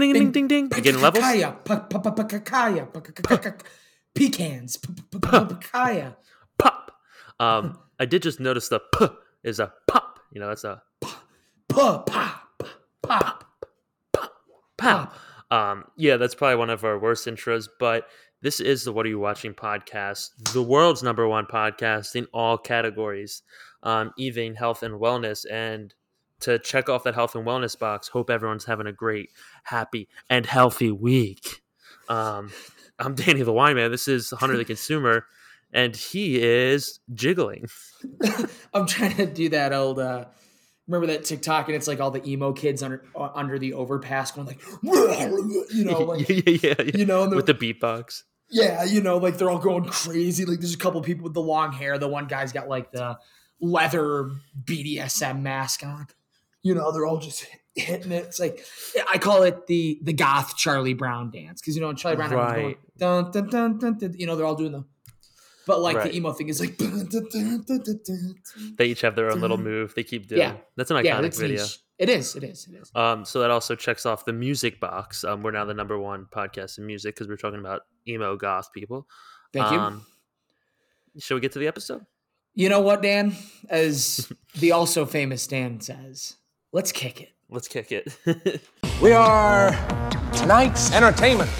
ding ding ding ding ding. Getting levels? Pecans, papaya. Pop. Um, I did just notice the p is a pop. You know, that's a Pa- pop, pop. pop. Um, yeah, that's probably one of our worst intros, but this is the What Are You Watching podcast, the world's number one podcast in all categories, um, even health and wellness. And to check off that health and wellness box, hope everyone's having a great, happy, and healthy week. Um, I'm Danny the Wine Man. This is Hunter the Consumer, and he is jiggling. I'm trying to do that old. uh Remember that TikTok, and it's like all the emo kids under uh, under the overpass going like, you know, like yeah, yeah, yeah. you know, with the beatbox. Yeah, you know, like they're all going crazy. Like there's a couple people with the long hair. The one guy's got like the leather BDSM mask on. You know, they're all just hitting it. It's like I call it the the goth Charlie Brown dance because you know in Charlie Brown, everyone's going, Right. dun, dun, dun, dun, you know, they're all doing the. But like Right. the emo thing is like. dun, dun, dun, dun, dun, dun. They each have their own little move they keep doing. Yeah. That's an iconic Yeah, video. It is. It is. It is. Um, so that also checks off the music box. Um, we're now the number one podcast in music because we're talking about emo goth people. Thank you. Um, shall we get to the episode? You know what, Dan? As the also famous Dan says, let's kick it. Let's kick it. We are tonight's entertainment.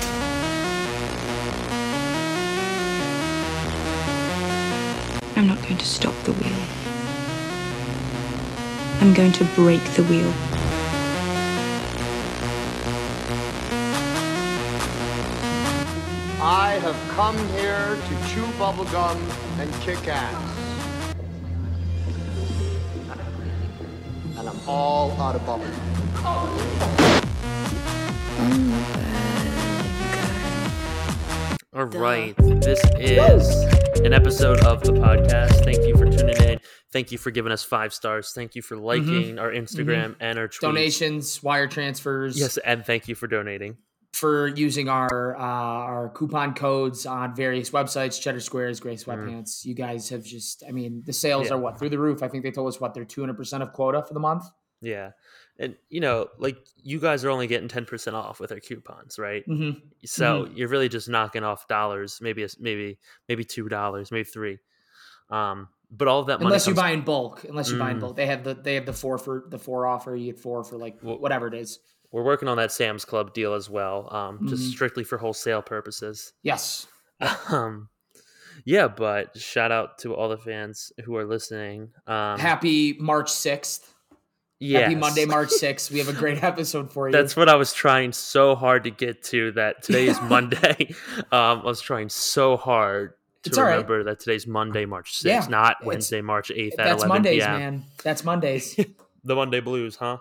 I'm not going to stop the wheel. I'm going to break the wheel. I have come here to chew bubblegum and kick ass. And I'm all out of bubblegum. All right, this is an episode of the podcast. Thank you for tuning in. Thank you for giving us five stars. Thank you for mm-hmm. liking our mm-hmm. Instagram and our tweets. Donations, wire transfers. Yes, and thank you for donating. For using our uh, our coupon codes on various websites, Cheddar Squares, Grace Mm. Sweatpants. You guys have just, I mean, the sales Yeah. are what through the roof. I think they told us what they're two hundred percent of quota for the month. Yeah. And you know, like you guys are only getting 10% off with our coupons, right? Mm-hmm. So you're really just knocking off dollars, maybe a, maybe maybe two dollars, maybe three. Um, but all of that money Unless you buy in bulk, unless you buy in Mm. bulk, they have the they have the four for the four offer. You get four for like Well- whatever it is. We're working on that Sam's Club deal as well, um, just Mhm. strictly for wholesale purposes. Yes, Um, yeah, but shout out to all the fans who are listening. Um, happy March sixth. yes. Happy Monday, March sixth. We have a great episode for you. That's what I was trying so hard to get to. That today is Monday. um, I was trying so hard to It's all right. remember that today's Monday, March 6th, Yeah, not Wednesday, March 8th at That's 11 Mondays, p.m. man. That's Mondays. The Monday blues, huh?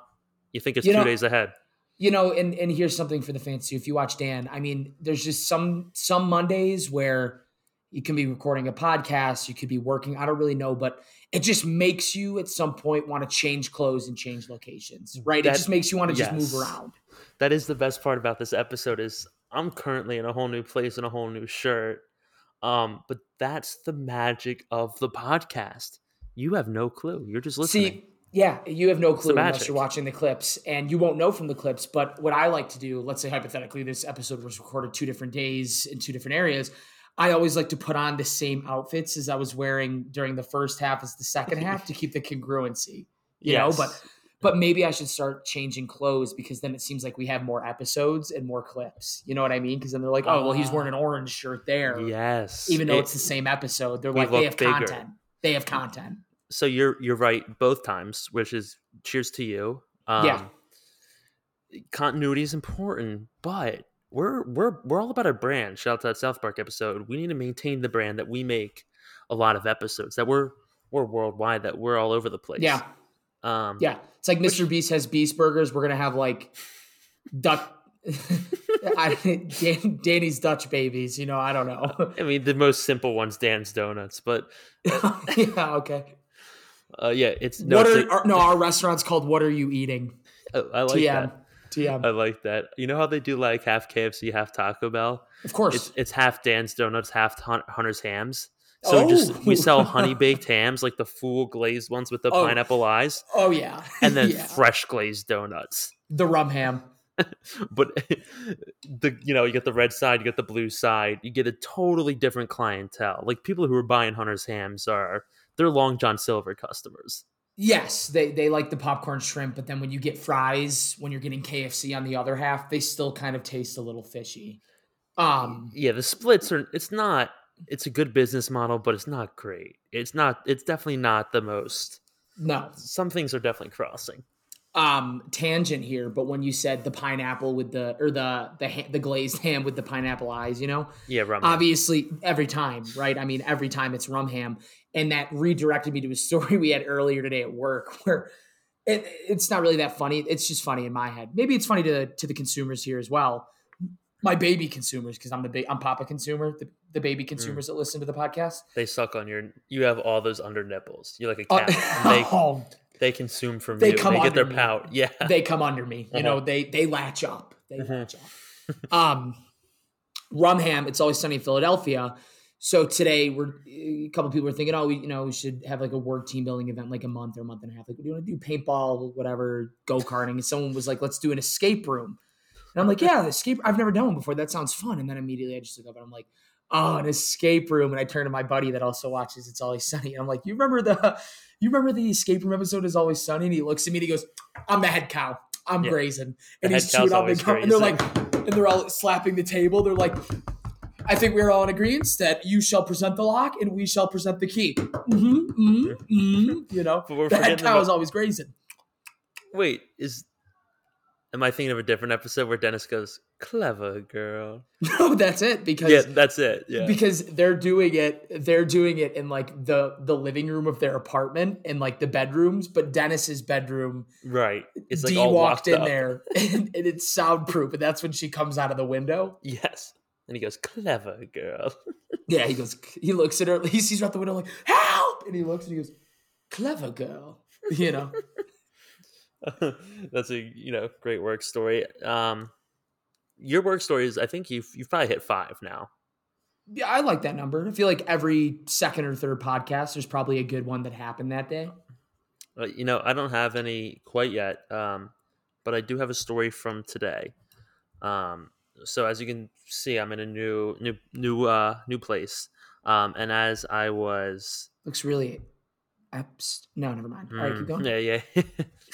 You think it's You two know- days ahead? You know and and here's something for the fans too if you watch dan i mean there's just some some mondays where you can be recording a podcast you could be working i don't really know but it just makes you at some point want to change clothes and change locations right That- it just makes you want to just move around That is the best part about this episode is I'm currently in a whole new place in a whole new shirt. Um, but that's the magic of the podcast. You have no clue. You're just listening. see yeah you have no clue unless you're watching the clips and you won't know from the clips but what i like to do let's say hypothetically this episode was recorded two different days in two different areas I always like to put on the same outfits as I was wearing during the first half as the second half to keep the congruency. you know but but maybe i should start changing clothes because then it seems like we have more episodes and more clips you know what i mean because then they're like oh well he's wearing an orange shirt there yes. even though It- it's the same episode they're like they have bigger. content they have content so you're you're right both times, which is cheers to you. Um, Yeah. continuity is important, but we're we're we're all about our brand. Shout out to that South Park episode. We need to maintain the brand that we make a lot of episodes that we're we're worldwide, that we're all over the place. yeah Um, yeah it's like mr beast has beast burgers we're gonna have like duck I, Dan, danny's dutch babies you know i don't know I mean, the most simple one's Dan's Donuts, but yeah okay uh, yeah, it's no, what are our, no our restaurant's called what are you eating I, I like tm that. tm I like that. You know how they do like half KFC, half Taco Bell? of course It's it's half Dan's Donuts, half Hunter's Hams. So just we Oh. sell honey baked hams, like the full glazed ones with the Oh. pineapple eyes, oh yeah and then Yeah. fresh glazed donuts. the rum ham but the you know you get the red side, you get the blue side, you get a totally different clientele. Like people who are buying Hunter's hams are they're Long John Silver customers. Yes, they they like the popcorn shrimp, but then when you get fries, when you're getting KFC on the other half, they still kind of taste a little fishy. Um, Yeah, the splits are it's not it's a good business model, but it's not great. It's not it's definitely not the most no, some things are definitely crossing. Um, tangent here, but when you said the pineapple with the or the the ha- the glazed ham with the pineapple eyes, you know, Yeah, rum. obviously every time, right? I mean, every time it's rum ham, and that redirected me to a story we had earlier today at work where. It, it's not really that funny. It's just funny in my head. Maybe it's funny to to the consumers here as well. My baby consumers, because I'm the big I'm Papa consumer, the, the baby consumers that listen to the podcast. They suck on your you have all those under nipples. You're like a Uh, cat. and they oh, they consume from They you. come they get their me. pout. Yeah. they come under me. You know, they they latch up. They Mhm. latch up. Um, Rumham. It's always sunny in Philadelphia. So today we're a couple people are thinking, oh, we you know we should have like a work team building event like a month or a month and a half. Like, do you want to do paintball, whatever, go karting? And someone was like, let's do an escape room. And I'm like, yeah, the escape. I've never done one before. That sounds fun. And then immediately I just look up and I'm like, oh, an escape room. And I turn to my buddy that also watches It's Always Sunny. And I'm like, you remember the, you remember the escape room episode is Always Sunny? And he looks at me and he goes, I'm the head cow. I'm Yeah. grazing. The And he's chewing on the gum. And they're like, and they're all slapping the table. They're like, I think we're all in agreement that you shall present the lock and we shall present the key. hmm hmm hmm You know, But we're the head cow about- is always grazing. Wait, is am I thinking of a different episode where Dennis goes, Clever girl? No, that's it because Yeah, that's it. Yeah. because they're doing it they're doing it in like the the living room of their apartment and like the bedrooms but dennis's bedroom right. It's like d all walked in up. there and, and it's soundproof and that's when she comes out of the window Yes. And he goes, Clever girl. yeah he goes he looks at her he sees her out the window like help and he looks and he goes clever girl you know That's a you know great work story. Um, your work stories, I think you've you've probably hit five now. yeah i like that number i feel like every second or third podcast there's probably a good one that happened that day Uh, you know, I don't have any quite yet, um, but I do have a story from today. Um, so as you can see, I'm in a new new new uh, new place, um, and as I was looks really abs- no never mind all right keep Mm, going yeah, yeah.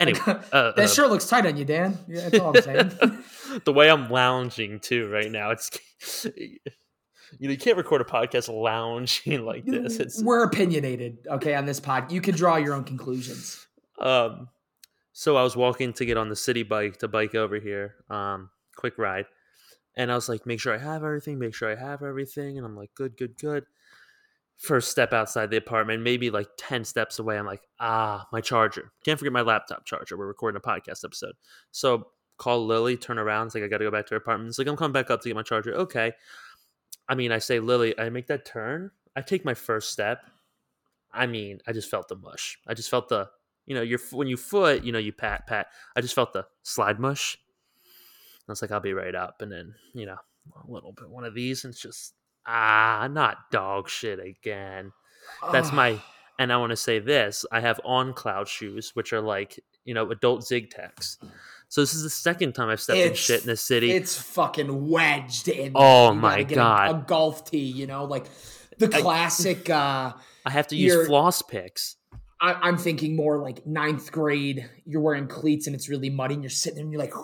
anyway, uh, that uh, sure looks tight on you dan yeah that's all i'm saying the way I'm lounging too right now, it's you know you can't record a podcast lounging like this. It's We're opinionated, okay, on this pod. You can draw your own conclusions. um. So I was walking to get on the city bike to bike over here, um, quick ride, and I was like, make sure I have everything, make sure I have everything, and I'm like, good, good, good. First step outside the apartment, maybe like ten steps away, I'm like, ah, my charger. Can't forget my laptop charger. We're recording a podcast episode, so call Lily, turn around, it's like I got to go back to her apartment. It's like I'm coming back up to get my charger. Okay. I mean, I say Lily, I make that turn. I take my first step. I mean, I just felt the mush. I just felt the, you know, your when you foot, you know, you pat pat. I just felt the slide mush. I was like, I'll be right up, and then you know, a little bit one of these, and it's just ah, not dog shit again. That's my, and I want to say this: I have on cloud shoes, which are like you know adult zig tags. So this is the second time I've stepped in It's- shit in this city. It's fucking wedged in. Oh You gotta my get a- God. A, golf tee, you know, like the classic. uh I have to use you're- floss picks. I, I'm thinking more like ninth grade. You're wearing cleats and it's really muddy, and you're sitting there and you're like,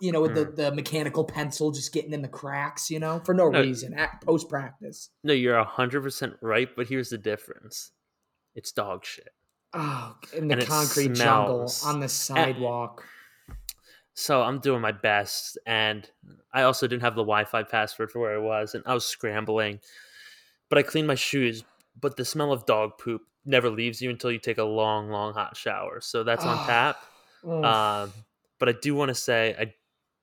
you know, with the, the mechanical pencil just getting in the cracks, you know, for no, Hmm. No. reason at post practice. No, you're hundred percent right, but here's the difference: it's dog shit. Oh, in the And concrete jungle on the sidewalk. So I'm doing my best, and I also didn't have the Wi-Fi password for where I was, and I was scrambling. But I cleaned my shoes. But the smell of dog poop never leaves you until you take a long, long hot shower. So that's on Ah. tap. Oh. Um, but I do want to say I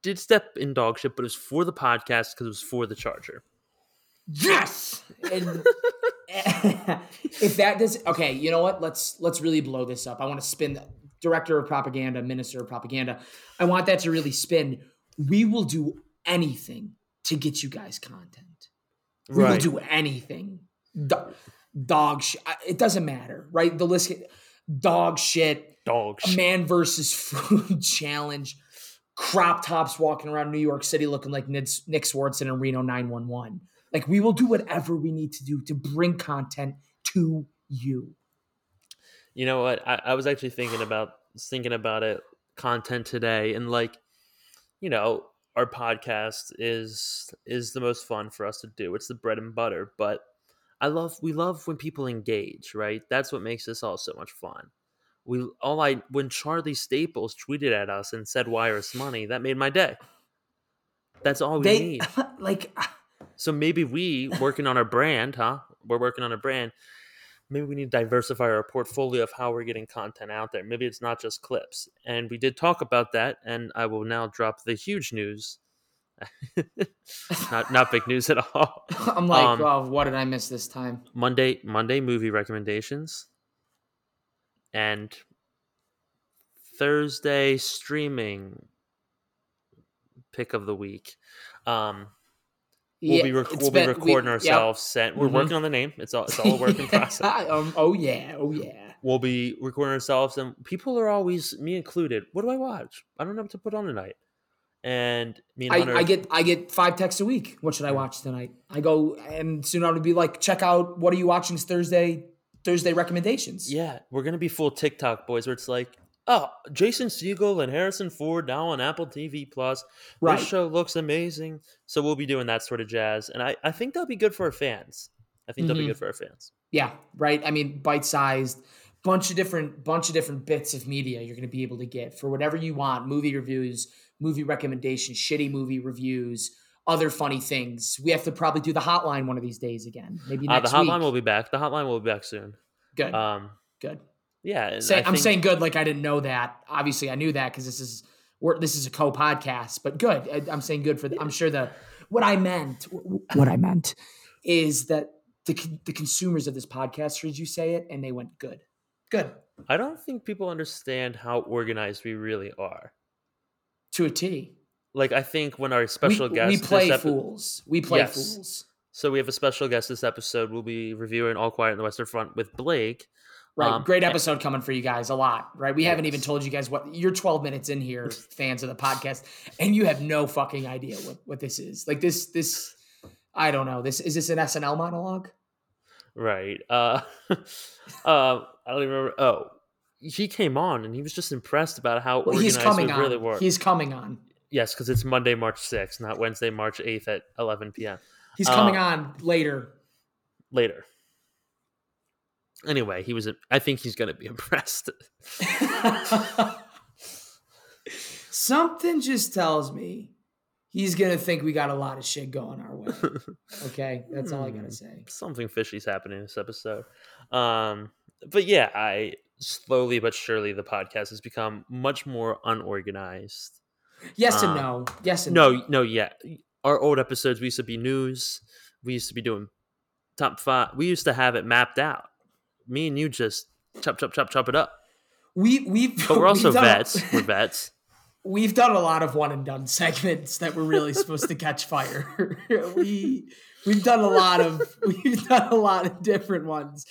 did step in dog shit, but it was for the podcast because it was for the charger. Yes. And if that does okay, you know what? Let's let's really blow this up. I want to spin director of propaganda, minister of propaganda. I want that to really spin. We will do anything to get you guys content. We will do anything. Do- dog shit. It doesn't matter, right? The list. Dog shit. dog shit. man versus food challenge. Crop tops walking around New York City looking like Nick, Swardson and Reno 911. Like we will do whatever we need to do to bring content to you. You know what? I, I was actually thinking about thinking about it content today, and like, you know, our podcast is is the most fun for us to do. It's the bread and butter, but I love we love when people engage, right? That's what makes this all so much fun. We all I when Charlie Staples tweeted at us and said wire us money, that made my day. That's all we They need. like So maybe we working on our brand, huh? We're working on a brand. Maybe we need to diversify our portfolio of how we're getting content out there. Maybe it's not just clips. And we did talk about that, and I will now drop the huge news. not not big news at all. I'm like, Um, oh, what did I miss this time? Monday Monday movie recommendations. And Thursday streaming pick of the week. Um We'll Yeah, be rec- we'll be been- we- recording yep. ourselves. Sent. We're Mhm. working on the name. It's all it's all a work in process. um, oh yeah, oh yeah. We'll be recording ourselves, and people are always me included. What do I watch? I don't know what to put on tonight. And me and I, Hunter, I get I get five texts a week. What should I watch tonight? I go and soon I would be like, check out what are you watching Thursday Thursday recommendations. yeah, we're gonna be full TikTok boys, where it's like, oh, Jason Segel and Harrison Ford now on Apple TV Plus. Right. This show looks amazing. So we'll be doing that sort of jazz, and I I think that'll be good for our fans. I think that'll Mhm. be good for our fans. Yeah, right. I mean, bite sized, bunch of different bunch of different bits of media you're going to be able to get for whatever you want. Movie reviews, movie recommendations, shitty movie reviews, other funny things. We have to probably do the hotline one of these days again. Maybe Uh, the hotline week. will be back. The hotline will be back soon. good. Um, good. yeah, Say, I'm think- saying good like I didn't know that. Obviously, I knew that because this is we're, this is a co-podcast. But good. I, I'm saying good for. The, I'm sure the what I meant. What I meant is that the the consumers of this podcast heard you say it and they went good, good I don't think people understand how organized we really are. to a T. Like I think when our special we, guest we play epi- fools. We play Yes. fools. So we have a special guest this episode. We'll be reviewing All Quiet on the Western Front with Blake. Right. Um, Great and- episode coming for you guys. A lot. Right. We haven't even told you guys what you're 12 minutes in here, fans of the podcast, and you have no fucking idea what, what this is. Like this, this, I don't know. This is this an SNL monologue? Right. Uh, uh, I don't even remember. Oh, he came on and he was just impressed about how Well, organized he's coming we on. really were. He's coming on. Yes, because it's Monday, March 6th, not Wednesday, March 8th at 11 p.m. He's coming Uh, on later. later. Anyway, he was. I think he's going to be impressed. Something just tells me he's gonna think we got a lot of shit going our way. Okay, that's all I Hmm. gotta say. something fishy's happening in this episode. Um, but yeah, I slowly but surely the podcast has become much more unorganized. Yes and Um, no. Yes and No, no, no, yeah. Our old episodes we used to be news. We used to be doing top five. We used to have it mapped out. Me and you just chop, chop, chop, chop it up. We we've But we're also we've done a- vets. We're vets. we've done a lot of one and done segments that were really supposed to catch fire. we we've done a lot of we've done a lot of different ones.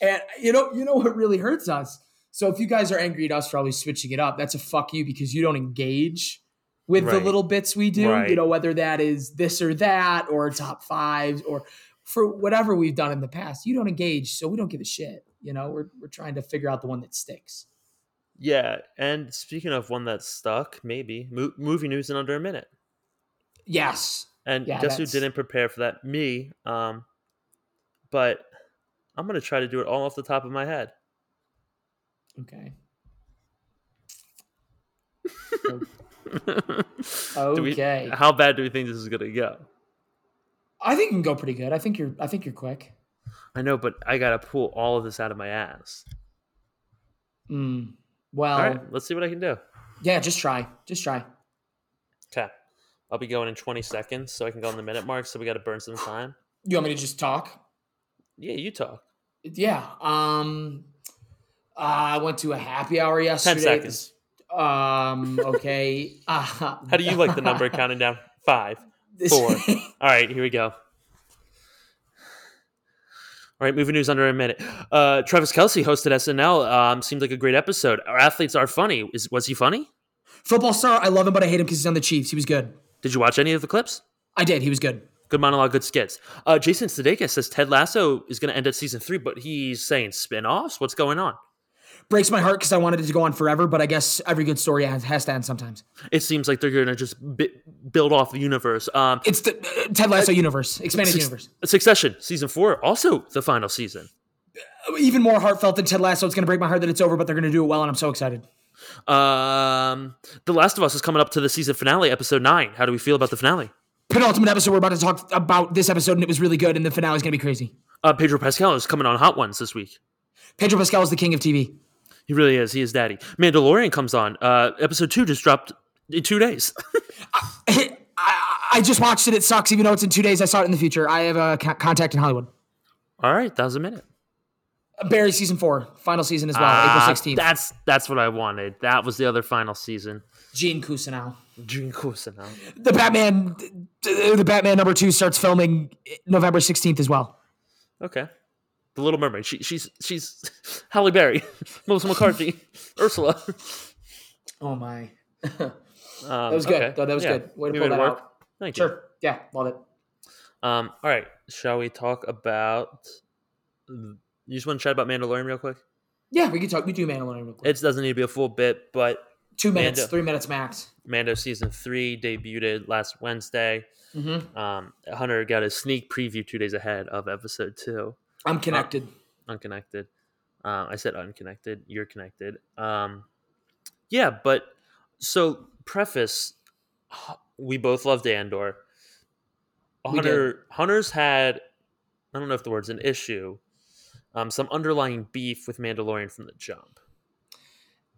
And you know, you know what really hurts us? So if you guys are angry at us for always switching it up, that's a fuck you because you don't engage with the little bits we do. Right. You know, whether that is this or that or top fives or for whatever we've done in the past. You don't engage, so we don't give a shit. You know, we're we're trying to figure out the one that sticks. Yeah. And speaking of one that's stuck, maybe mo- movie news in under a minute. Yes. And Yeah, guess who didn't prepare for that? Me. Um, but I'm gonna try to do it all off the top of my head. Okay. Do we- Okay. how bad do we think this is gonna go? I think you can go pretty good. I think you're. I think you're quick. I know, but I gotta pull all of this out of my ass. Mm. Well, right, let's see what I can do. yeah. Just try. Just try. Okay, I'll be going in 20 seconds, so I can go on the minute mark. So we got to burn some time. You want me to just talk? Yeah, you talk. Yeah. Um. I went to a happy hour yesterday. Ten seconds. Um. Okay. Uh, How do you like the number counting down? Five. four. All right, here we go. All right, movie news under a minute. Uh, Travis Kelce hosted SNL. Um, seemed like a great episode. Our athletes are funny. Is was he funny? Football star, I love him, but I hate him because he's on the Chiefs. He was good. Did you watch any of the clips? I did. He was good. Good monologue, good skits. Uh, Jason Sudeikis says Ted Lasso is going to end at season three, but he's saying spin-offs. What's going on? Breaks my heart because I wanted it to go on forever, but I guess every good story has, has to end sometimes. It seems like they're going to just bi- build off the universe. Um, It's the uh, Ted Lasso universe, expanded Suc- universe. Succession season four, also the final season. Even more heartfelt than Ted Lasso. It's going to break my heart that it's over, but they're going to do it well, and I'm so excited. Um, the Last of Us is coming up to the season finale, episode nine. How do we feel about the finale? Penultimate episode. We're about to talk about this episode, and it was really good, and the finale is going to be crazy. Uh, Pedro Pascal is coming on Hot Ones this week. Pedro Pascal is the king of TV. He really is. He is daddy. Mandalorian comes on. Uh, episode two just dropped in two days. I, I just watched it. It sucks, even though it's in two days. I saw it in the future. I have a contact in Hollywood. All right, that was a minute. Barry season four, final season as well, Ah, April 16th. That's that's what I wanted. That was the other final season. Gene Cousineau. June Cousineau. The Batman, the Batman number two starts filming November 16th as well. Okay. The Little Mermaid. She, she's she's Halle Berry, Melissa McCarthy, Ursula. Oh my. Um, That was good. Though, that was good. Way to pull that work. out. Thank you. Sure. Yeah, love it. Um, all right. Shall we talk about? You just want to chat about Mandalorian real quick? Yeah, we can talk. We do Mandalorian real quick. It doesn't need to be a full bit, but Two minutes, Mando. three minutes max. Mando season three debuted last Wednesday. Mm-hmm. Um, Hunter got a sneak preview two days ahead of episode two. I'm connected. Unconnected. Um, I said unconnected. You're connected. Um, yeah, but so preface, we both loved Andor. Hunter Hunter's had I don't know if the word's an issue, um, some underlying beef with Mandalorian from the jump.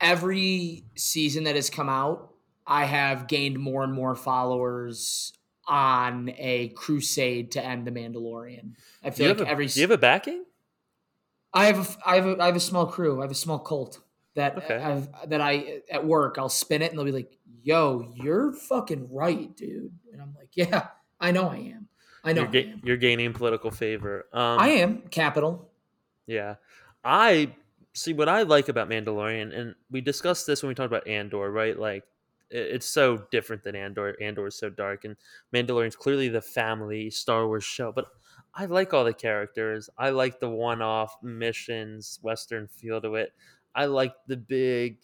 Every season that has come out, I have gained more and more followers on a crusade to end the Mandalorian. I feel like a, every do you have a backing? I have a, I have a, I have a small crew. I have a small cult that Okay. I've, that I at work I'll spin it and they'll be like, "Yo, you're fucking right, dude." And I'm like, "Yeah, I know I am. I know You're, I am. you're gaining political favor. Um, I am capital." Yeah. I see what I like about Mandalorian, and we discussed this when we talked about Andor, right? Like, it's so different than Andor. Andor is so dark, and Mandalorian's clearly the family Star Wars show. But I like all the characters. I like the one off missions, Western feel to it. I like the big,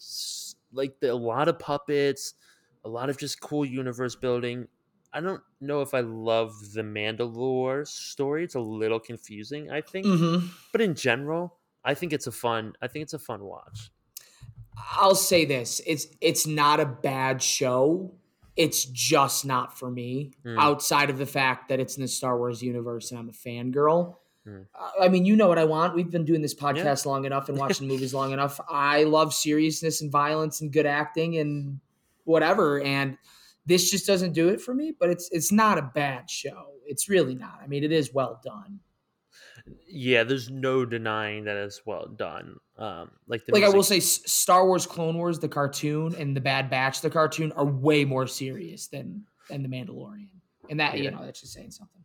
like the, a lot of puppets, a lot of just cool universe building. I don't know if I love the Mandalore story. It's a little confusing, I think Mm-hmm. but in general, I think it's a fun. I think it's a fun watch. I'll say this: it's it's not a bad show. It's just not for me. Mm. Outside of the fact that it's in the Star Wars universe and I'm a fangirl. Mm. Uh, I mean, you know what I want. We've been doing this podcast long enough and watching movies long enough. I love seriousness and violence and good acting and whatever. And this just doesn't do it for me. But it's it's not a bad show. It's really not. I mean, it is well done. Yeah, there's no denying that it's well done. Um, like the like I will say, Star Wars Clone Wars, the cartoon, and the Bad Batch, the cartoon, are way more serious than than the Mandalorian. And that you know, that's just saying something.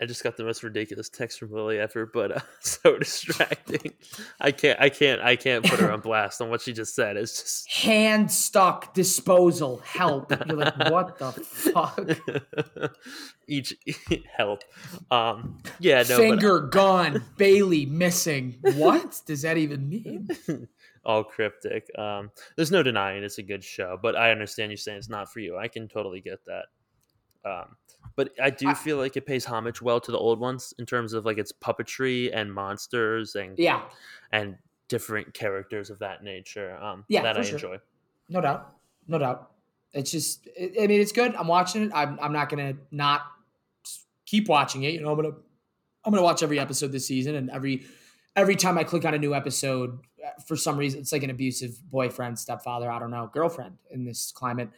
I just got the most ridiculous text from Lily ever, but uh, so distracting. I can't. I can't. I can't put her on blast on what she just said. It's just. Hand stuck disposal help. You're like, what the fuck? Each help, um, yeah, no, but Finger gone, Bailey missing. What does that even mean? all cryptic. Um, there's no denying it's a good show, but I understand you saying it's not for you. I can totally get that. Um, but I do I- feel like it pays homage well to the old ones in terms of like its puppetry and monsters and Yeah, and different characters of that nature. Um, Yeah, that for I sure. enjoy. no doubt, no doubt. It's just, I I mean, it's good. I'm watching it. I'm, I'm not gonna not keep watching it. You know, I'm gonna, I'm gonna watch every episode this season, and every, every time I click on a new episode, uh, for some reason, it's like an abusive boyfriend, stepfather, I don't know, girlfriend in this climate.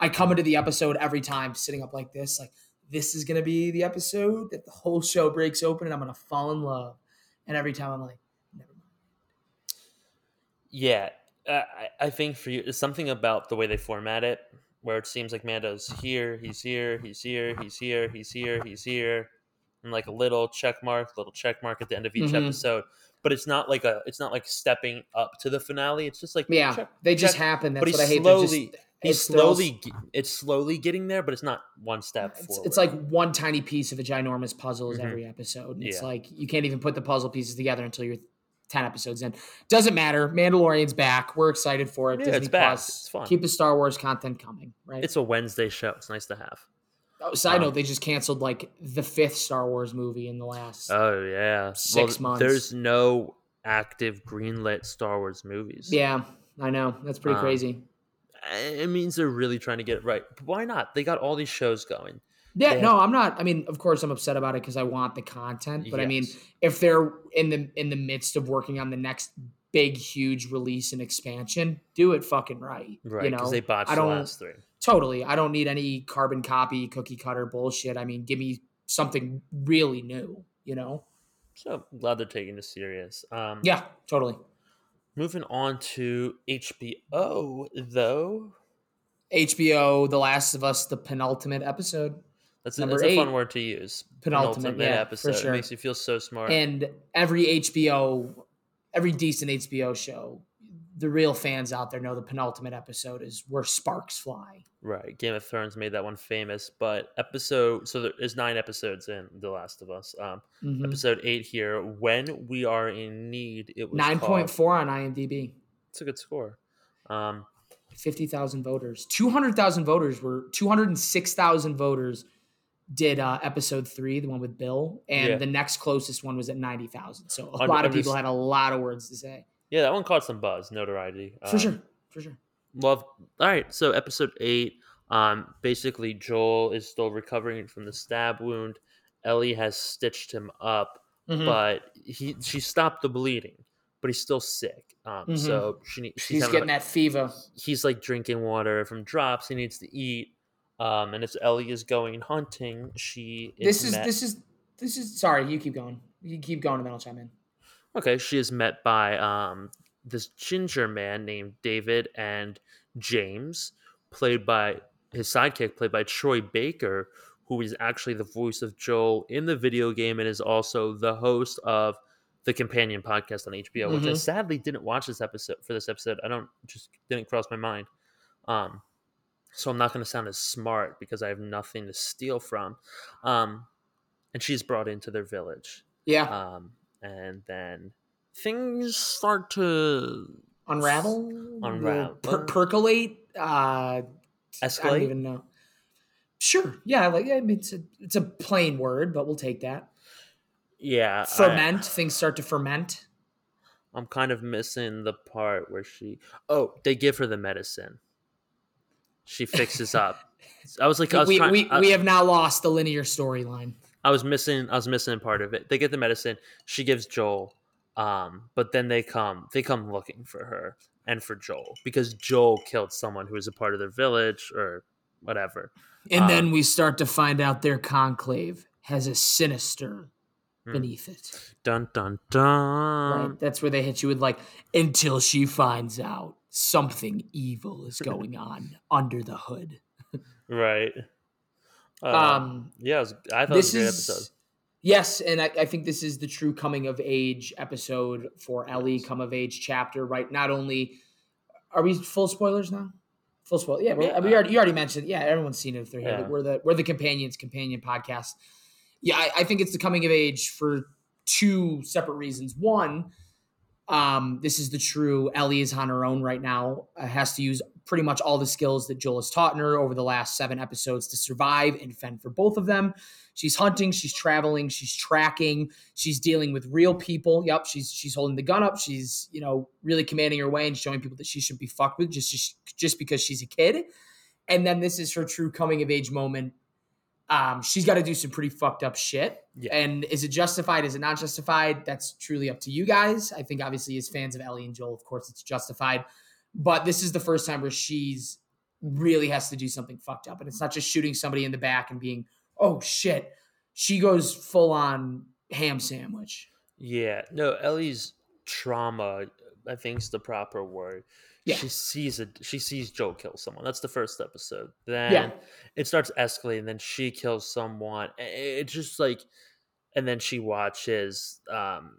I come into the episode every time sitting up like this, like this is gonna be the episode that the whole show breaks open, and I'm gonna fall in love. And every time I'm like, never mind. Yeah, I, I think for you, it's something about the way they format it, where it seems like Mando's here, he's here, he's here, he's here, he's here, he's here, and like a little check mark, little check mark at the end of each Mhm. episode. But it's not like a it's not like stepping up to the finale. It's just like Yeah, check, they just check. happen. That's but he's what I hate. Just- slowly it's he's slowly it's slowly getting there, but it's not one step It's, forward. it's like one tiny piece of a ginormous puzzle is Mhm. every episode. And It's Yeah. like you can't even put the puzzle pieces together until you're 10 episodes in. Doesn't matter. Mandalorian's back. We're excited for it. Yeah, Disney it's back. Plus. It's fun. Keep the Star Wars content coming, right? it's a Wednesday show. It's nice to have. Oh, side um, note, they just canceled like the fifth Star Wars movie in the last. Oh yeah, Six months. There's no active greenlit Star Wars movies. yeah, I know. That's pretty Um, crazy. it means they're really trying to get it right. But why not? They got all these shows going. Yeah, no, I'm not. I mean, of course, I'm upset about it because I want the content. But I mean, if they're in the in the midst of working on the next big, huge release and expansion, do it fucking right. right? You Because know, they botched I the don't last three. Totally. I don't need any carbon copy, cookie cutter bullshit. I mean, give me something really new. You know? So I'm glad they're taking this serious. Um, Yeah, totally. Moving on to HBO, though. HBO, The Last of Us, the penultimate episode. That's a, that's a fun word to use. Penultimate, yeah, for sure. It makes you feel so smart. And every HBO, every decent HBO show, the real fans out there know the penultimate episode is where sparks fly. right. Game of Thrones made that one famous. But episode, so there is nine episodes in The Last of Us. Um, Mhm. Episode eight here. When we are in need, it was Nine point four on IMDb. It's a good score. Um, Fifty thousand voters. Two hundred thousand voters were two hundred and six thousand voters did uh, episode three, the one with Bill, and Yeah. the next closest one was at ninety thousand. So a lot of people had a lot of words to say. Yeah, that one caught some buzz, notoriety. For Um, sure, for sure. Love. All right, so episode eight. Um, basically, Joel is still recovering from the stab wound. Ellie has stitched him up, Mhm. but he she stopped the bleeding, but he's still sick. Um, Mhm. so she need- she's getting a- that fever. he's like drinking water from drops. He needs to eat. Um, and as Ellie is going hunting, she This is met- this is this is sorry. You keep going. You keep going, and then I'll chime in. Okay, she is met by um this ginger man named David and James, played by his sidekick, played by Troy Baker, who is actually the voice of Joel in the video game and is also the host of the companion podcast on HBO, which I Mhm. sadly didn't watch this episode for this episode. I don't just didn't cross my mind. Um so I'm not going to sound as smart because I have nothing to steal from. Um and she's brought into their village Yeah, um, and then things start to unravel, unravel. per- percolate. Uh, I don't escalate. even know. Sure. Yeah. Like I mean, it's a it's a plain word, but we'll take that. yeah, I- Ferment. things start to ferment. I'm kind of missing the part where she. Oh, they give her the medicine. She fixes up. I was like, I was we trying. we, I, we have now lost the linear storyline. I was missing. I was missing part of it. They get the medicine. She gives Joel, um, but then they come. They come looking for her and for Joel because Joel killed someone who was a part of their village or whatever. And Um, then we start to find out their conclave has a sinister Hmm. beneath it. Dun dun dun. Right? That's where they hit you with like until she finds out something evil is going on under the hood. Right. Uh, Um, yeah, was, I thought it was this a great is episode. yes, and I, I think this is the true coming of age episode for Ellie, come of age chapter. Right? Not only are we full spoilers now. Full spoiler, yeah. Yeah. We already, you already mentioned, yeah. Everyone's seen it if they're here. Yeah. We're the we're the companions companion podcast. Yeah, I, I think it's the coming of age for two separate reasons. One, um, this is the true Ellie is on her own right now. Uh, has to use pretty much all the skills that Joel has taught her over the last seven episodes to survive and fend for both of them. She's hunting, she's traveling, she's tracking, she's dealing with real people. Yep, she's she's holding the gun up. She's you know really commanding her way and showing people that she should be fucked with just just, just because she's a kid. And then this is her true coming of age moment. Um, she's got to do some pretty fucked up shit. Yeah. And is it justified? Is it not justified? That's truly up to you guys. I think obviously as fans of Ellie and Joel, of course it's justified. But this is the first time where she's really has to do something fucked up. And it's not just shooting somebody in the back and being, oh shit. She goes full on ham sandwich. Yeah, no, Ellie's trauma, I think, is the proper word. Yeah. She sees it. She sees Joe kill someone. That's the first episode. Then Yeah. it starts escalating. Then she kills someone. It's just like and then she watches um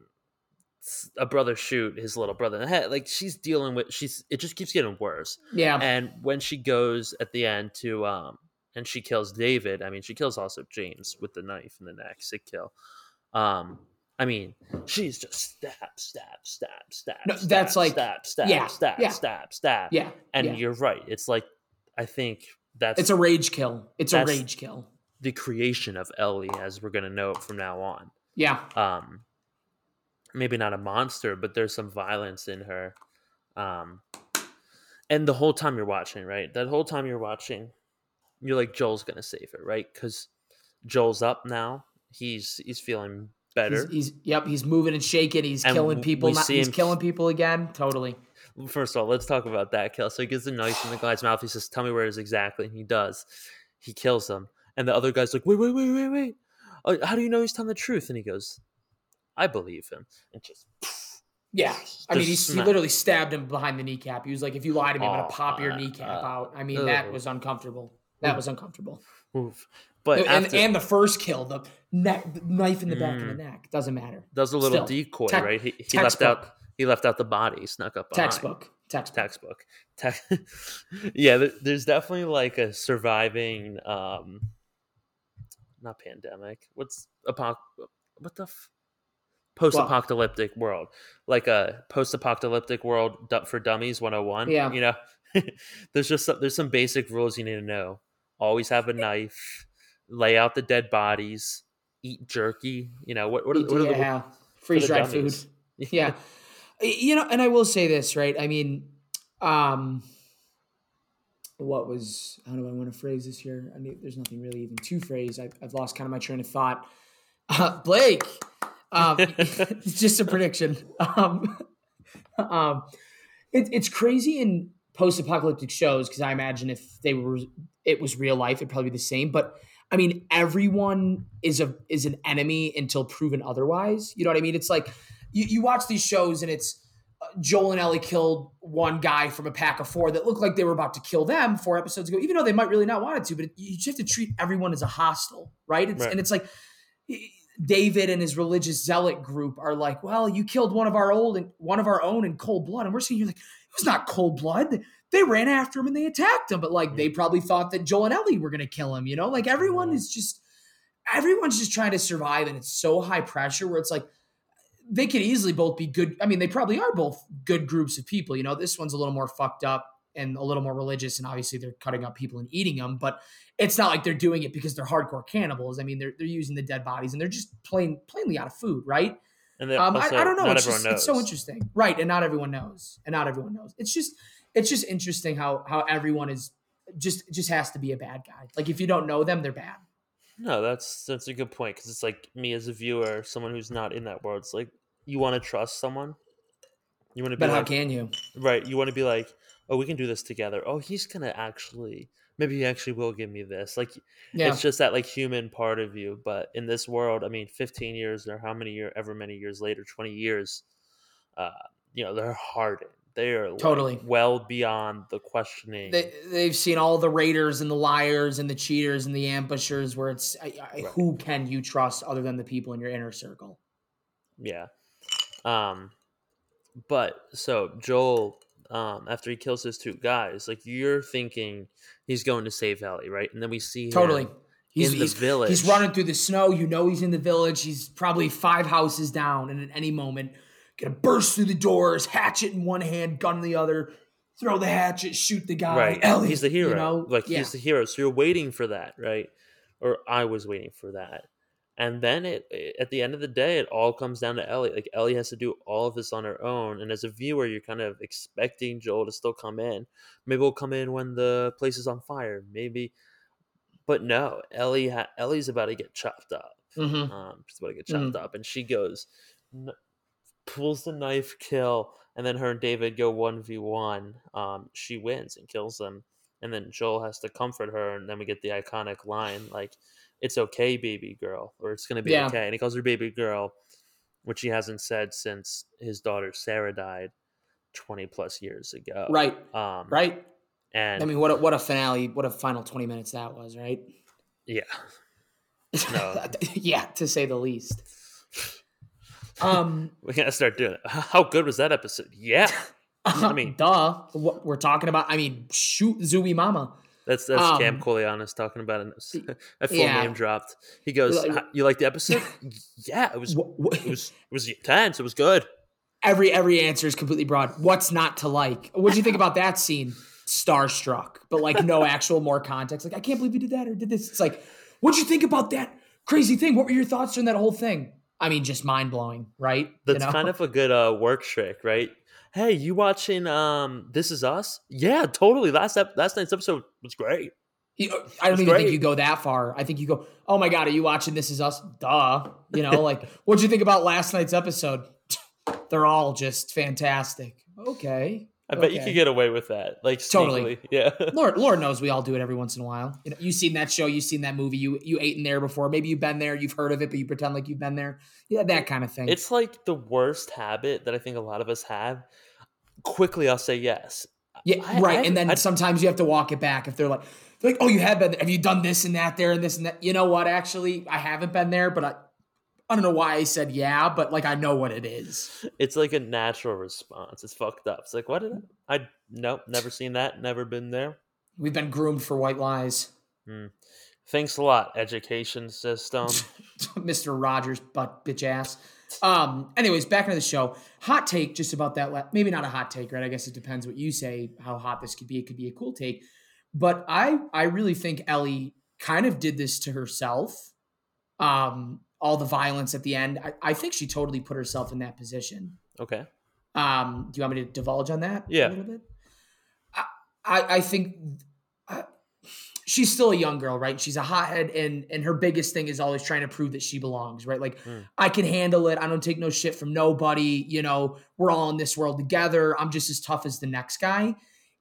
a brother shoot his little brother in the head. Like she's dealing with she's it just keeps getting worse. Yeah. And when she goes at the end to um and she kills David, I mean she kills also James with the knife in the neck, sick kill. Um I mean, she's just stab, stab, stab, stab. No, stab, that's like- stab, stab, yeah, stab, yeah. stab, stab. yeah. And yeah. you're right. It's like I think that's It's a rage kill. It's a rage kill. the creation of Ellie as we're gonna know it from now on. Yeah. Um maybe not a monster, but there's some violence in her. Um and the whole time you're watching, right? That whole time you're watching, you're like Joel's gonna save her, right? Because Joel's up now. He's he's feeling better. He's, he's yep. He's moving and shaking. He's And killing people. Not, he's him- killing people again. Totally. First of all, let's talk about that kill. So he gets the knife in the guy's mouth. He says, "Tell me where it is exactly." And he does. He kills him, and the other guy's like, "Wait, wait, wait, wait, wait! Uh, how do you know he's telling the truth?" And he goes, "I believe him." And just Yeah. I mean, he, he literally stabbed him behind the kneecap. He was like, "If you lie to me, I'm gonna pop your uh, kneecap uh, out." I mean, that was uncomfortable. That was uncomfortable. oof. But and, after, and the first kill, the, neck, the knife in the back of the Mm. neck, doesn't matter. does a little still, decoy, tec- right? He, he left out he left out the body, snuck up behind. Textbook. Textbook. textbook. Te- yeah, there's definitely like a surviving, um, not pandemic. What's apoc? What the f- post-apocalyptic world? Like a post-apocalyptic world for dummies 101. Yeah. you know, there's just some, there's some basic rules you need to know. Always have a knife. Lay out the dead bodies. Eat jerky. You know what? What are, what are the yeah. Freeze dried food. yeah you know and i will say this right i mean um what was how do i want to phrase this here i mean there's nothing really even to phrase i've, I've lost kind of my train of thought uh, blake um it's just a prediction um um it, it's crazy in post-apocalyptic shows because i imagine if they were it was real life it'd probably be the same but i mean everyone is a is an enemy until proven otherwise you know what i mean it's like you, you watch these shows and it's uh, Joel and Ellie killed one guy from a pack of four that looked like they were about to kill them four episodes ago, even though they might really not want it to. But you just have to treat everyone as a hostile, right? It's, Right. And it's like David and his religious zealot group are like, "Well, you killed one of our old and one of our own in cold blood," and we're sitting here like, "It was not cold blood. They ran after him and they attacked him, but like they probably thought that Joel and Ellie were going to kill him. You know, like everyone is just." Everyone's just trying to survive, and it's so high pressure where it's like, they could easily both be good. I mean, they probably are both good groups of people. You know, this one's a little more fucked up and a little more religious, and obviously they're cutting up people and eating them. But it's not like they're doing it because they're hardcore cannibals. I mean, they're they're using the dead bodies and they're just plain plainly out of food, right? And then Um, also, I, I don't know. It's, just, it's so interesting, right? And not everyone knows, and not everyone knows. It's just it's just interesting how how everyone is just just has to be a bad guy. Like if you don't know them, they're bad. No, that's that's a good point because it's like me as a viewer, someone who's not in that world. It's like you want to trust someone. You want to be But how can you? right. You want to be like, oh, we can do this together. Oh, he's gonna actually, maybe he actually will give me this. Like, Yeah, it's just that like human part of you. But in this world, I mean, fifteen years or how many year, ever many years later, twenty years, uh, you know, they're hardened. They are like, Totally. well beyond the questioning. they, they've seen all the raiders and the liars and the cheaters and the ambushers where it's I, I, Right. who can you trust other than the people in your inner circle Yeah. Um but so Joel um after he kills his two guys, like you're thinking he's going to save Ellie, right? And then we see him totally he's, in the village. he's running through the snow you know he's in the village he's probably five houses down and at any moment gonna burst through the doors hatchet in one hand gun in the other throw the hatchet shoot the guy right. Ellie, he's the hero. you know like yeah. he's the hero. So you're waiting for that, right? Or I was waiting for that. And then it, it- at the end of the day, it all comes down to Ellie. Like Ellie has to do all of this on her own. And as a viewer, you're kind of expecting Joel to still come in. Maybe we'll come in when the place is on fire. Maybe, but no, Ellie. Ha- Ellie's about to get chopped up. Mhm. Um, she's about to get chopped up, and she goes, n- pulls the knife, kill, and then her and David go one v one. Um, she wins and kills them, and then Joel has to comfort her, and then we get the iconic line like, "It's okay, baby girl," or "It's gonna be Yeah. okay," and he calls her baby girl, which he hasn't said since his daughter Sarah died twenty plus years ago. right Um, right And i mean what a, what a finale what a final 20 minutes that was right yeah, No. yeah, to say the least. Um, We gotta start doing it. How good was that episode? Yeah, I mean- mean, duh. What we're talking about. I mean, shoot, Zooey Mama. That's that's Um, Cam Coleonis talking about it. A full yeah. name dropped. He goes, "You like the episode? yeah, it was. It was. It was intense. It was good. every every answer is completely broad. What's not to like? What do you think about that scene? Starstruck, but like no actual more context. Like I can't believe you did that or did this. It's like, what'd you think about that crazy thing? What were your thoughts on that whole thing? I mean, just mind blowing, right? That's you know? kind of a good uh, work trick, right? Hey, you watching um This Is Us? Yeah, totally. Last ep- last night's episode was great. You- I don't even great. think you go that far. I think you go, oh my god, are you watching This Is Us? Duh. You know, like what'd you think about last night's episode? They're all just fantastic. Okay. I bet you could get away with that. Like Totally. sneakily. Yeah. Lord, Lord knows we all do it every once in a while. You know, you've seen that show, you've seen that movie, you you ate in there before. Maybe you've been there, you've heard of it, but you pretend like you've been there. Yeah, that kind of thing. It's like the worst habit that I think a lot of us have. Quickly, I'll say yes. yeah, I- right. I- and then I- sometimes you have to walk it back if they're like, they're like, oh, you have been. There. Have you done this and that there and this and that? You know what? Actually, I haven't been there, but I, I don't know why I said yeah, but like I know what it is. It's like a natural response. It's fucked up. It's like, what did I? I nope, never seen that. Never been there. We've been groomed for white lies, hmm. Thanks a lot, education system. Mister Rogers, butt bitch ass. Um. Anyways, back into the show. Hot take, just about that. La- maybe not a hot take, right? I guess it depends what you say. How hot this could be. It could be a cool take, but I I really think Ellie kind of did this to herself. Um. All the violence at the end. I, I think she totally put herself in that position. Okay. Um, do you want me to divulge on that Yeah. a little bit? I, I, I think uh, she's still a young girl, right? She's a hothead, and and her biggest thing is always trying to prove that she belongs, right? Like Mm. I can handle it. I don't take no shit from nobody. You know, we're all in this world together. I'm just as tough as the next guy.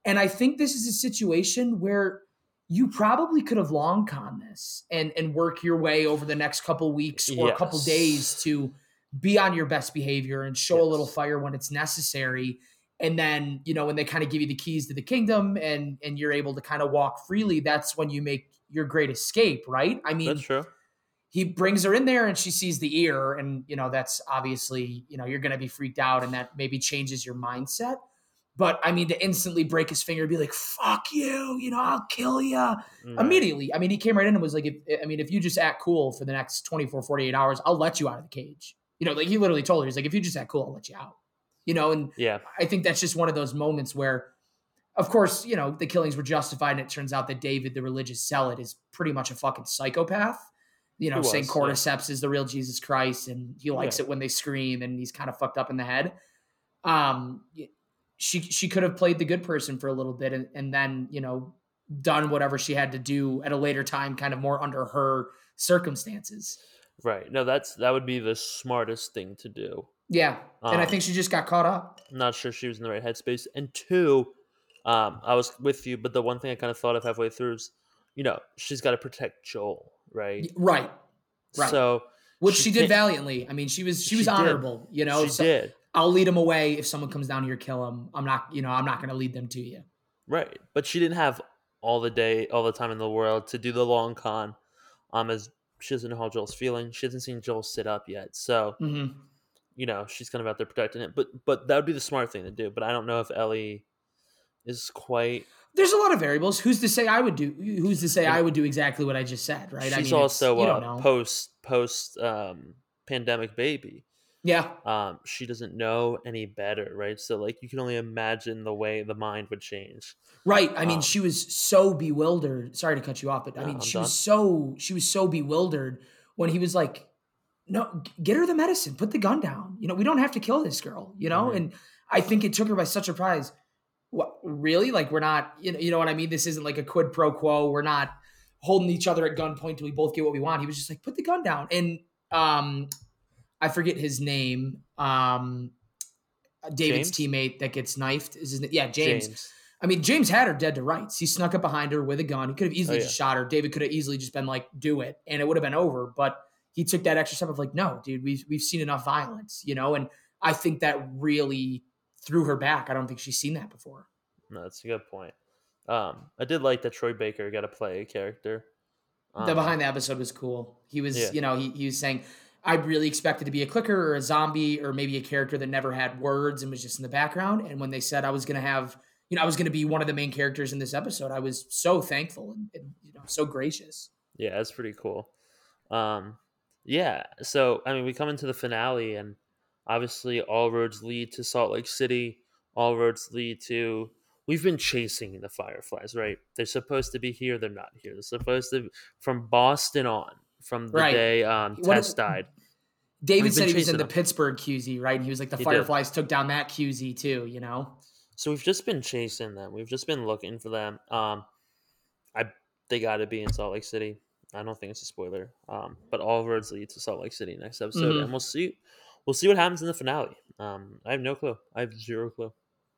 And I think this is a situation where you probably could have long con this and and work your way over the next couple weeks or a couple days to be on your best behavior and show a little fire when it's necessary and then you know when they kind of give you the keys to the kingdom and and you're able to kind of walk freely that's when you make your great escape right? I mean That's true. he brings her in there and she sees the ear and you know that's obviously you know you're going to be freaked out and that maybe changes your mindset. But i mean to instantly break his finger and be like fuck you you know i'll kill you Right. Mm. immediately. I mean he came right in and was like if, i mean if you just act cool for the next 24 48 hours i'll let you out of the cage. You know like he literally told her he's like if you just act cool i'll let you out you know and Yeah. I think that's just one of those moments where, of course, you know, the killings were justified, and it turns out that David, the religious zealot, is pretty much a fucking psychopath. You know, He saying was, yeah. cordyceps is the real Jesus Christ, and he likes Yeah. it when they scream, and he's kind of fucked up in the head. Um, she she could have played the good person for a little bit, and, and then you know done whatever she had to do at a later time, kind of more under her circumstances. Right. No, that's that would be the smartest thing to do. Yeah, and I Um, think she just got caught up. Not sure she was in the right headspace. And two, um, I was with you, but the one thing I kind of thought of halfway through is, you know, she's got to protect Joel, right? Right, right. So which she she, did valiantly. I mean, she was she was She did. honorable. You know, she So- did. I'll lead them away if someone comes down here, kill him. I'm not, you know, I'm not going to lead them to you. Right. But she didn't have all the day, all the time in the world to do the long con. Um, as she doesn't know how Joel's feeling. She hasn't seen Joel sit up yet. So, hmm you know, she's kind of out there protecting it. But but that would be the smart thing to do. But I don't know if Ellie is quite There's a lot of variables. Who's to say I would do? Who's to say I would do exactly what I just said? Right? she's I mean, also a post post um pandemic baby. yeah, um, she doesn't know any better, right? So like you can only imagine the way the mind would change. right. I mean, Um, she was so bewildered. Sorry to cut you off, but I mean, I'm she done. was so she was so bewildered when he was like, "No, get her the medicine. Put the gun down. You know, we don't have to kill this girl. You know." Mhm. And I think it took her by such a surprise. What really? Like we're not, you know, you know what I mean? This isn't like a quid pro quo. We're not holding each other at gunpoint till we both get what we want. He was just like, put the gun down. And um, I forget his name. Um, David's James? teammate that gets knifed is his name. Yeah, James. I mean, James had her dead to rights. He snuck up behind her with a gun. He could have easily Oh, just shot her. David could have easily just been like, "Do it," and it would have been over. But he took that extra step of like, "No, dude, we've we've seen enough violence," you know. And I think that really threw her back. I don't think she's seen that before. No, that's a good point. Um, I did like that Troy Baker got to play a character. the Um, behind the episode was cool. He was, Yeah. you know, he, he was saying, I really expected to be a clicker or a zombie or maybe a character that never had words and was just in the background. And when they said I was going to have, you know, I was going to be one of the main characters in this episode, I was so thankful and, and you know, so gracious. Yeah, that's pretty cool. Um, yeah, so I mean, we come into the finale, and obviously, all roads lead to Salt Lake City. All roads lead to. We've been chasing the Fireflies, right? They're supposed to be here. They're not here. They're supposed to from Boston on, from the Right. day um, What Tess if- died. David said he was in chasing the them. Pittsburgh QZ, right? And he was like, the He did. Fireflies took down that QZ too, you know? So we've just been chasing them. We've just been looking for them. Um, I they got to be in Salt Lake City. I don't think it's a spoiler. Um, but all roads lead to Salt Lake City next episode, Mhm. and we'll see. We'll see what happens in the finale. Um, I have no clue. I have zero clue.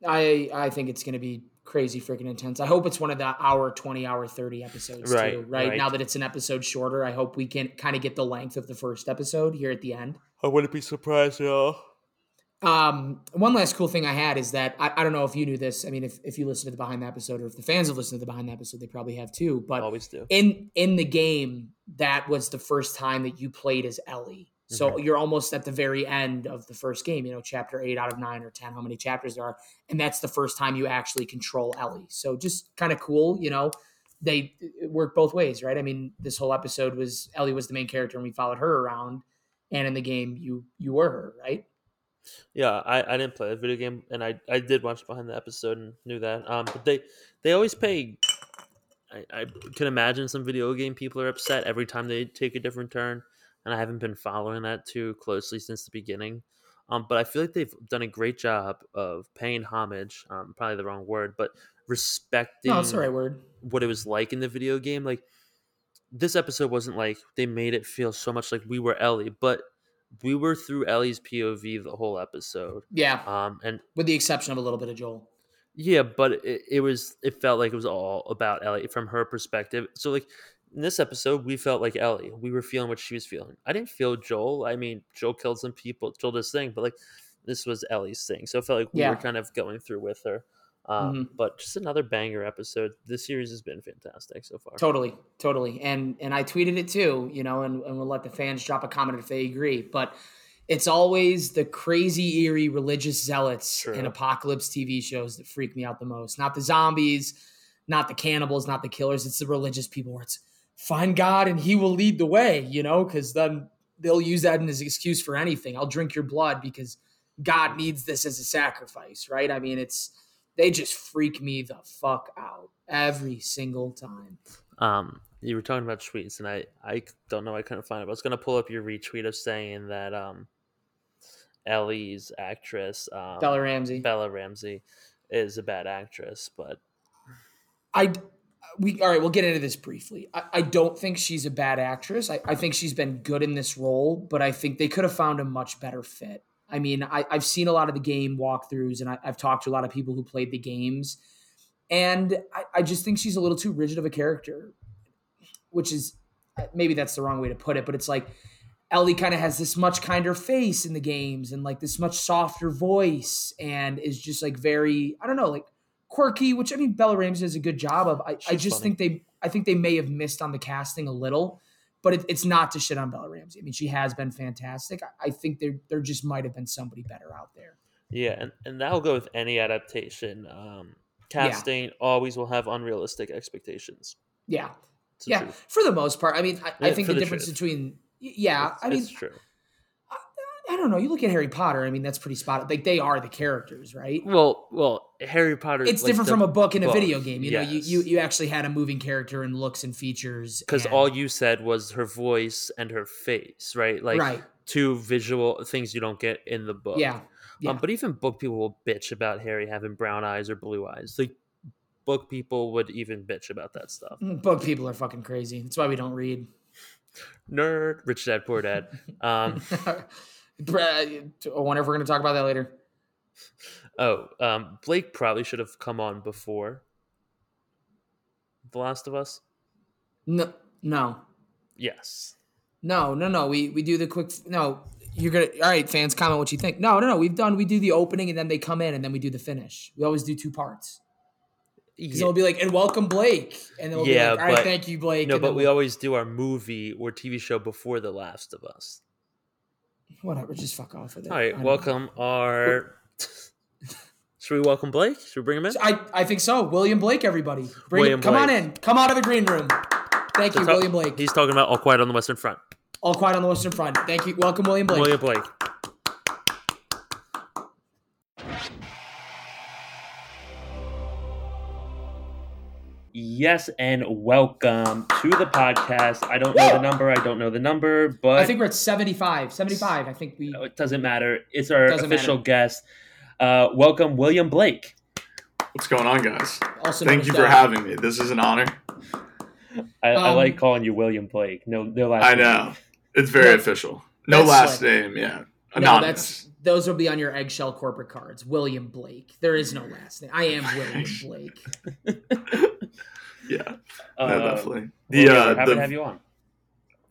I I think it's going to be crazy freaking intense. I hope it's one of the hour 20 hour 30 episodes Right, too, right? right. Now that it's an episode shorter, I hope we can kind of get the length of the first episode here at the end. I wouldn't be surprised at all. Um, one last cool thing I had is that I, I don't know if you knew this. I mean, if, if you listen to the behind the episode or if the fans have listened to the behind the episode, they probably have too. But Always do. in in the game, that was the first time that you played as Ellie. So Mhm. you're almost at the very end of the first game, you know, chapter eight out of nine or ten, how many chapters there are, and that's the first time you actually control Ellie. So just kind of cool, you know. They work both ways, right? I mean, this whole episode was Ellie was the main character, and we followed her around, and in the game, you you were her, right? Yeah, I, I didn't play the video game, and I, I did watch behind the episode and knew that. Um, but they they always pay. I, I can imagine some video game people are upset every time they take a different turn, and I haven't been following that too closely since the beginning. Um, but I feel like they've done a great job of paying homage. Um, probably the wrong word, but respecting No, it's the right word. what it was like in the video game. Like this episode wasn't like they made it feel so much like we were Ellie, but we were through Ellie's POV the whole episode. Yeah, Um, and with the exception of a little bit of Joel. yeah, but it, it was it felt like it was all about Ellie from her perspective. So like in this episode, we felt like Ellie. We were feeling what she was feeling. I didn't feel Joel. I mean, Joel killed some people, Joel this thing, but like this was Ellie's thing. So it felt like we Yeah. were kind of going through with her. Um, Mhm. But just another banger episode. This series has been fantastic so far. Totally, totally. And and I tweeted it too, you know, and, and we'll let the fans drop a comment if they agree. But it's always the crazy, eerie religious zealots True. in apocalypse TV shows that freak me out the most. Not the zombies, not the cannibals, not the killers. It's the religious people where it's find God and he will lead the way, you know, because then they'll use that as an excuse for anything. I'll drink your blood because God needs this as a sacrifice, right? I mean, it's they just freak me the fuck out every single time. Um, you were talking about tweets, and I I don't know. I couldn't find it. But I was gonna pull up your retweet of saying that um, Ellie's actress um, Bella Ramsey. Bella Ramsey is a bad actress, but I we all right. We'll get into this briefly. I, I don't think she's a bad actress. I, I think she's been good in this role, but I think they could have found a much better fit. I mean, I, I've seen a lot of the game walkthroughs, and I, I've talked to a lot of people who played the games, and I, I just think she's a little too rigid of a character, which is uh, maybe that's the wrong way to put it, but it's like Ellie kind of has this much kinder face in the games and like this much softer voice and is just like very I don't know like quirky, which I mean Bella Ramsey does a good job of. I, I just funny. think they I think they may have missed on the casting a little, but it, it's not to shit on Bella Ramsey. I mean she has been fantastic. I, I think there there just might have been somebody better out there. yeah, and, and that'll go with any adaptation. Um, casting always will have unrealistic expectations. Yeah, yeah. truth. For the most part, I mean I, I think the the difference truth. between yeah, It's- I mean it's true. I don't know. You look at Harry Potter. I mean, that's pretty spot. Like they are the characters, right? Well, well, Harry Potter. It's like, different from a book and a video game. You know, you, you you actually had a moving character and looks and features. because and- all you said was her voice and her face, right? Like right, two visual things you don't get in the book. yeah, yeah. Um, but even book people will bitch about Harry having brown eyes or blue eyes. Like book people would even bitch about that stuff. Mm, book people are fucking crazy. That's why we don't read. Nerd, rich dad, poor dad. Um, I wonder if we're going to talk about that later. Oh, um, Blake probably should have come on before The Last of Us. No, no, Yes. no, no, no. We we do the quick. No, you're gonna. All right, fans, comment what you think. No, no, no. We've done. We do the opening and then they come in and then we do the finish. We always do two parts. Because Yeah. it'll be like, and welcome Blake, and then we'll Yeah, be like, all right, thank you, Blake. No, but we we'll- always do our movie or TV show before The Last of Us. whatever, just fuck off with it. All right, welcome our. Should we welcome Blake? Should we bring him in? I, I think so. William Blake, everybody, Bring, William come on in, come out of the green room. Thank you, So William Blake. He's talking about All Quiet on the Western Front. All quiet on the Western Front. Thank you, welcome, William Blake. William Blake. Yes, and welcome to the podcast. I don't know the number. I don't know the number, but I think we're at 75. 75. I think we. it doesn't matter. It's our Doesn't official matter. guest. Uh, welcome, William Blake. What's going on, guys? Also Thank you for having me. This is an honor. I, I Um, like calling you William Blake. No, no last name. I name. know. It's very Yeah. official. No last slick. name, yeah. No, Anonymous. that's those will be on your eggshell corporate cards. William Blake. There is no last name. I am William Blake. yeah, Uh, no, definitely. The, yeah, uh, happy the- to have you on.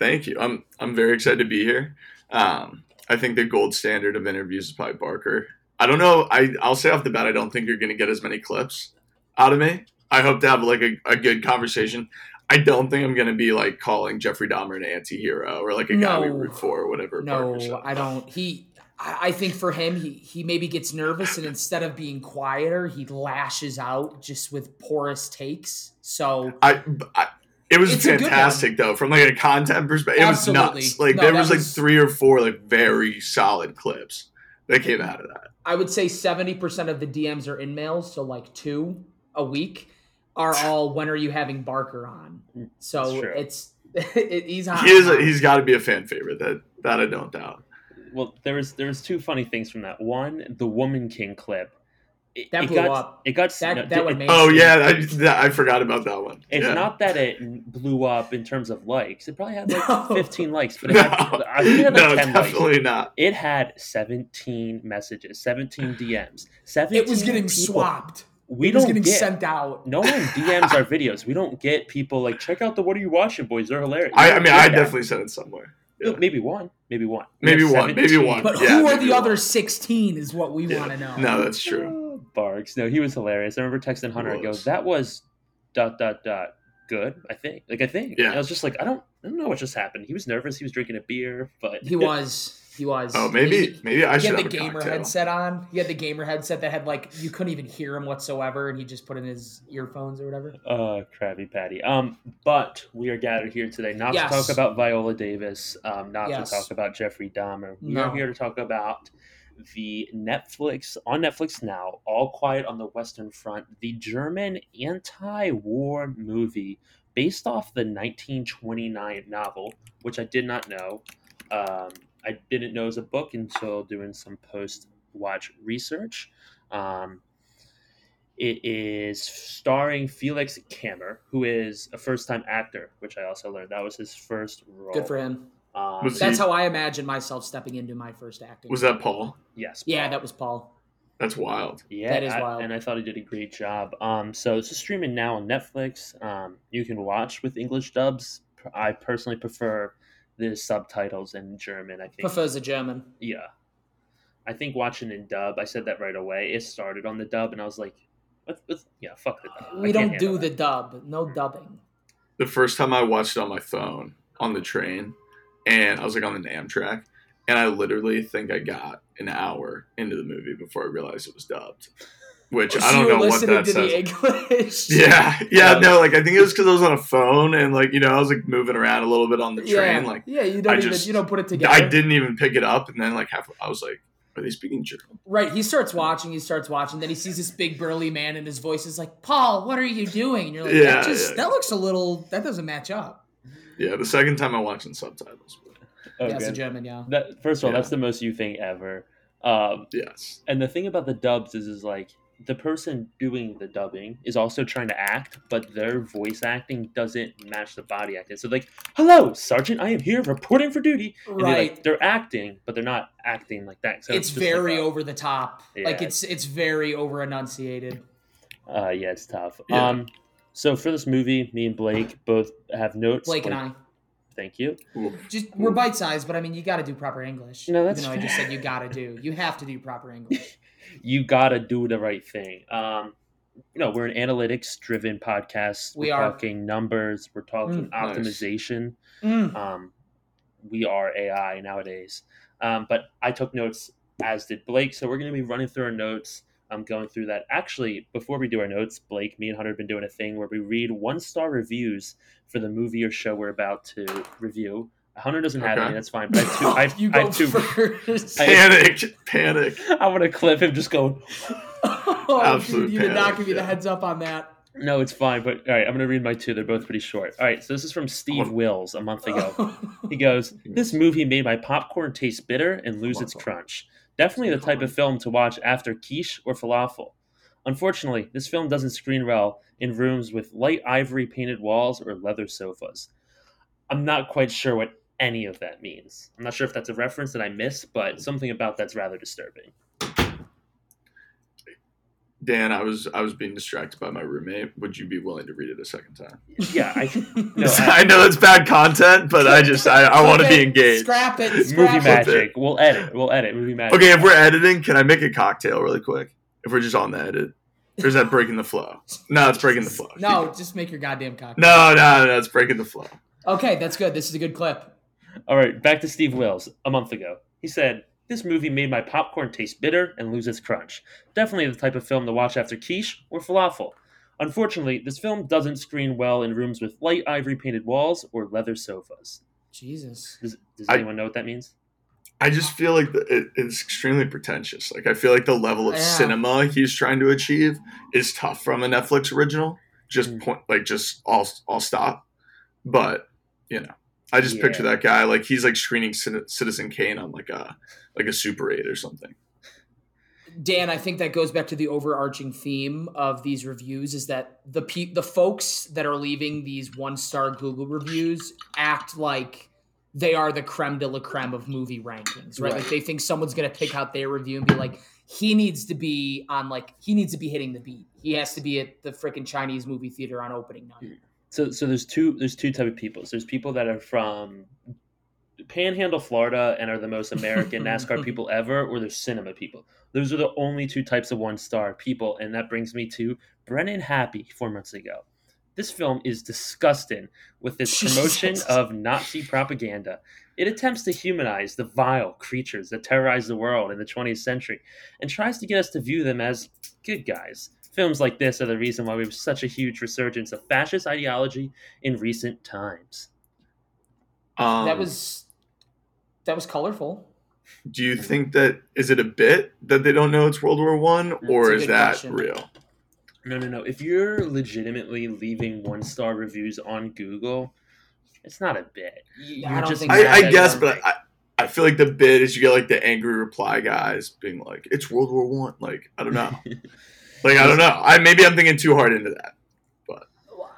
thank you. I'm I'm very excited to be here. Um, I think the gold standard of interviews is probably Barker. I don't know. I I'll say off the bat, I don't think you're going to get as many clips out of me. I hope to have like a, a good conversation. I don't think I'm going to be like calling Jeffrey Dahmer an anti-hero or like a guy we root for or whatever. No, I don't. He. I think for him, he, he maybe gets nervous and instead of being quieter, he lashes out just with porous takes. So I, I it was It's fantastic though from like a content perspective. It Absolutely. was nuts. Like No, there that was like three or four like very solid clips that came out of that. I would say 70% of the DMs are in mails, so like two a week are all when are you having Barker on? So it's it, he's hot. He is a, he's got to be a fan favorite. That that I don't doubt. Well, there was there was two funny things from that. One, the Woman King clip. It, That it blew got, up. It got that no, that it- would make Oh yeah, I, that, I forgot about that one. It's yeah. not that it blew up in terms of likes. It probably had like No. 15 likes, but it No, had, I think it had like no 10 likes. definitely not. It had 17 messages, 17 DMs, 17 it was getting people. swapped. We It don't getting get sent out. no one DMs our videos. We don't get people like check out the what are you watching boys? They're hilarious. I, I mean, I that. definitely sent it somewhere. Yeah. maybe one, maybe one, Maybe have one, maybe one. But Yeah, who are the one. other 16 is what we Yeah. want to know. No, that's true. Oh, Barks. No, he was hilarious. I remember texting Hunter. I go, that was dot dot dot good. I think. Like I think. Yeah. And I was just like, I don't, I don't know what just happened. He was nervous. He was drinking a beer, but He was. He was. Oh, maybe He, maybe I he should had have the a gamer cocktail. headset on. He had the gamer headset that had like you couldn't even hear him whatsoever, and he just put in his earphones or whatever. Uh, Krabby Patty. Um, but we are gathered here today not Yes. to talk about Viola Davis, um, not Yes. to talk about Jeffrey Dahmer. We No. are here to talk about the Netflix on Netflix now, All Quiet on the Western Front, the German anti-war movie based off the 1929 novel, which I did not know. Um, I didn't know it was a book until doing some post-watch research. Um, it is starring Felix Kammer, who is a first-time actor, which I also learned that was his first role. Good for him. Um, That's he- how I imagine myself stepping into my first acting. Was that Paul? yes. Yeah, that was Paul. That's wild. Yeah, That is I- wild. and I thought he did a great job. Um, so it's streaming now on Netflix. Um, you can watch with English dubs. I personally prefer the subtitles in German. I think. Prefers a German. Yeah, I think watching in dub. I said that right away. It started on the dub, and I was like, "What? what yeah, fuck the dub." We don't do handle the that. dub. No hmm. dubbing. The first time I watched it on my phone on the train, and I was like on the Amtrak, and I literally think I got an hour into the movie before I realized it was dubbed. Which I don't know what listening that to says. the English. Yeah, yeah, Um, no, like I think it was because I was on a phone and like you know I was like moving around a little bit on the train. yeah. Like yeah, you don't I even just- you don't put it together. I didn't even pick it up, and then like half I was like, "Are they speaking German?" Right, he starts watching. He starts watching. Then he sees this big burly man, and his voice is like, "Paul, what are you doing?" And you're like, Yeah, "That just yeah. that looks a little. That doesn't match up." Yeah, the second time I watched in subtitles. But Oh, yeah, it's a. German. Yeah. That first of all, Yeah. that's the most you thing ever. Um, yes, and the thing about the dubs is, is like the person doing the dubbing is also trying to act, but their voice acting doesn't match the body acting. So like, hello, Sergeant, I am here reporting for duty. And they're, Right. like, they're acting, but they're not acting like that. So it's just like very over the top. Like it's it's very over enunciated. Uh, yeah, it's tough. Yeah. Um, so for this movie, me and Blake both have notes. Blake and I. Thank you. Just we're bite sized, but I mean, you got to do proper English. No, that's even though I just said you got to do. You have to do proper English. You gotta do the right thing. Um, you know, we're an analytics driven podcast. We we're are. talking numbers. We're talking Mm. Nice. optimization. Mm. Um, we are AI nowadays. Um, but I took notes, as did Blake. So we're going to be running through our notes. I'm going through that. Actually, before we do our notes, Blake, me and Hunter have been doing a thing where we read one star reviews for the movie or show we're about to review. Hunter doesn't have Okay. any. That's fine. But I have two. I have, you I go have two. first. I- Panic, panic. I want to clip him just going. oh, Absolute dude, you did not give me the heads up on that. No, it's fine. But all right, I'm going to read my two. They're both pretty short. All right, so this is from Steve Wills a month ago. He goes, This movie made my popcorn taste bitter and lose its crunch. Definitely the type of film to watch after quiche or falafel. Unfortunately, this film doesn't screen well in rooms with light ivory painted walls or leather sofas. I'm not quite sure what any of that means. I'm not sure if that's a reference that I missed, but something about that's rather disturbing. Dan, I was I was being distracted by my roommate. Would you be willing to read it a second time? Yeah, I no, I know that's bad content, but I just I, I want to be engaged. Scrap it. movie it. magic. We'll edit. We'll edit movie magic. Okay, if we're editing, can I make a cocktail really quick? If we're just on the edit, or is that breaking the flow? No, it's breaking the flow. No, just make your goddamn cock. no, no, no, it's breaking the flow. Okay, that's good. This is a good clip. All right, back to Steve Wills a month ago. He said, This movie made my popcorn taste bitter and lose its crunch. Definitely the type of film to watch after quiche or falafel. Unfortunately, this film doesn't screen well in rooms with light ivory painted walls or leather sofas. Jesus. Does, does I- anyone know what that means? I just feel like the, it, it's extremely pretentious. Like I feel like the level of Yeah. cinema he's trying to achieve is tough from a Netflix original. Just Mm. point like just all all stop. But you know, I just picture that guy like he's like screening Citi- Citizen Kane on like a like a Super Eight or something. Dan, I think that goes back to the overarching theme of these reviews is that the pe- the folks that are leaving these one star Google reviews act like they are the creme de la creme of movie rankings, right? Right. Like they think someone's gonna pick out their review and be like, he needs to be on like he needs to be hitting the beat. He has to be at the freaking Chinese movie theater on opening night. So, so there's two there's two type of people. So there's people that are from Panhandle, Florida, and are the most American NASCAR people ever, or there's cinema people. Those are the only two types of one star people, and that brings me to Brennan Happy four months ago. This film is disgusting with its promotion of Nazi propaganda. It attempts to humanize the vile creatures that terrorize the world in the 20th century and tries to get us to view them as good guys. Films like this are the reason why we have such a huge resurgence of fascist ideology in recent times. Um, that was that was colorful. Do you think that is it a bit that they don't know it's World War One, or is that question. real? No, no, no. If you're legitimately leaving one star reviews on Google, it's not a bit. You- I You're don't just think I, I guess, a- but I, I feel like the bit is you get like the angry reply guys being like, "It's World War One." Like I don't know. like I don't know. I maybe I'm thinking too hard into that.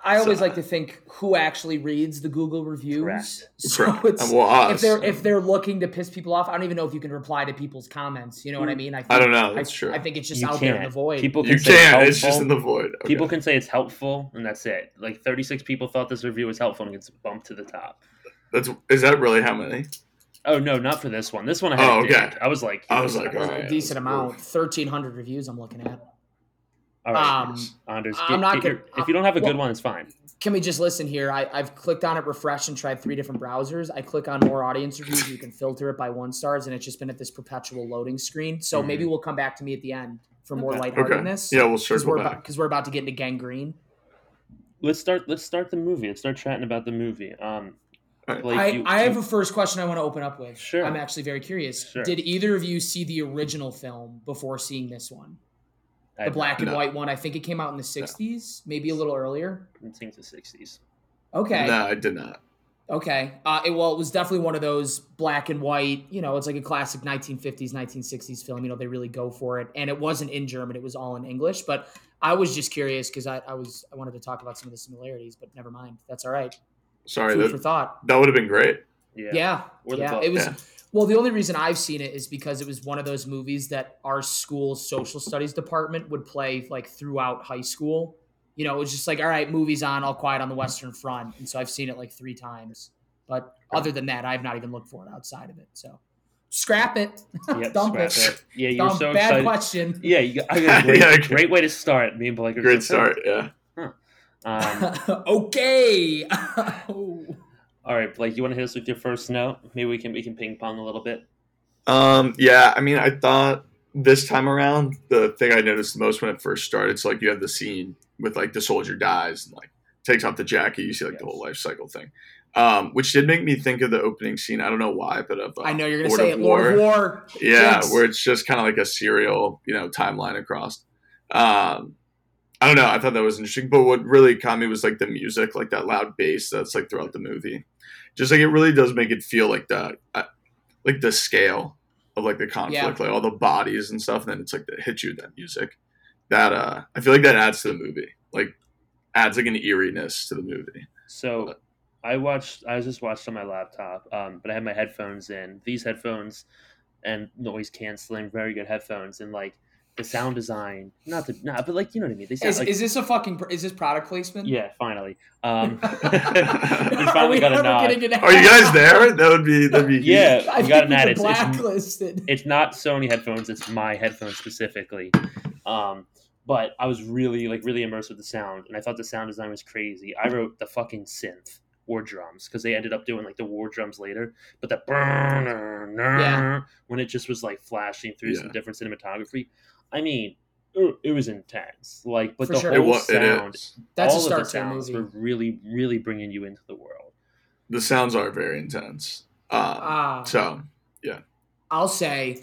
I always So- like to uh, think who actually reads the Google reviews. Correct. So Correct. it's well, us. if they're if they're looking to piss people off, I don't even know if you can reply to people's comments. You know what I hmm. mean? I, think, I don't know. I, That's true. I think it's just You out there in the void. People can you say can't. It's, It's just in helpful. the void. Okay. People can say it's helpful, and that's it. Like 36 people thought this review was helpful, and it gets bumped to the top. That's is that really how many? Oh no, not for this one. This one I had Oh, okay. I was like, I was like, a all right. decent Oof. amount, thirteen hundred reviews. I'm looking at. All right, Um, Anders, I'm not get gonna- if you don't have a good one, it's fine. Can we just listen here? I, I've clicked on it, refreshed, and tried three different browsers. I click on more audience reviews. You can filter it by one stars, and it's just been at this perpetual loading screen. So maybe we'll come back to me at the end for more Okay. lightheartedness. Okay. Yeah, we'll because circle we're back. because we're about to get into gangrene. Let's start. Let's start the movie. Let's start chatting about the movie. Um, Alright. Blake, I, you- I have you- a first question I want to open up with. Sure. I'm actually very curious. Sure. Did either of you see the original film before seeing this one? I The black and No. white one. I think it came out in the 60s, maybe a little earlier. I think the 60s. Okay. No, I did not. Okay. Uh, it, well, it was definitely one of those black and white, you know, it's like a classic 1950s, 1960s film. You know, they really go for it. And it wasn't in German, it was all in English. But I was just curious because I, I was, I wanted to talk about some of the similarities, but never mind. That's all right. Sorry, Food that, for thought. that would have been great. Yeah. Yeah. Yeah. It was, yeah. Well, the only reason I've seen it is because it was one of those movies that our school's social studies department would play like throughout high school. You know, it was just like, all right, movies on, all quiet on the Western Front. And so I've seen it like three times. But other than that, I've not even looked for it outside of it. So scrap it. Yep, Dump scrap it. it. Yeah, you're Dump. so Bad question. Yeah, you got, I got a great, Yeah, great way to start. Me and Blake are Great so start. Yeah. Um, okay. All right, Blake, you want to hit us with your first note? Maybe we can we can ping pong a little bit. Um, yeah, I mean, I thought this time around, the thing I noticed the most when it first started, it's like you have the scene with like the soldier dies and like takes off the jacket. You see like the whole life cycle thing, um, which did make me think of the opening scene. I don't know why, but of uh, I know you're gonna Lord say of it. Lord of War. Yeah, Jinx. where it's just kind of like a serial, you know, timeline across. Um, I don't know. I thought that was interesting, but what really caught me was like the music, like that loud bass that's like throughout the movie. Just like it really does make it feel like the, uh, like the scale of like the conflict, like all the bodies and stuff. And then it's like that hits you with that music. That uh, I feel like that adds to the movie, like adds like an eeriness to the movie. So I watched. I was just watched on my laptop, um, but I had my headphones in. These headphones and noise canceling, very good headphones, and like the sound design. Not the not, but like you know what I mean. They sound Is, like is this a fucking? Is this product placement? yeah. Finally, um, we Are finally we got a nod. Are you guys there? That would be that'd be huge. Yeah, I we got an ad. we It's, could it's, blacklisted. it's not Sony headphones. It's my headphones specifically. Um, but I was really like really immersed with the sound, and I thought the sound design was crazy. I wrote the fucking synth war drums because they ended up doing like the war drums later, but that Yeah. when it just was like flashing through some different cinematography. I mean, it, it was intense. Like, but For the sure. Whole wa- it sound, is. That's a all of start the to sounds movie. were really, really bringing you into the world. The sounds are very intense. Um, Ah. so yeah, I'll say,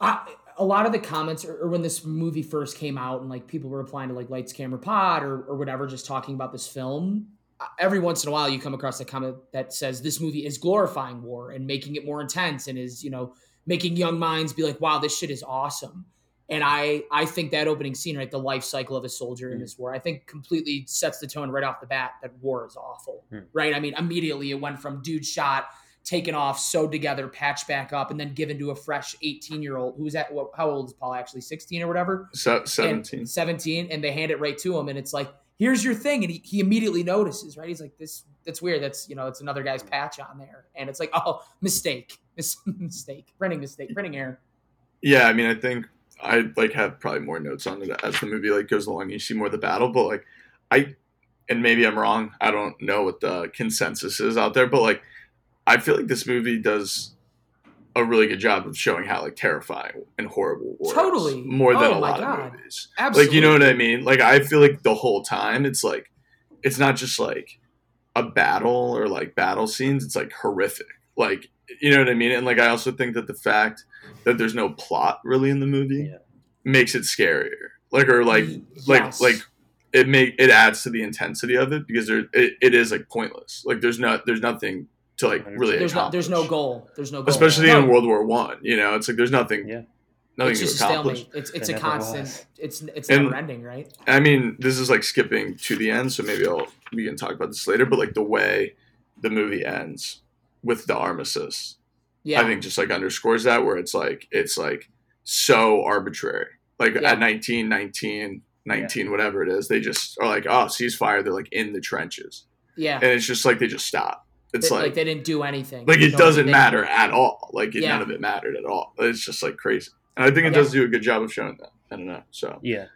I, a lot of the comments, or, or when this movie first came out, and like people were replying to like Lights Camera Pod or, or whatever, just talking about this film. uh, Every once in a while, you come across a comment that says this movie is glorifying war and making it more intense, and is you know making young minds be like, "Wow, this shit is awesome." And I, I think that opening scene, right, the life cycle of a soldier in Mm. this war, I think completely sets the tone right off the bat that war is awful, Mm. right? I mean, immediately it went from dude shot taken off, sewed together, patched back up, and then given to a fresh 18 year old who's at what, how old is Paul actually 16 or whatever? se- And 17. 17, and they hand it right to him, and it's like, here's your thing, and he, he immediately notices, right? He's like, this that's weird. That's you know, it's another guy's patch on there, and it's like, oh, mistake, Mis- mistake, printing mistake, printing error. Yeah, I mean, I think I like have probably more notes on it as the movie like goes along. You see more of the battle, but like I, and maybe I'm wrong. I don't know what the consensus is out there, but like I feel like this movie does a really good job of showing how like terrifying and horrible war is. Totally. more than Oh a lot God. of movies. Absolutely, Like you know what I mean? Like I feel like the whole time it's like it's not just like a battle or like battle scenes. It's like horrific. Like you know what I mean? And like I also think that the fact that there's no plot really in the movie Yeah. makes it scarier. Like or like like Yes. like it make it adds to the intensity of it because there it, it is like pointless. Like there's not there's nothing to like really there's no there's no goal. There's no goal. Especially No, in World War One, you know, it's like there's nothing Yeah. nothing it's just a accomplish. stalemate. It's it's It a constant. was. It's it's And- never ending, right? I mean, this is like skipping to the end, so maybe I'll we can talk about this later. But like the way the movie ends with the armistice, Yeah, I think just like underscores that where it's like it's like so arbitrary. Like Yeah. at 19, 19, 19, whatever it is, they just are like, oh, ceasefire. They're like in the trenches, yeah. and it's just like they just stop. It's They- like like they didn't do anything. like it No, doesn't they- matter at all. Like it, Yeah. none of it mattered at all. It's just like crazy, and I think it Yeah. does do a good job of showing that. I don't know. So Yeah.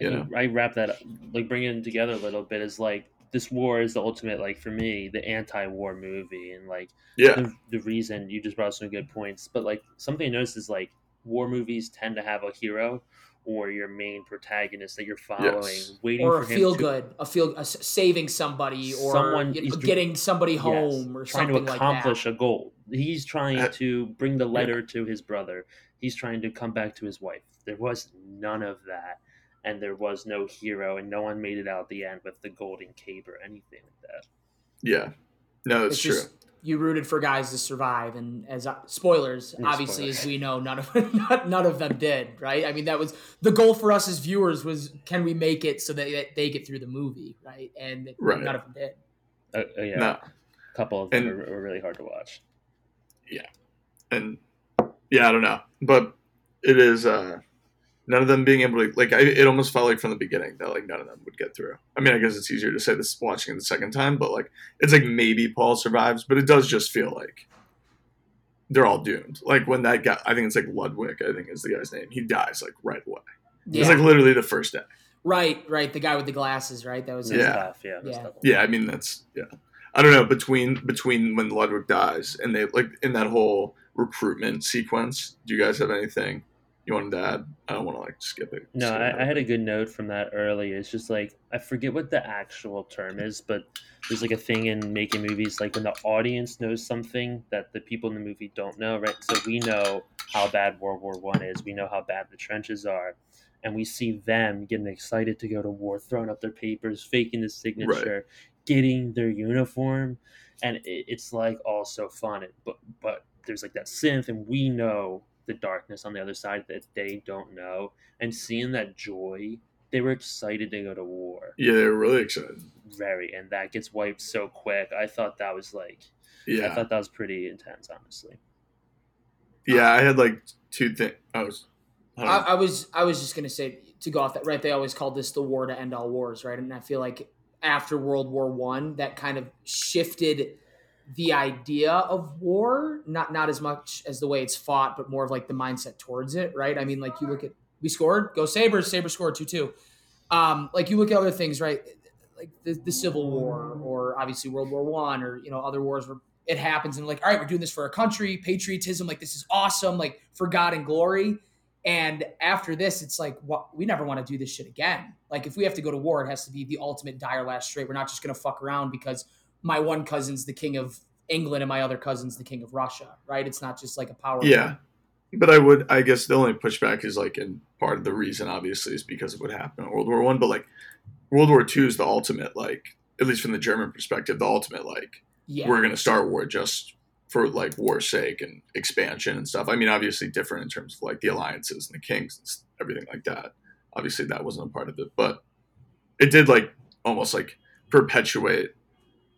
You I, know. I wrap that up, like bringing it together a little bit is like this war is the ultimate, like for me, the anti-war movie, and like yeah, the, the reason you just brought up some good points. But like something I noticed is like war movies tend to have a hero or your main protagonist that you're following, Yes. waiting or for a him feel to good, a feel a s- saving somebody, or Someone you know, getting somebody Yes, home, or trying something to like accomplish that. a goal. He's trying Uh, to bring the letter to his brother. He's trying to come back to his wife. There was none of that, and there was no hero, and no one made it out at the end with the golden cape or anything like that. yeah. No, that's It's true. just you rooted for guys to survive, and as uh, spoilers, Yeah, obviously, spoilers. as we know, none of not, none of them did. Right? I mean, that was the goal for us as viewers was can we make it so that that they get through the movie, right? And Right. none of them did. Uh, uh, yeah, No. a couple of them And- were, were really hard to watch. Yeah. And yeah, I don't know, but it is uh, none of them being able to like. I, it almost felt like from the beginning that like none of them would get through. I mean, I guess it's easier to say this watching it the second time, but like it's like maybe Paul survives, but it does just feel like they're all doomed. Like when that guy, I think it's like Ludwig, I think is the guy's name. He dies like right away. Yeah. It's like literally the first day. right, right. The guy with the glasses, right? That was It Yeah. tough, yeah, Yeah. Yeah, I mean that's yeah. I don't know between between when Ludwig dies and they like in that whole recruitment sequence. Do you guys have anything you wanted to add? I don't want to like skip it. No, skip. I, I had a good note from that early. It's just like I forget what the actual term is, but there's like a thing in making movies like when the audience knows something that the people in the movie don't know, right? So we know how bad World War One is. We know how bad the trenches are, and we see them getting excited to go to war, throwing up their papers, faking the signature, getting their uniform, and it, it's like all so fun. It, but but there's like that synth, and we know the darkness on the other side that they don't know, and seeing that joy, they were excited to go to war, Yeah, they were really excited. very, and that gets wiped so quick. I thought that was like, yeah I thought that was pretty intense, honestly. yeah. I had like two things. I was. I I. I was I was just gonna say to go off that right. They always called this the war to end all wars, right? And I feel like after World War One, that kind of shifted the idea of war, not not as much as the way it's fought, but more of like the mindset towards it, right? I mean, like you look at we scored, go Sabres, Sabres scored two two. Um, like you look at other things, right? Like the, the Civil War, or obviously World War One, or you know other wars where it happens, and like, all right, we're doing this for our country, patriotism, like this is awesome, like for God and glory. And after this, it's like, what we never want to do this shit again. Like, if we have to go to war, it has to be the ultimate dire last straight. We're not just to fuck around because my one cousin's the king of England and my other cousin's the king of Russia, right? It's not just like a power. Yeah, but I would. I guess the only pushback is like, and part of the reason obviously is because of what happened in World War One. But like, World War Two is the ultimate, like, at least from the German perspective, the ultimate like yeah, we're going to start war just for like war's sake and expansion and stuff. I mean, obviously different in terms of like the alliances and the kings and everything like that. Obviously, that wasn't a part of it, but it did like almost like perpetuate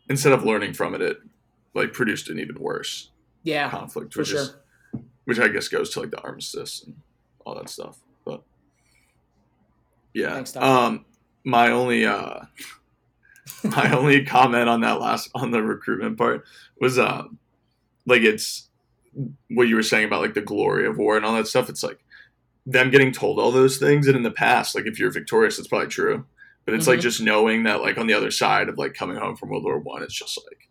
instead of learning from it. It like produced an even worse yeah, conflict, which sure. is which I guess goes to like the armistice and all that stuff. But yeah, Thanks, um, my only uh, my only comment on that last on the recruitment part was um, like it's what you were saying about like the glory of war and all that stuff. It's like them getting told all those things, and in the past, like if you're victorious, it's probably true. But it's like Mhm. just knowing that like on the other side of like coming home from World War One, it's just like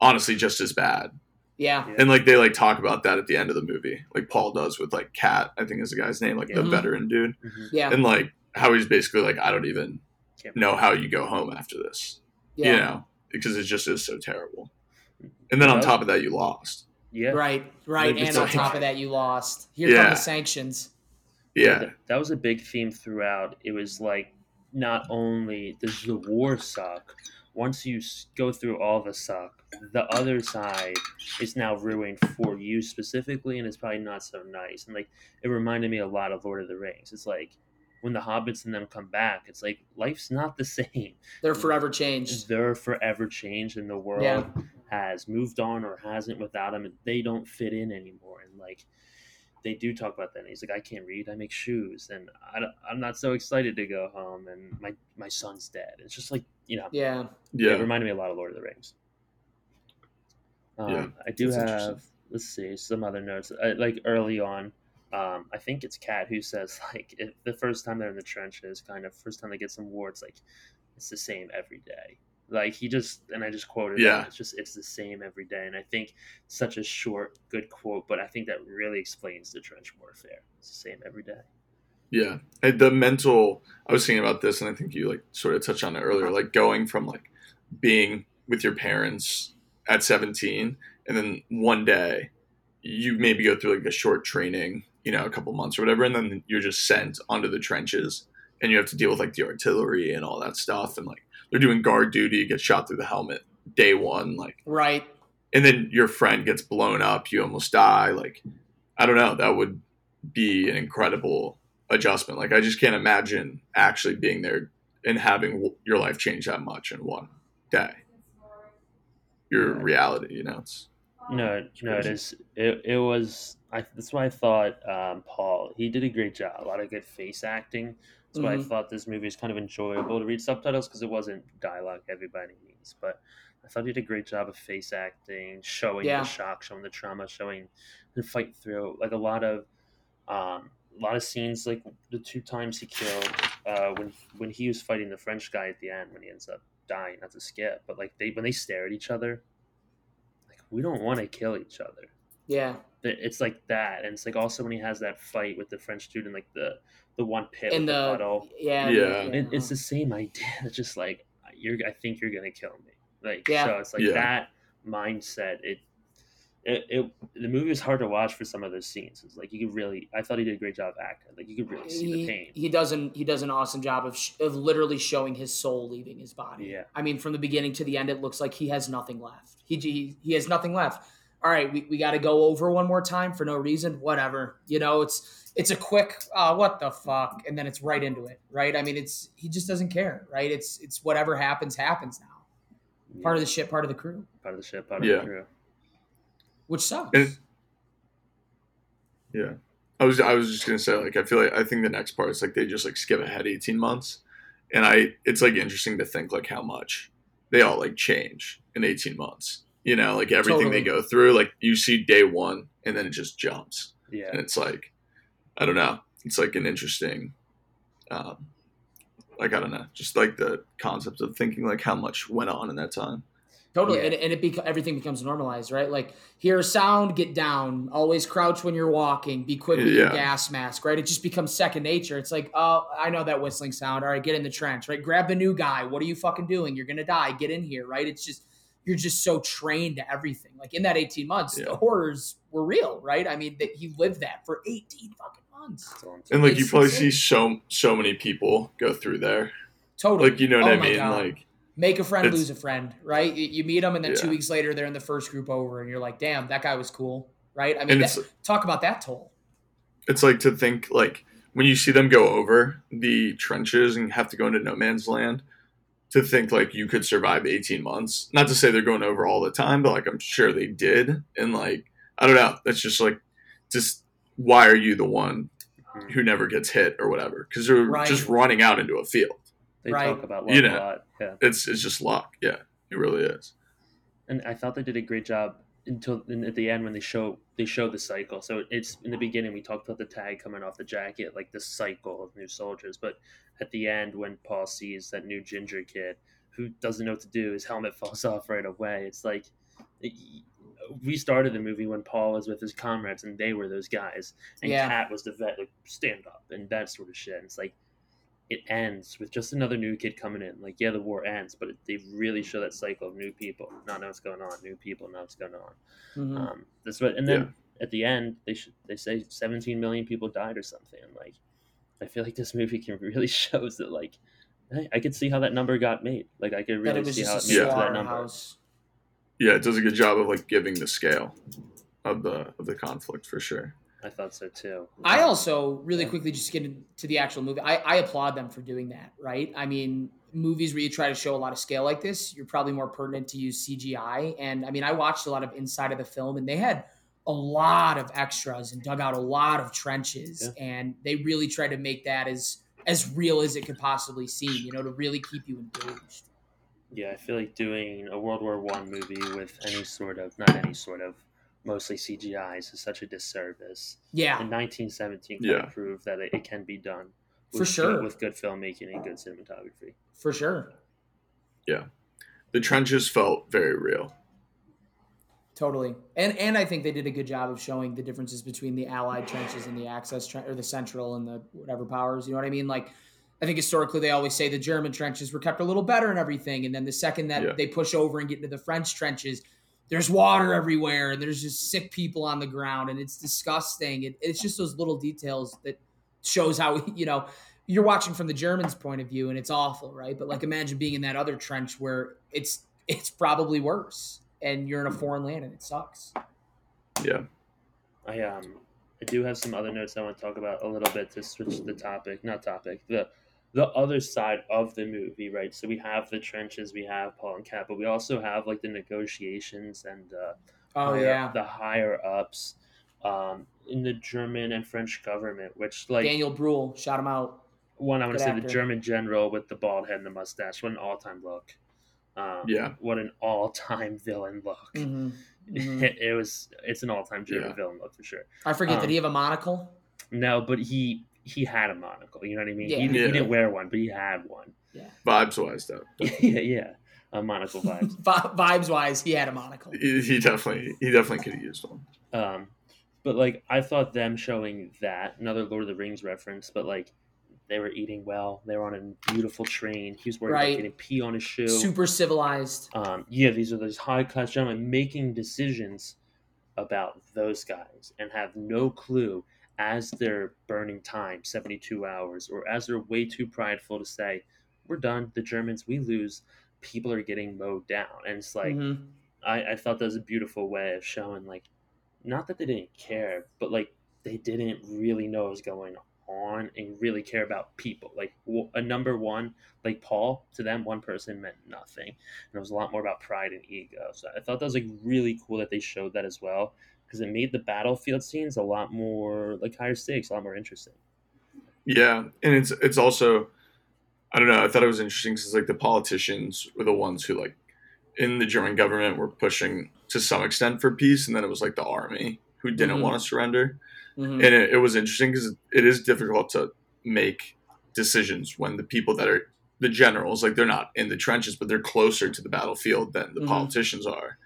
honestly just as bad. yeah, And like they like talk about that at the end of the movie, like Paul does with like Kat, I think is the guy's name, like the Mhm. veteran dude, Mhm. yeah, and like how he's basically like, I don't even Can't- know how you go home after this, yeah, you know, because it just is so terrible. And then on top of that, you lost. Yeah, right, right. Like, And on like- top of that, you lost. Here Yeah. come the sanctions. Yeah, Th- that was a big theme throughout. It was like not only does the war suck, once you go through all the suck, the other side is now ruined for you specifically, and it's probably not so nice. And like it reminded me a lot of Lord of the Rings. It's like when the hobbits and them come back, it's like life's not the same. They're forever changed. They're forever changed, and the world Yeah. has moved on or hasn't without them, and they don't fit in anymore. And like they do talk about that. And he's like, I can't read, I make shoes, and I, am not so excited to go home, and my my son's dead. It's just like you know, Yeah, Yeah. it reminded me a lot of Lord of the Rings. Um, Yeah, I do that's have let's see some other notes. Uh, like early on, um, I think it's Kat who says like if the first time they're in the trenches, kind of first time they get some war, it's like it's the same every day. Like he just and I just quoted Yeah. it's just it's the same every day. And I think such a short, good quote, but I think that really explains the trench warfare. It's the same every day. yeah. And the mental. I was thinking about this, and I think you like sort of touched on it earlier, like going from like being with your parents at 17 and then one day you maybe go through like a short training you know a couple months or whatever and then you're just sent onto the trenches and you have to deal with like the artillery and all that stuff and like they're doing guard duty you get shot through the helmet day one like right. and then your friend gets blown up you almost die like i don't know that would be an incredible adjustment like i just can't imagine actually being there and having w- your life change that much in one day your reality you know it's No, no, it is. It, it was. I, that's why I thought um, Paul. He did a great job. A lot of good face acting. That's why I Mhm. thought this movie was kind of enjoyable to read subtitles because it wasn't dialogue everybody needs. But I thought he did a great job of face acting, showing Yeah. the shock, showing the trauma, showing the fight through. Like a lot of, um, a lot of scenes. Like the two times he killed, uh, when when he was fighting the French guy at the end, when he ends up dying. Not to skip, but like they when they stare at each other, like we don't want to kill each other. Yeah. It- It's like that, and it's like also when he has that fight with the French dude in like the the one pit In with the, the puddle. yeah. Yeah. It, it's the same idea. It's just like you're. I think you're gonna kill me. Like Yeah. so, it's like Yeah. that mindset. It, it, it. The movie was hard to watch for some of those scenes. It's like you could really. I thought he did a great job acting. Like you could really see the pain. he does an he does an awesome job of sh- of literally showing his soul leaving his body. Yeah. I mean, from the beginning to the end, it looks like he has nothing left. He he, he has nothing left. All right, we, we got to go over one more time for no reason. Whatever, you know, it's it's a quick uh, what the fuck, and then it's right into it, right? I mean, it's he just doesn't care, right? It's it's whatever happens happens now. Part of the shit, part of the crew, part of the ship. Part of Yeah. the crew. which sucks. And- Yeah. I was I was just gonna say like I feel like I think the next part is like they just like skip ahead eighteen months, and I it's like interesting to think like how much they all like change in eighteen months. You know, like everything they go through. Like you see day one, and then it just jumps, Yeah. and it's like I don't know. It's like an interesting, um, like I don't know, just like the concept of thinking like how much went on in that time. Totally, Yeah. and, and it beca- everything becomes normalized, right? Like hear a sound, get down. Always crouch when you're walking. Be quick with your gas mask, right? It just becomes second nature. It's like, oh, I know that whistling sound. All right, get in the trench, right? Grab the new guy. What are you fucking doing? You're gonna die. Get in here, right? It's just you're just so trained to everything. Like in that 18 months, Yeah. the horrors were real, right? I mean, that he lived that for 18 fucking months. That's all I'm saying. And like you probably insane. see so so many people go through there. Totally. Like you know what Oh I mean? God. Like Make a friend, lose a friend, right? You, you meet them, and then two weeks later, they're in the first group over, and you're like, damn, that guy was cool, right? I mean, that, talk about that toll. it's like to think like when you see them go over the trenches and have to go into no man's land to think like you could survive 18 months not to say they're going over all the time but like i'm sure they did and like i don't know that's just like just why are you the one Mhm. who never gets hit or whatever because they're Right. just running out into a field They Right. talk about luck You a know. lot. Yeah. it's it's just luck yeah it really is and I thought they did a great job until at the end when they show they show the cycle. So it's in the beginning we talked about the tag coming off the jacket, like the cycle of new soldiers. But at the end, when Paul sees that new ginger kid who doesn't know what to do, his helmet falls off right away. It's like we started the movie when Paul was with his comrades and they were those guys, and Yeah. Kat was the vet, like stand up and that sort of shit. And it's like it ends with just another new kid coming in. Like, yeah, the war ends, but it, they really show that cycle of new people, not know what's going on, new people, know what's going on. Mhm. Um, that's what, and then at the end, they should they say 17 million people died or something. And like, I feel like this movie can really shows that like, hey, I could see how that number got made. Like, I could really see how it made a to that number. slaughterhouse. yeah it does a good job of like giving the scale of the of the conflict for sure I thought so too. I also really Yeah. quickly just get into the actual movie. I, I applaud them for doing that, right? I mean, movies where you try to show a lot of scale like this, you're probably more pertinent to use CGI. And I mean, I watched a lot of inside of the film, and they had a lot of extras and dug out a lot of trenches, and they really tried to make that as as real as it could possibly seem, you know, to really keep you engaged. Yeah, I feel like doing a World War One movie with any sort of not any sort of mostly CGIs is such a disservice. Yeah, In 1917 kind Yeah. proved that it, it can be done For sure. with good filmmaking and good cinematography. for sure. Yeah. The trenches felt very real Totally, and and I think they did a good job of showing the differences between the Allied trenches and the Axis tren- or the Central and the whatever powers. You know what I mean? Like, I think historically they always say the German trenches were kept a little better and everything, and then the second that Yeah. they push over and get into the French trenches, there's water everywhere and there's just sick people on the ground, and it's disgusting. It, it's just those little details that shows how you know you're watching from the Germans' point of view, and it's awful, right? But like, imagine being in that other trench where it's it's probably worse, and you're in a foreign land and it sucks. yeah I um I do have some other notes I want to talk about a little bit to switch the topic, not topic, the the other side of the movie, right? So we have the trenches, we have Paul and Kat, but we also have like the negotiations and uh, Oh higher- yeah, the higher ups um, in the German and French government, which like Daniel Bruhl, shout him out. one I want to say the. German general with the bald head and the mustache, what an all time look. Um, Yeah. What an all-time villain look. Mhm. Mhm. It, it was. It's an all-time German Yeah. villain look for sure. I forget. Um, did he have a monocle? No, but he he had a monocle. You know what I mean? Yeah. He, he didn't wear one, but he had one. Yeah. Vibes wise, though, yeah, yeah. A monocle vibes. Vi- vibes wise, he had a monocle. he, he definitely he definitely could have used one. Um, but like I thought them showing that another Lord of the Rings reference, but like they were eating well. They were on a beautiful train. He was worried Right. about getting pee on his shoe. Super civilized. Um, yeah, these are those high class gentlemen making decisions about those guys and have no clue as they're burning time, seventy two hours, or as they're way too prideful to say, "We're done. The Germans, we lose." People are getting mowed down, and it's like Mhm. I, I thought that was a beautiful way of showing like not that they didn't care but like they didn't really know what was going on and really care about people like w- a number one like paul to them one person meant nothing and it was a lot more about pride and ego so i thought that was like really cool that they showed that as well because it made the battlefield scenes a lot more like higher stakes a lot more interesting Yeah, and it's it's also I don't know. I thought it was interesting because like the politicians were the ones who like in the German government were pushing to some extent for peace, and then it was like the army who didn't Mhm. want to surrender. Mhm. And it, it was interesting because it is difficult to make decisions when the people that are the generals like they're not in the trenches, but they're closer to the battlefield than the Mhm. politicians are.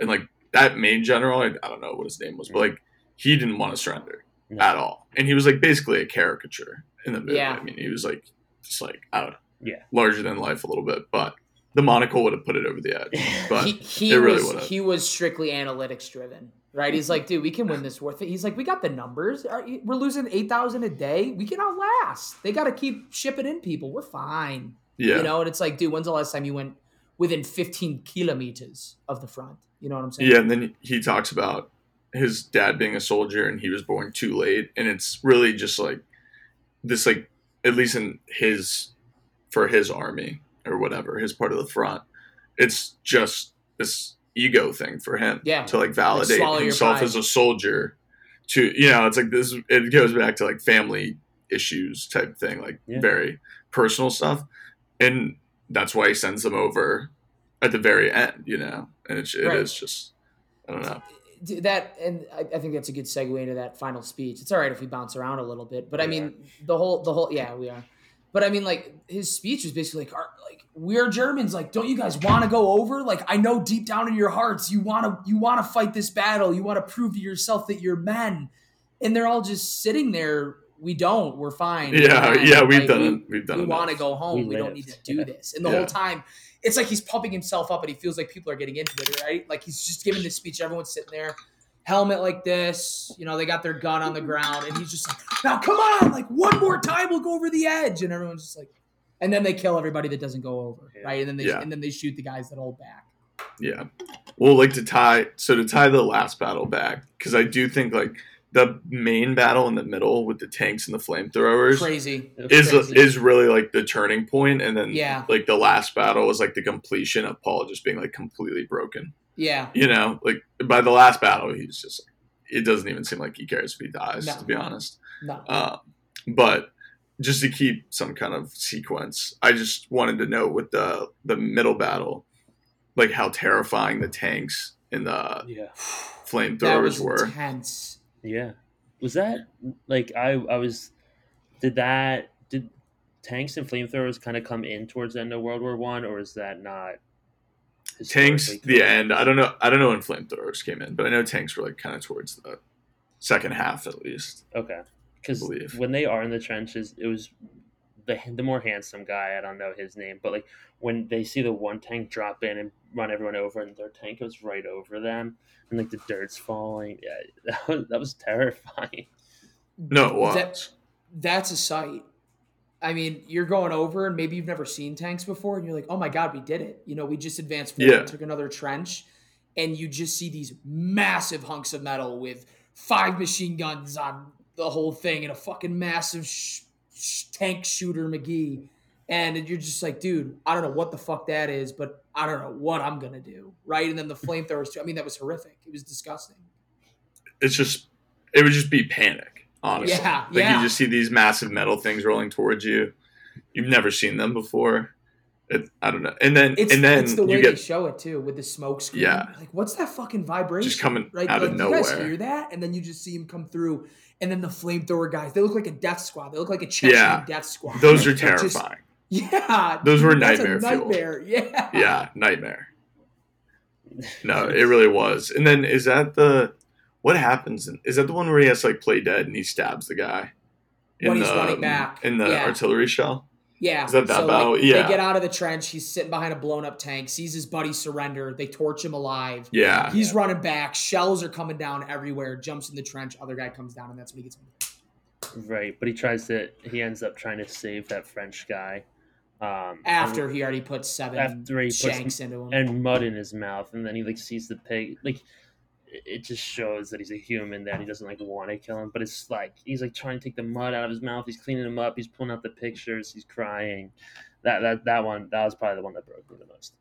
And like that main general, I, I don't know what his name was, but like he didn't want to surrender No. at all. And he was like basically a caricature in the movie. Yeah. I mean, he was like just like I don't know, Yeah. larger than life a little bit, but the monocle would have put it over the edge. But he, he it really was would've. he was strictly analytics driven, right? He's like, dude, we can win this worth thing. He's like, we got the numbers. We're losing eight thousand a day. We can outlast. They got to keep shipping in people. We're fine. yeah, You know, and it's like, dude, when's the last time you went within fifteen kilometers of the front? You know what I'm saying? yeah. And then he talks about his dad being a soldier and he was born too late, and it's really just like this, like at least in his for his army or whatever, his part of the front. It's just this ego thing for him Yeah. to like validate swallow your himself as a soldier to you know it's like this it goes back to like family issues type thing like Yeah. very personal stuff and that's why he sends them over at the very end you know and it's, it is Right. just i don't know that and I, I think that's a good segue into that final speech. It's all right if we bounce around a little bit, but I We mean the whole the whole yeah we are. But I mean like his speech was basically like are, like we're Germans like don't you guys want to go over like I know deep down in your hearts you want to you want to fight this battle you want to prove to yourself that you're men and they're all just sitting there we don't we're fine We're yeah yeah we've Like, done we- it we've done we want to go home. We We, don't need to do Yeah. this. And the Yeah. whole time, it's like he's pumping himself up, and he feels like people are getting into it, right? Like he's just giving this speech. Everyone's sitting there, helmet like this. You know, they got their gun on the ground, and he's just like, "Now, come on! Like one more time, we'll go over the edge." And everyone's just like, and then they kill everybody that doesn't go over, Yeah. right? And then they Yeah. and then they shoot the guys that hold back. Yeah. Well, like to tie, so to tie the last battle back, because I do think like the main battle in the middle with the tanks and the flamethrowers Crazy. is crazy. is really like the turning point, and then Yeah. like the last battle was like the completion of Paul just being like completely broken. Yeah. You know, like by the last battle, he's just it doesn't even seem like he cares if he dies, No. to be honest. No. Um, but just to keep some kind of sequence, I just wanted to know with the the middle battle, like how terrifying the tanks and the yeah that flamethrowers was were. intense. Yeah. Was that like I I was did that did tanks and flamethrowers kind of come in towards the end of World War One or is that not Tanks, the end. I don't know. I don't know when flamethrowers came in, but I know tanks were like kind of towards the second half at least. Okay. Because when they are in the trenches, it was the the more handsome guy. I don't know his name, but like when they see the one tank drop in and run everyone over, and their tank goes right over them, and like the dirt's falling. Yeah, that was, that was terrifying. No, it was. That- that's a sight. I mean, you're going over, and maybe you've never seen tanks before, and you're like, "Oh my god, we did it!" You know, we just advanced forward, Yeah. took another trench, and you just see these massive hunks of metal with five machine guns on the whole thing, and a fucking massive sh- sh- tank shooter McGee, and you're just like, "Dude, I don't know what the fuck that is, but I don't know what I'm gonna do." Right? And then the flamethrowers too. I mean, that was horrific. It was disgusting. it's just it would just be panic, honestly. Yeah, like yeah. you just see these massive metal things rolling towards you. You've never seen them before, It, I don't know. And then It's, and then it's the way you they get show it too with the smoke screen. Yeah. Like, what's that fucking vibration? Just coming right? out of nowhere? You guys hear that? And then you just see him come through. And then the flamethrower guys, they look like a death squad. They look like a Chechen Yeah. death squad. those are They're just- terrifying. yeah. Those were nightmare fuel. nightmare. Yeah. yeah, nightmare. No, it really was. And then is that the what happens? In, is that the one where he has to like play dead and he stabs the guy When he's running back. in the Yeah. artillery shell? Yeah. Is that that so, battle? like, Yeah. They get out of the trench. He's sitting behind a blown up tank, sees his buddy surrender. They torch him alive. Yeah, He's running back. Shells are coming down everywhere. Jumps in the trench. Other guy comes down, and that's when he gets. Right, but he tries to. He ends up trying to save that French guy. Um, After he already put seven After he puts- shanks into him. and mud in his mouth, and then he like sees the pig. Like it it just shows that he's a human. That he doesn't like want to kill him, but it's like he's like trying to take the mud out of his mouth. He's cleaning him up. He's pulling out the pictures. He's crying. That that that one that was probably the one that broke me the most.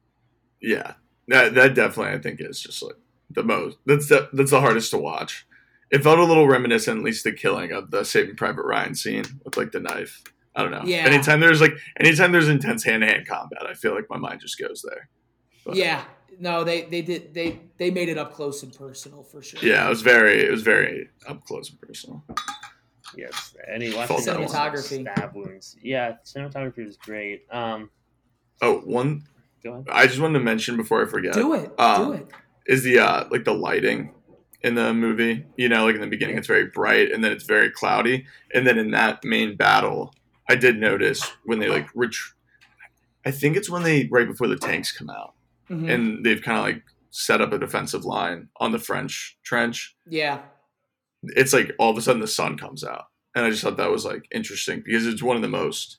yeah. That that definitely I think is just like the most. That's the that's the hardest to watch. It felt a little reminiscent, at least the killing of the Saving Private Ryan scene with like the knife. I don't know. Yeah. Anytime there's like anytime there's intense hand to hand combat, I feel like my mind just goes there. But- yeah. No, they they did they they made it up close and personal for sure. Yeah, it was very it was very up close and personal. Yes, and he watched Cinematography. stab wounds. Yeah, cinematography was great. Um, Oh, one go ahead. I just wanted to mention before I forget. Do it. Um, do it. Is the uh like the lighting in the movie? You know, like in the beginning it's very bright and then it's very cloudy. And then in that main battle, I did notice when they like ret- I think it's when they right before the tanks come out Mhm. and they've kind of like set up a defensive line on the French trench. yeah. It's like all of a sudden the sun comes out. And I just thought that was like interesting because it's one of the most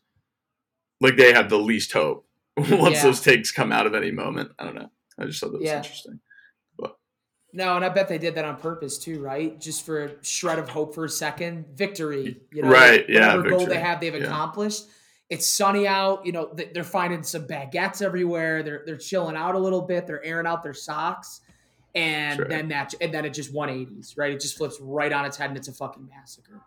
like they have the least hope once Yeah. those takes come out of any moment. I don't know. I just thought that was Yeah. interesting. No, and I bet they did that on purpose too, right? Just for a shred of hope for a second, victory. You know, Right, yeah, Whatever goal they have, they've yeah. accomplished. It's sunny out. You know, they're finding some baguettes everywhere. They're they're chilling out a little bit. They're airing out their socks, and Sure. then that and then it just 180s, right? It just flips right on its head, and it's a fucking massacre.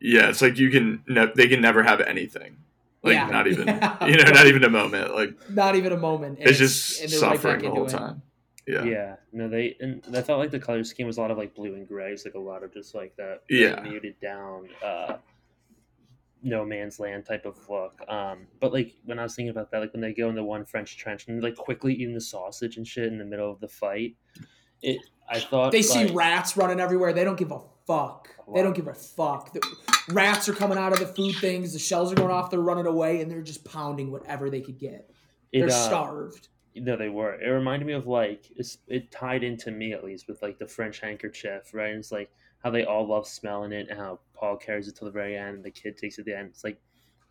Yeah, it's like you can ne- they can never have anything. Like Yeah. not even Yeah. you know, not even a moment. Like Not even a moment. and it's just and they're right suffering the into whole it. time. Yeah. Yeah. no, they and I felt like the color scheme was a lot of like blue and gray. It's like a lot of just like that Yeah. muted down, uh, no man's land type of look. Um, but like when I was thinking about that, like when they go in the one French trench and like quickly eating the sausage and shit in the middle of the fight, it I thought They see rats running everywhere. They don't give a fuck. They don't give a fuck. The rats are coming out of the food things. The shells are going off. They're running away, and they're just pounding whatever they could get. it, They're uh, starved. No, they were. It reminded me of like it's, it tied into me at least with like the French handkerchief, right? And it's like how they all love smelling it, and how Paul carries it to the very end, and the kid takes it at the end. It's like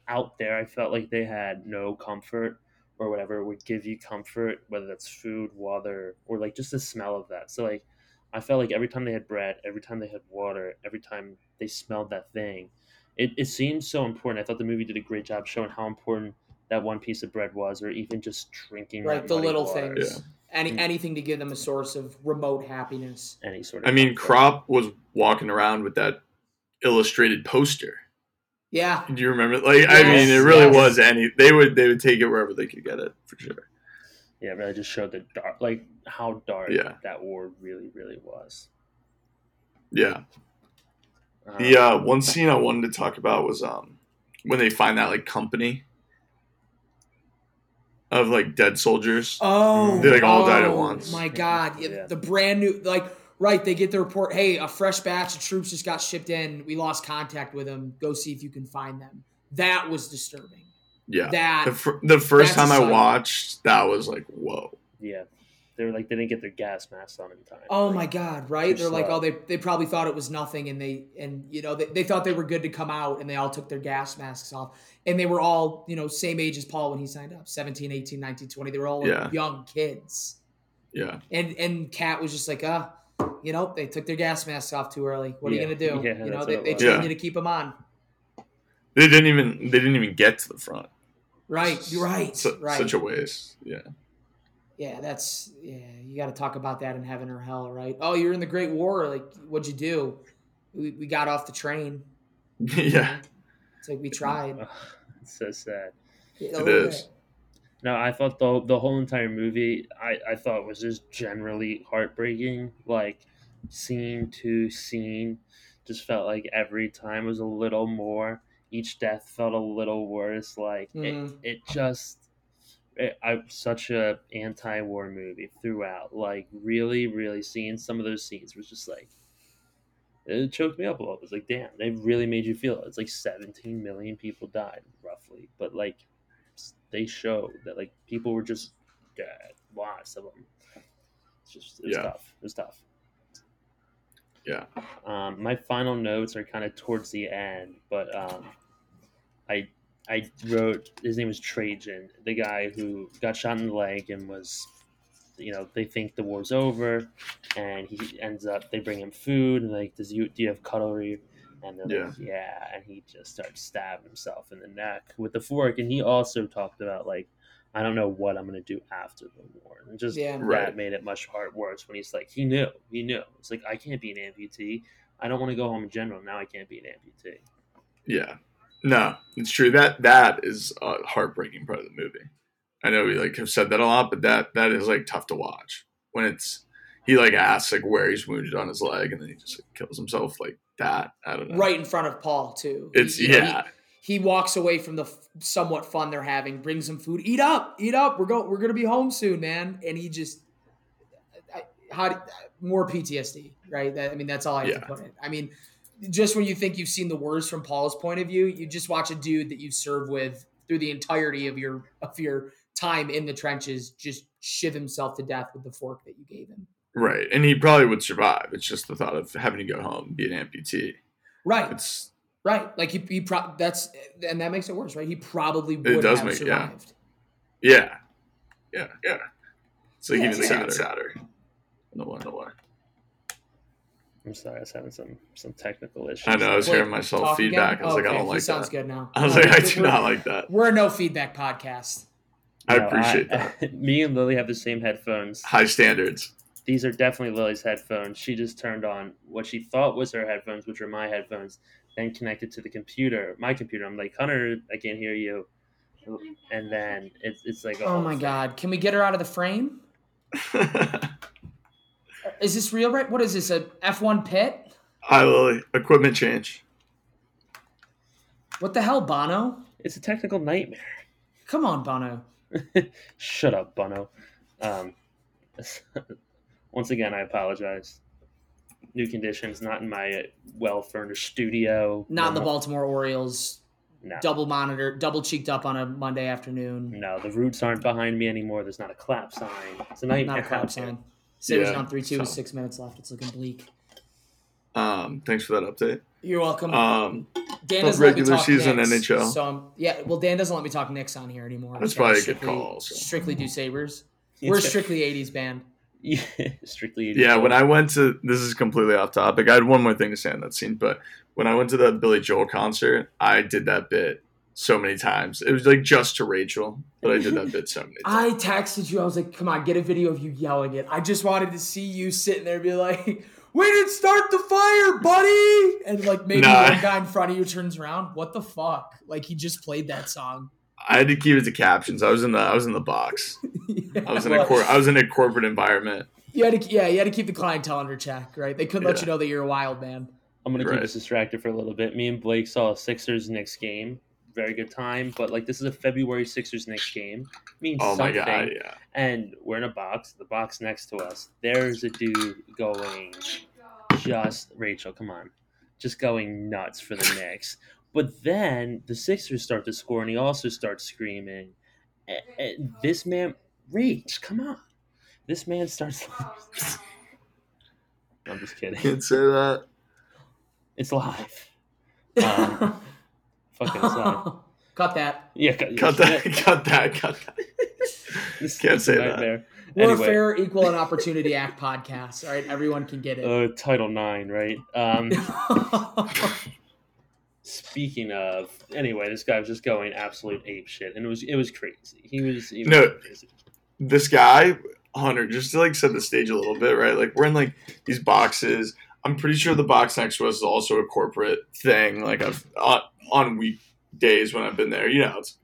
out there, I felt like they had no comfort or whatever would give you comfort, whether that's food, water, or like just the smell of that. So like, I felt like every time they had bread, every time they had water, every time they smelled that thing, it, it seemed so important. I thought the movie did a great job showing how important that one piece of bread was, or even just drinking Right, that the little water. things. Yeah. Any Mm. anything to give them a source of remote happiness. any sort of. I mean, comfort. Kropp was walking around with that illustrated poster. Yeah, Do you remember? Like, I mean, it really yes. was any. They would they would take it wherever they could get it for sure. Yeah, but it really just showed the dark, like how dark Yeah. that war really, really was. Yeah. Um, The uh, one scene I wanted to talk about was um when they find that like company of like dead soldiers. Oh, They, like, all died at oh, once. My God, Yeah, Yeah. the brand new like right. They get the report. Hey, a fresh batch of troops just got shipped in. We lost contact with them. Go see if you can find them. That was disturbing. yeah. That The, fir- the first time I watched, that was like, whoa. yeah, they were like they didn't get their gas masks on in time. Oh Like, my god, right? They're like, oh, they, they probably thought it was nothing, and they and you know they, they thought they were good to come out, and they all took their gas masks off, and they were all you know same age as Paul when he signed up, 17, 18, 19, 20. They were all like, Yeah. young kids, Yeah. and and Kat was just like, ah, you know, they took their gas masks off too early. What are you gonna do? Yeah, you know, they, what they trained Yeah. you to keep them on. They didn't even they didn't even get to the front. Right, you're right, Su- right. Such a waste. Yeah. yeah, that's yeah. You got to talk about that in heaven or hell, right? Oh, you're in the Great War. Like, what'd you do? We, we got off the train. yeah. It's like we tried. It's so sad. A It little is. bit. No, I thought the the whole entire movie I, I thought was just generally heartbreaking. Like scene to scene, just felt like every time was a little more. Each death felt a little worse. Like Mhm. it, it just. It, I such a anti-war movie throughout. Like really, really seeing some of those scenes was just like it choked me up a little. It's like, damn, they really made you feel it. It's like 17 million people died roughly, but like they showed that like people were just dead, lots of them. It's just it was Yeah. tough. It was tough. Yeah. Um, my final notes are kind of towards the end, but um, I I wrote his name was Tjaden, the guy who got shot in the leg and was, you know, they think the war's over, and he ends up they bring him food and like, does you do you have cutlery? And they're like, yeah, and he just starts stabbing himself in the neck with the fork, and he also talked about like. I don't know what I'm gonna do after the war, and just Yeah. that Right. made it much hard worse when he's like, he knew, he knew. It's like I can't be an amputee. I don't want to go home in general. Now I can't be an amputee. Yeah. No, it's true. That that is a heartbreaking part of the movie. I know we like have said that a lot, but that that is like tough to watch when it's he like asks like where he's wounded on his leg, and then he just like, kills himself like that. I don't know. right in front of Paul too. He- It's know, he- yeah, he walks away from the f- somewhat fun they're having, brings them food. Eat up, eat up. We're going. We're gonna be home soon, man. And he just, I, how do, more PTSD, right? That, I mean, that's all I have Yeah. to put it. I mean, just when you think you've seen the worst from Paul's point of view, you just watch a dude that you've served with through the entirety of your of your time in the trenches just shiv himself to death with the fork that you gave him. right. And he probably would survive. It's just the thought of having to go home and be an amputee. Right, It's right. Like he, he pro- that's and that makes it worse, right? He probably would does have make- yeah. survived. yeah, yeah, yeah. It's like Yeah, even it's like sadder. even sadder. No one, no one. I'm sorry, I was having some some technical issues. I know. I was Wait, hearing myself feedback. again? I was like, I don't he like sounds that. good now. I was All like, I do not like that. We're a no feedback podcast. I No, appreciate that. Me and Lily have the same headphones. High standards. These are definitely Lily's headphones. She just turned on what she thought was her headphones, which are my headphones, then connected to the computer, my computer. I'm like, Hunter, I can't hear you. And then it's it's like, Oh my god, can we get her out of the frame? Is this real? Right? What is this? A F1 pit? Hi, Lily. Equipment change. What the hell, Bono? It's a technical nightmare. Come on, Bono. Shut up, Bono. Um, once again, I apologize. New conditions, not in my well furnished studio. Not in the Baltimore Orioles. No. Double monitor, double cheeked up on a Monday afternoon. No, the roots aren't behind me anymore. There's not a clap sign. It's a nightmare. Not a clap sign. Sabres Yeah, down 3 2 with six minutes left. It's looking bleak. Um, thanks for that update. You're welcome. Um, Dan of doesn't let me regular talk season Knicks, NHL. So I'm, yeah, well, Dan doesn't let me talk Knicks on here anymore. That's probably a good strictly- call, so. Strictly do Sabres. We're a strictly 80s band. Yeah, strictly. yeah, when I went to this is completely off topic. I had one more thing to say on that scene, but when I went to the Billy Joel concert, I did that bit so many times. It was like just to Rachel, but I did that bit so many times. I texted you. I was like, "Come on, get a video of you yelling it." I just wanted to see you sitting there, and be like, "We didn't start the fire, buddy!" And like maybe Nah. one guy in front of you turns around. What the fuck? Like he just played that song. I had to keep it to captions. I was in the I was in the box. I was in a cor- I was in a corporate environment. You had to, yeah, you had to keep the clientele under check, right? They couldn't let you know that you're a wild man. I'm gonna Right. keep us distracted for a little bit. Me and Blake saw a Sixers Knicks game. Very good time, but like this is a February Sixers Knicks game. Means Oh my something. god, yeah. And we're in a box. The box next to us. There's a dude going just Rachel. Come on, just going nuts for the Knicks. But then the Sixers start to score, and he also starts screaming. And, and this man, Reach, come on. This man starts. I'm just kidding. Can't say that. It's live. Um, fucking it's live. Cut that. Yeah, cut, Cut that. Cut that. Cut that. This, Can't this say is a that. Nightmare. We're Anyway. a fair, equal, and opportunity act podcast. All right, everyone can get it. Uh, Title Nine, right? Um, speaking of, anyway, this guy was just going absolute ape shit, and it was it was crazy. He was, he was No. crazy. this guy Hunter just to like set the stage a little bit, right? Like we're in like these boxes. I'm pretty sure the box next to us is also a corporate thing. Like I've uh, on weekdays when I've been there, you know, it's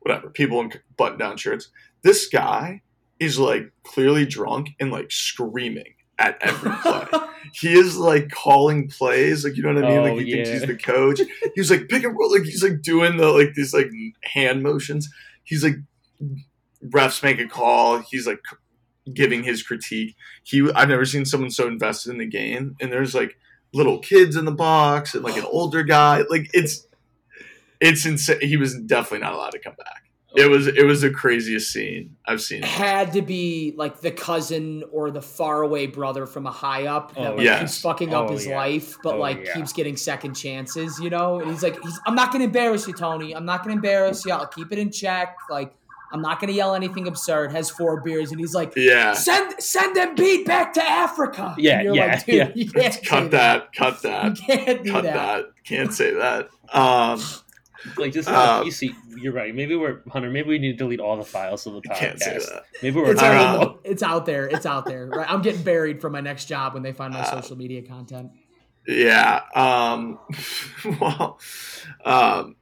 whatever people in button down shirts. This guy is like clearly drunk and like screaming at every play. he is like calling plays, like you know what I mean. Oh, like he thinks he's the coach. He's like pick and roll, like he's like doing the like these like hand motions. He's like refs make a call. He's like giving his critique. He I've never seen someone so invested in the game. And there's like little kids in the box and like an older guy. Like it's it's insane. He was definitely not allowed to come back. It was it was the craziest scene I've seen. Had to be like the cousin or the faraway brother from a high up that Oh, like yes. keeps fucking up Oh, his yeah. life, but Oh, like yeah. keeps getting second chances, you know? And he's like, he's, I'm not gonna embarrass you, Tony. I'm not gonna embarrass you. I'll keep it in check. Like, I'm not gonna yell anything absurd. Has four beers, and he's like, Yeah. send send them beat back to Africa. Yeah, and you're yeah, like, dude, yeah. you can't Cut that. Cut You that. can't do Cut that. that. Can't say that. Um Like just Uh, you see, you're right. Maybe we're Hunter. Maybe we need to delete all the files of the podcast. can't say that. Maybe we're It's, I out, don't know. it's out there. It's out there. Right. I'm getting buried for my next job when they find my Uh, social media content. Yeah. Um well um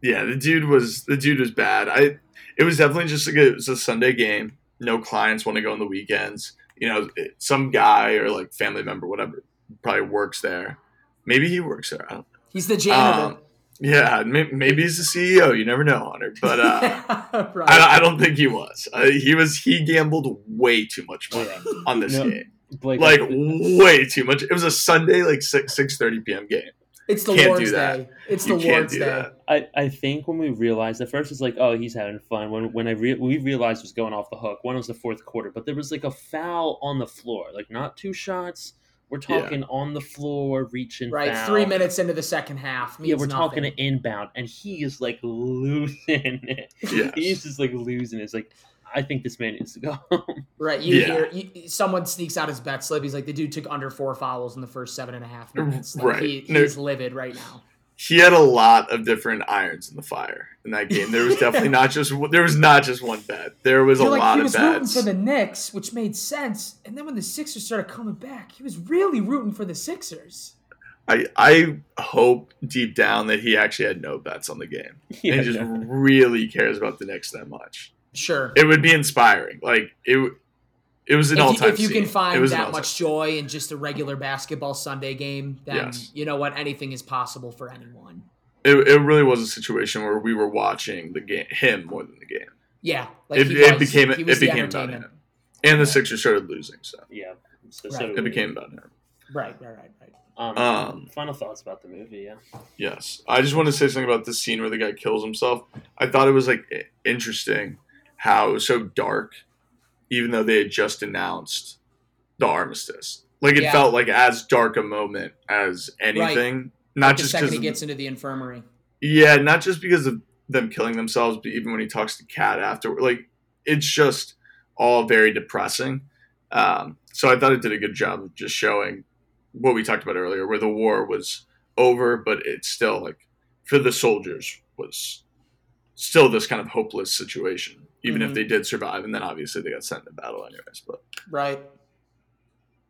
yeah, the dude was the dude was bad. I it was definitely just like a, it was a Sunday game. No clients want to go on the weekends. You know, some guy or like family member, whatever, probably works there. Maybe he works there. I don't He's the janitor. Um, yeah, maybe he's the CEO. You never know, Hunter. But uh, right. I, I don't think he was. Uh, he was. He gambled way too much money on this No, game. Blake, Like way too much. It was a Sunday, like six six thirty p.m. game. it's the can't Lord's do that. Day. It's You the can't Lord's do Day. that. I, I think when we realized at first it's like oh he's having fun when when I re- we realized it was going off the hook one was the fourth quarter but there was like a foul on the floor like not two shots we're Yeah. talking on the floor reaching Right. foul. Three minutes into the second half. yeah we're nothing. talking an inbound and he is like losing it Yes. he's just like losing it. it's like I think this man needs to go home Right. You Yeah. hear you, someone sneaks out his bet slip. He's like, the dude took under four fouls in the first seven and a half mm-hmm. minutes. Like, Right. He, No. he's livid right now. He had a lot of different irons in the fire in that game. There was definitely not just there was not just one bet. There was You're a like, lot of bets. he was rooting for the Knicks, which made sense. And then when the Sixers started coming back, he was really rooting for the Sixers. I I hope deep down that he actually had no bets on the game. Yeah, and he just no. really cares about the Knicks that much. Sure. It would be inspiring. Like it. It was an if, all you, time. if you can find that all-time much joy in just a regular basketball Sunday game, then Yes. you know what? Anything is possible for anyone. it, it really was a situation where we were watching the game him more than the game. Yeah. Like It, he it was- became he was it became about him, and the Sixers started losing, so yeah so, Right. it became about him. Right, right, right, right. um, Um, final thoughts about the movie yeah Yes, I just want to say something about the scene where the guy kills himself. I thought it was like interesting how it was so dark, even though they had just announced the armistice. Like it Yeah. felt like as dark a moment as anything. Not Like just second because he gets into the infirmary. Yeah, not just because of them killing themselves, but even when he talks to Kat after, like it's just all very depressing. Um, so I thought it did a good job of just showing what we talked about earlier, where the war was over, but it's still like for the soldiers was still this kind of hopeless situation, even Mhm. if they did survive, and then obviously they got sent to battle anyways. But Right.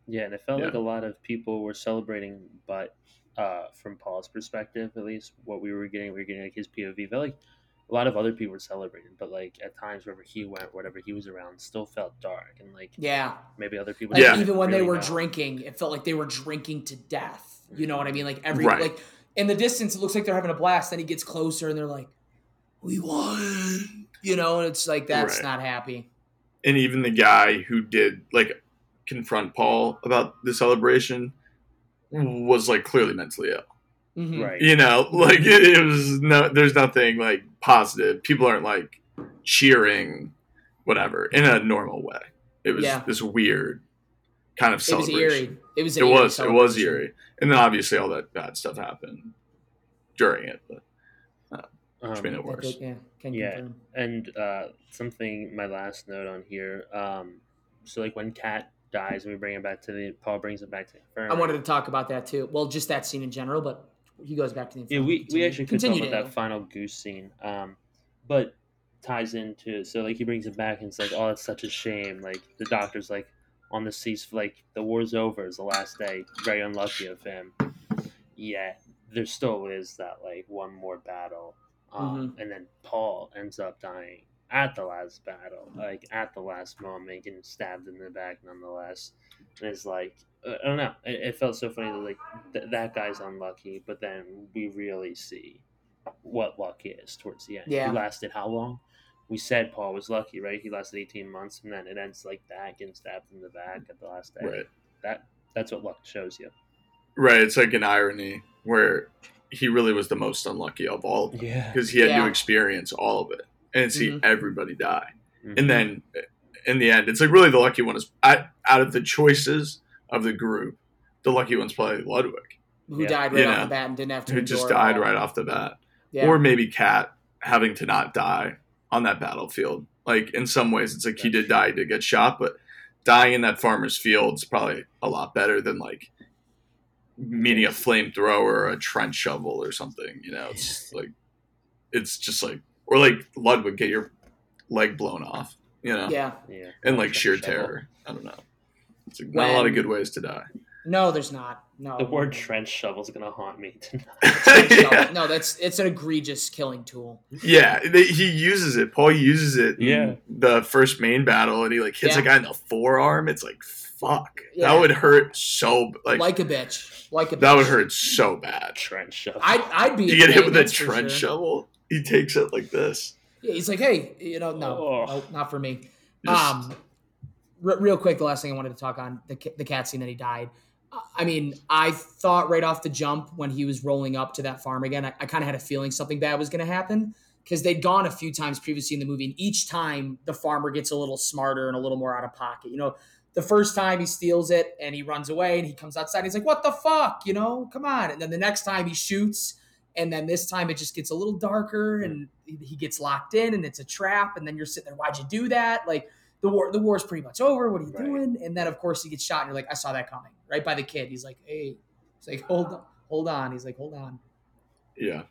Yeah, and it felt Yeah. like a lot of people were celebrating, but uh, from Paul's perspective, at least, what we were getting, we were getting like his POV. But like a lot of other people were celebrating, but like at times wherever he went, whatever he was around, still felt dark, and like Yeah. maybe other people. Like Yeah. even when they were know. drinking, it felt like they were drinking to death. You know what I mean? Like every Right. like in the distance, it looks like they're having a blast. Then he gets closer, and they're like, "We won," you know, and it's like that's Right. not happy. and even the guy who did like confront Paul about the celebration was like clearly mentally ill. Mhm. right? You know, like it, it was no, there's nothing like positive. People aren't like cheering, whatever, in a normal way. It was Yeah. this weird kind of It was eerie. It was. An It eerie was. It was eerie, and then obviously all that bad stuff happened during it. But which made it worse. yeah. Can Yeah. confirm. and uh, something my last note on here. Um, so like when Kat dies and we bring it back to the Paul brings it back to the I wanted to talk about that too. Well, just that scene in general, but he goes back to the. Yeah, we, we actually could continue, talk about that final goose scene. Um, but ties into so like he brings it back and it's like, oh, it's such a shame. Like the doctor's like on the cease, like the war's over. is the last day. Very unlucky of him. Yeah, there still is that like one more battle. Um, And then Paul ends up dying at the last battle, like at the last moment, getting stabbed in the back nonetheless. And it's like, uh, I don't know. It, it felt so funny that like th- that guy's unlucky, but then we really see what luck is towards the end. Yeah. He lasted how long? We said Paul was lucky, right? He lasted 18 months, and then it ends like that, getting stabbed in the back at the last day. Right. That that's what luck shows you. Right. It's like an irony where he really was the most unlucky of all of them Yeah. because he had Yeah. to experience all of it and see Mhm. everybody die. Mm-hmm. And then in the end, it's like really the lucky one is out, out of the choices of the group, the lucky one's probably Ludwig, Who Yeah. died right You off know, the bat and didn't have to who just died right off the bat. Yeah. Or maybe Kat having to not die on that battlefield. Like in some ways, it's like he did die to get shot, but dying in that farmer's field is probably a lot better than like meeting a flamethrower or a trench shovel or something. You know, it's like it's just like or like Ludwig get your leg blown off. You know, yeah. yeah. and like sheer Shovel. terror. I don't know. It's like not a lot of good ways to die. No, there's not. No. The word trench shovel is gonna haunt me tonight. yeah. No, that's it's an egregious killing tool. Yeah, they, he uses it. Paul uses it. in Yeah. the first main battle, and he like hits Yeah. a guy in the forearm. It's like fuck. Yeah. That would hurt so like, Like, a bitch. Like a bitch. that would hurt so bad. trench shovel. I'd, I'd be. You get hit with a trench sure. shovel. He takes it like this. Yeah, he's like, hey, you know, no, Oh. no, not for me. Just- um, re- real quick, the last thing I wanted to talk on the ca- the cat scene that he died. I mean, I thought right off the jump when he was rolling up to that farm again, I, I kind of had a feeling something bad was going to happen because they'd gone a few times previously in the movie, and each time the farmer gets a little smarter and a little more out of pocket. You know, the first time he steals it and he runs away and he comes outside, he's like, "What the fuck?" You know, come on. And then the next time he shoots, and then this time it just gets a little darker and he gets locked in and it's a trap. And then you're sitting there, why'd you do that? Like the war, the war's pretty much over. What are you Right. doing? And then of course he gets shot, and you're like, I saw that coming, right by the kid. He's like, hey, he's like, hold on, hold on. He's like, hold on. Yeah.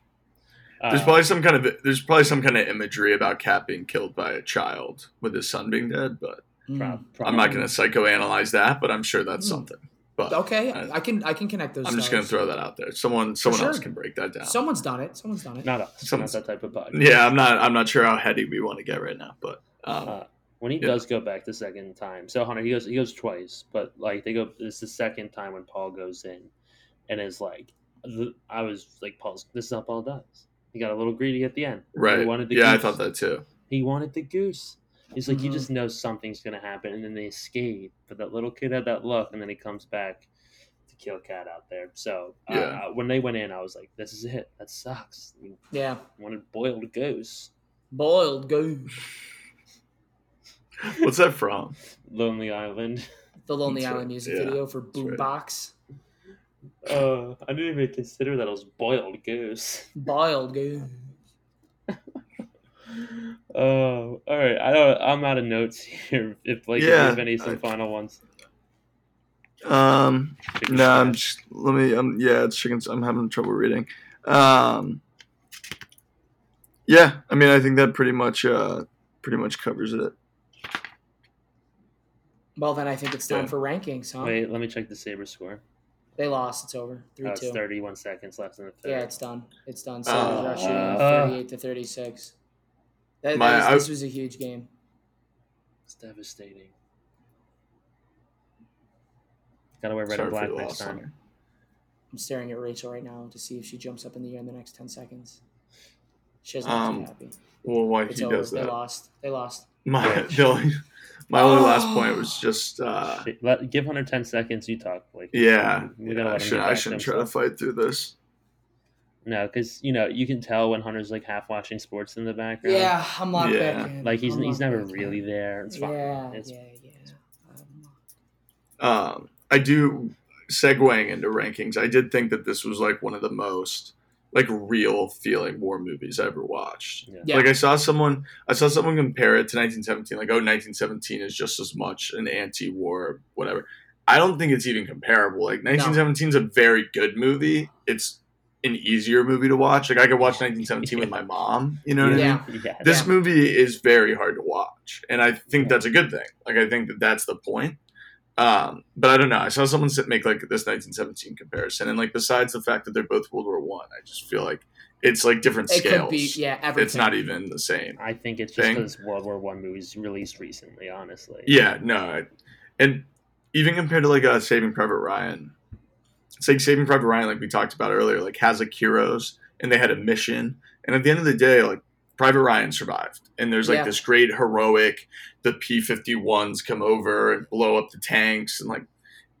Uh, There's probably some kind of there's probably some kind of imagery about Kat being killed by a child with his son being dead, but Mm. I'm not going to psychoanalyze that. But I'm sure that's Mm. something. But Okay, I- I can I can connect those. I'm just going to throw that out there. Someone someone sure. else can break that down. Someone's done it. Someone's done it. Not us. Some- not that type of bug. yeah, I'm not I'm not sure how heady we want to get right now, but um, Uh, when he Yeah. does go back the second time, so Hunter he goes he goes twice, but like they go it's the second time when Paul goes in, and is like, I was like Paul's this is how Paul does. He got a little greedy at the end. He right. wanted the Yeah, I thought that too. He wanted the goose. He's like, you Mhm. just know something's gonna happen, and then they escape. But that little kid had that look, and then he comes back to kill Kat out there. So uh, Yeah. when they went in, I was like, this is it. That sucks. You Yeah, wanted boiled goose. boiled goose. What's that from? Lonely Island. The Lonely That's right. Island music Yeah, video for that's right. Uh, I didn't even consider that it was boiled goose. Boiled goose. Oh, all right. I don't. I'm out of notes here. If like, if you Yeah, have any some I- final ones. Um, Chicken no, I'm just let me. Um, yeah, it's chickens. I'm having trouble reading. Um, yeah, I mean, I think that pretty much, uh, pretty much covers it. Well, then I think it's time Yeah. for rankings, huh? Wait, let me check the Saber score. They lost. It's over. Three Oh, it's two. 31 seconds left in the third. Yeah, it's done. It's done. Sabres Uh, are shooting uh, 38 to 36. That, My- that was- I- this was a huge game. It's devastating. Gotta wear red Sorry and black next time. Hunter. I'm staring at Rachel right now to see if she jumps up in the air in the next 10 seconds. She doesn't Um, look too happy. Well, why It's he over. does They lost. They lost. My Bitch. the only, my only last Oh. point was just, uh, Let, give Hunter 10 seconds. You talk. Like, yeah, we gotta yeah, I let him should, I shouldn't try to fight through this. No, because you know you can tell when Hunter's like half watching sports in the background. Yeah, I'm locked Yeah. back in. Like he's I'm he's never really in. there. It's fine. Yeah, It's, yeah, yeah. Um, I do segueing into rankings. I did think that this was like one of the most like real feeling war movies I ever watched. Yeah. Yeah. Like I saw someone, I saw someone compare it to 1917. Like, oh, 1917 is just as much an anti-war, whatever. I don't think it's even comparable. Like 1917 is a very good movie. It's an easier movie to watch. Like I could watch 1917 with my mom. You know what I mean? Yeah. yeah. This Yeah. movie is very hard to watch, and I think that's a good thing. Like I think that that's the point. Um, but I don't know. I saw someone sit- make like this 1917 comparison, and like besides the fact that they're both World War One, I, I just feel like it's like different It scales. could be, yeah, everything. it's not even the same. I think it's just because World War One movies released recently. Honestly, Yeah, no, I- and even compared to like a Saving Private Ryan, it's like Saving Private Ryan, like we talked about earlier, like has like heroes and they had a mission, and at the end of the day, like Private Ryan survived, and there's like Yeah. this great heroic, the P fifty ones come over and blow up the tanks, and like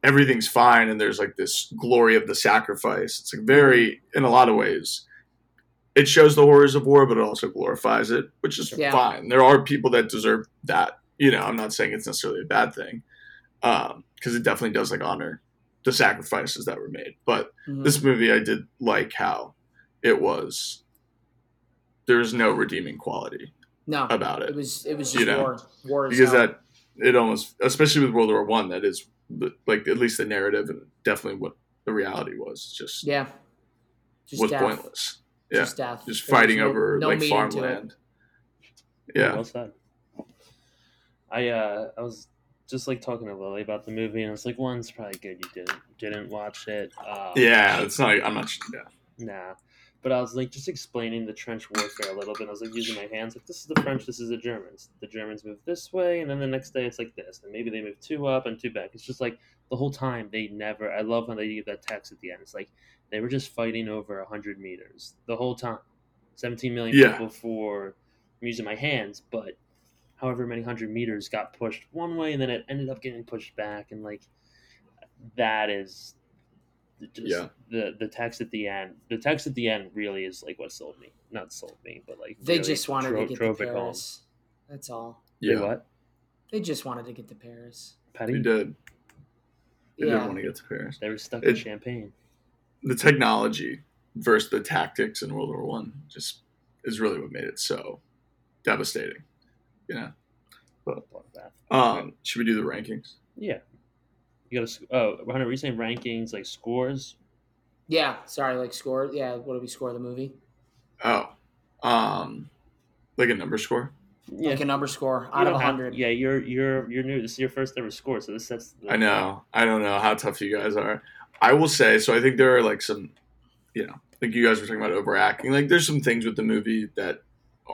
everything's fine, and there's like this glory of the sacrifice. It's like very, in a lot of ways. It shows the horrors of war, but it also glorifies it, which is Yeah. fine. There are people that deserve that. You know, I'm not saying it's necessarily a bad thing, because it definitely does like honor the sacrifices that were made. But Mhm. this movie, I did like how it was. There's no redeeming quality no, about it it was it was you just know, war, war as because hell. that it almost, especially with World War One, that is the, like at least the narrative and definitely what the reality was. Just yeah, just was death, pointless. Yeah, just death, just There fighting no- over no like meaning to it. farmland. Yeah, well said. I uh, I was just like talking to Lily about the movie, and I was like, "One's probably good. You didn't didn't watch it." Um, yeah. It's not. I'm not. Yeah. Nah. But I was like just explaining the trench warfare a little bit. I was like using my hands, like this is the French, this is the Germans. The Germans move this way, and then the next day it's like this, and maybe they move two up and two back. It's just like the whole time they never. I love when they give that text at the end. It's like they were just fighting over hundred meters the whole time. Seventeen million Yeah. people for I'm using my hands, but however many hundred meters got pushed one way, and then it ended up getting pushed back, and like that is just Yeah. the the text at the end. The text at the end really is like what sold me. Not sold me, but like They really just wanted dro- to get to drove it home. Paris. That's all. They Yeah. what? They just wanted to get to Paris. Petty? They did. They Yeah. did want to get to Paris. They were stuck It- in Champagne. the technology versus the tactics in World War One just is really what made it so devastating. You know. Love that. Um, should we do the rankings? Yeah. You got to. Oh, Hunter, were you saying rankings like scores? Yeah, sorry, like score. Yeah, what did we score the movie? Oh, um, like a number score. Yeah. Like a number score out of don't hundred. Yeah, you're you're you're new. This is your first ever score, so this sets. The, I know. I don't know how tough you guys are. I will say. So I think there are like some, you know, like you guys were talking about overacting. Like there's some things with the movie that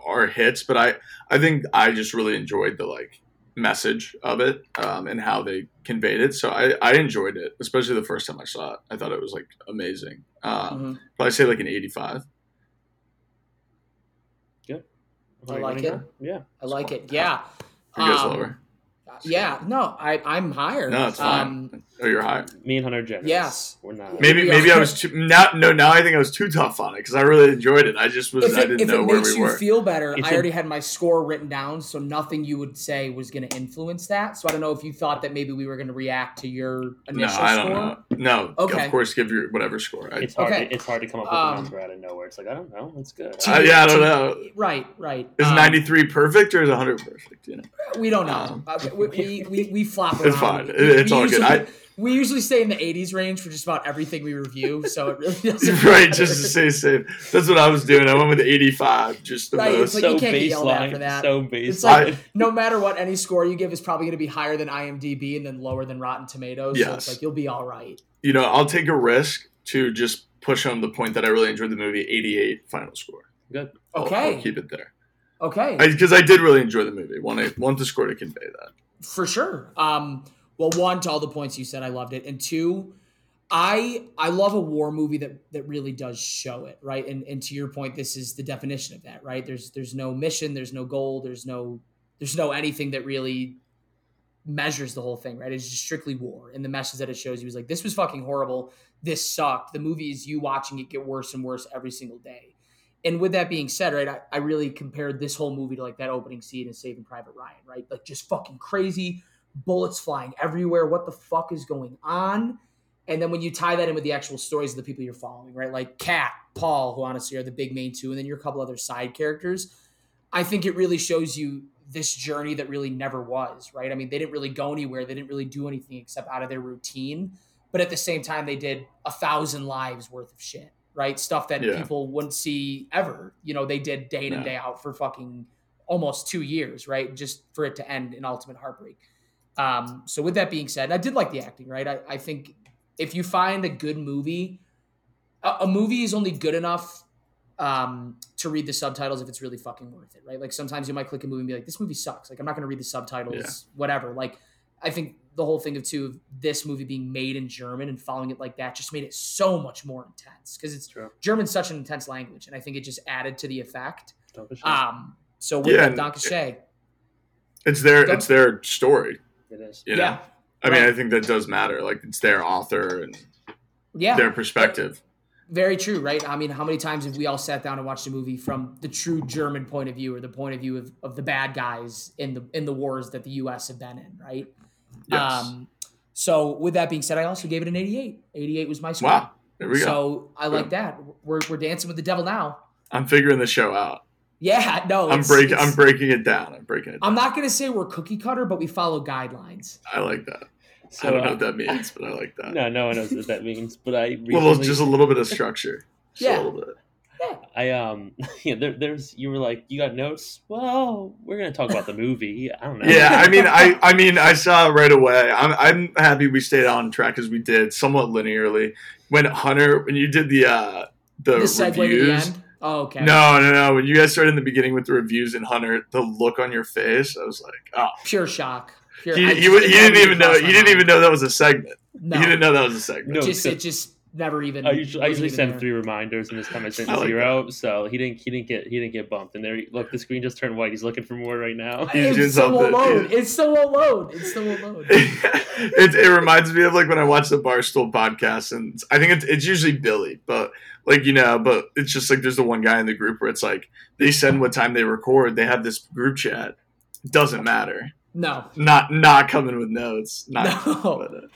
are hits, but I I think I just really enjoyed the like message of it um, and how they conveyed it. So I I enjoyed it, especially the first time I saw it. I thought it was like amazing. Um, Mhm. Probably say like an 85. Hunter, I like wanna it. Yeah. I like it. Yeah. You guys Um, lower? Yeah. No, I I'm higher. No, it's fine. Oh, you're high. Me and Hunter are generous. Yes. We're not. Maybe we maybe. I was too now no now I think I was too tough on it because I really enjoyed it. I just was if I it, didn't if know it where makes we you were. feel better, It's I a- already had my score written down, so nothing you would say was going to influence that. So I don't know if you thought that maybe we were going to react to your no, initial I don't score. know. No, Okay. of course, give your whatever score. I, It's hard. Okay. It's hard to come up with Um, a number out of nowhere. It's like I don't know. It's good. To- uh, yeah, I don't to- know. Right, right. Is Um, 93 perfect or is 100 perfect? You know, We don't know. Um, Uh, we, we, we, we flop around. It's fine. We- It- it's we all good. usually- I- we usually stay in the 80s range for just about everything we review, so it really doesn't right? Just to stay safe. That's what I was doing. I went with 85, just the Right, it's most. like- so you can't get yelled at baseline. for that. So It's baseline. like no matter what, any score you give is probably going to be higher than IMDb and then lower than Rotten Tomatoes. So it's like you'll be all right. you know, I'll take a risk to just push on the point that I really enjoyed the movie. 88 final score. good. I'll- Okay. I'll keep it there Okay, because I, did really enjoy the movie. Want to want the score to convey that. for sure. Um, well, one to all the points you said, I loved it, and two, I I love a war movie that that really does show it right. And and to your point, this is the definition of that, right? There's there's no mission, there's no goal, there's no there's no anything that really measures the whole thing, right? It's just strictly war. And the message that it shows you is like, this was fucking horrible. This sucked. The movie is you watching it get worse and worse every single day. And with that being said, right, I, I really compared this whole movie to like that opening scene in Saving Private Ryan, right? Like just fucking crazy, bullets flying everywhere. What the fuck is going on? And then when you tie that in with the actual stories of the people you're following, right? Like Kat, Paul, who honestly are the big main two, and then your couple other side characters, I think it really shows you this journey that really never was, right? I mean, they didn't really go anywhere. They didn't really do anything except out of their routine. But at the same time, they did a thousand lives worth of shit, right? Stuff that Yeah. people wouldn't see ever. You know, they did day in and day out for fucking almost two years, right? Just for it to end in ultimate heartbreak. Um, so with that being said, I did like the acting, right? I, I think if you find a good movie, a, a movie is only good enough um, to read the subtitles if it's really fucking worth it, right? Like sometimes you might click a movie and be like, this movie sucks. Like I'm not going to read the subtitles, Yeah. whatever. Like I think the whole thing of too of this movie being made in German and following it like that just made it so much more intense because it's True. German's such an intense language, and I think it just added to the effect. Don't be shy. Um, so with Yeah, that, Don Cachet, It's their it's their story. It is. You know? yeah, I mean. I think that does matter. Like it's their author and yeah, their perspective. Very true, right? I mean, how many times have we all sat down and watched a movie from the true German point of view or the point of view of, of the bad guys in the in the wars that the US have been in, right? Yes. Um so with that being said, I also gave it an 88. 88 was my score. wow. There we go. So I like that. We're, we're dancing with the devil now. I'm figuring the show out. Yeah, no, I'm breaking. I'm breaking it down. I'm breaking it. Down. I'm not gonna say we're cookie cutter, but we follow guidelines. I like that. So, I don't know uh, what that means, but I like that. No, no one knows what that means. But I recently, well, just a little bit of structure. Just Yeah. a little bit. I um, yeah, there, there's you were like, you got notes. Well, we're gonna talk about the movie. I don't know. Yeah, I mean, I, I mean, I saw it right away. I'm, I'm happy we stayed on track as we did, somewhat linearly. When Hunter, when you did the, uh, the, The segue to the reviews. End. Oh, okay. No, no, no. When you guys started in the beginning with the reviews and Hunter, the look on your face, I was like, oh, Pure shock. Pure, he, I he, just- wa- it he didn't even know. crossed He didn't mind. even know that was a segment. No, He didn't know that was a segment. No, just it just never even. I usually, I usually send there. three reminders, and this time I sent I like zero. So he didn't he didn't get he didn't get bumped. And there, look, the screen just turned white. He's looking for more right now. He's doing It still won't something, load. It still won't load. It still won't it, it reminds me of like when I watch the Barstool podcast, and I think it's, it's usually Billy, but like you know, but it's just like there's the one guy in the group where it's like they send what time they record. They have this group chat. Doesn't matter. No, Not not coming with notes. Not. No.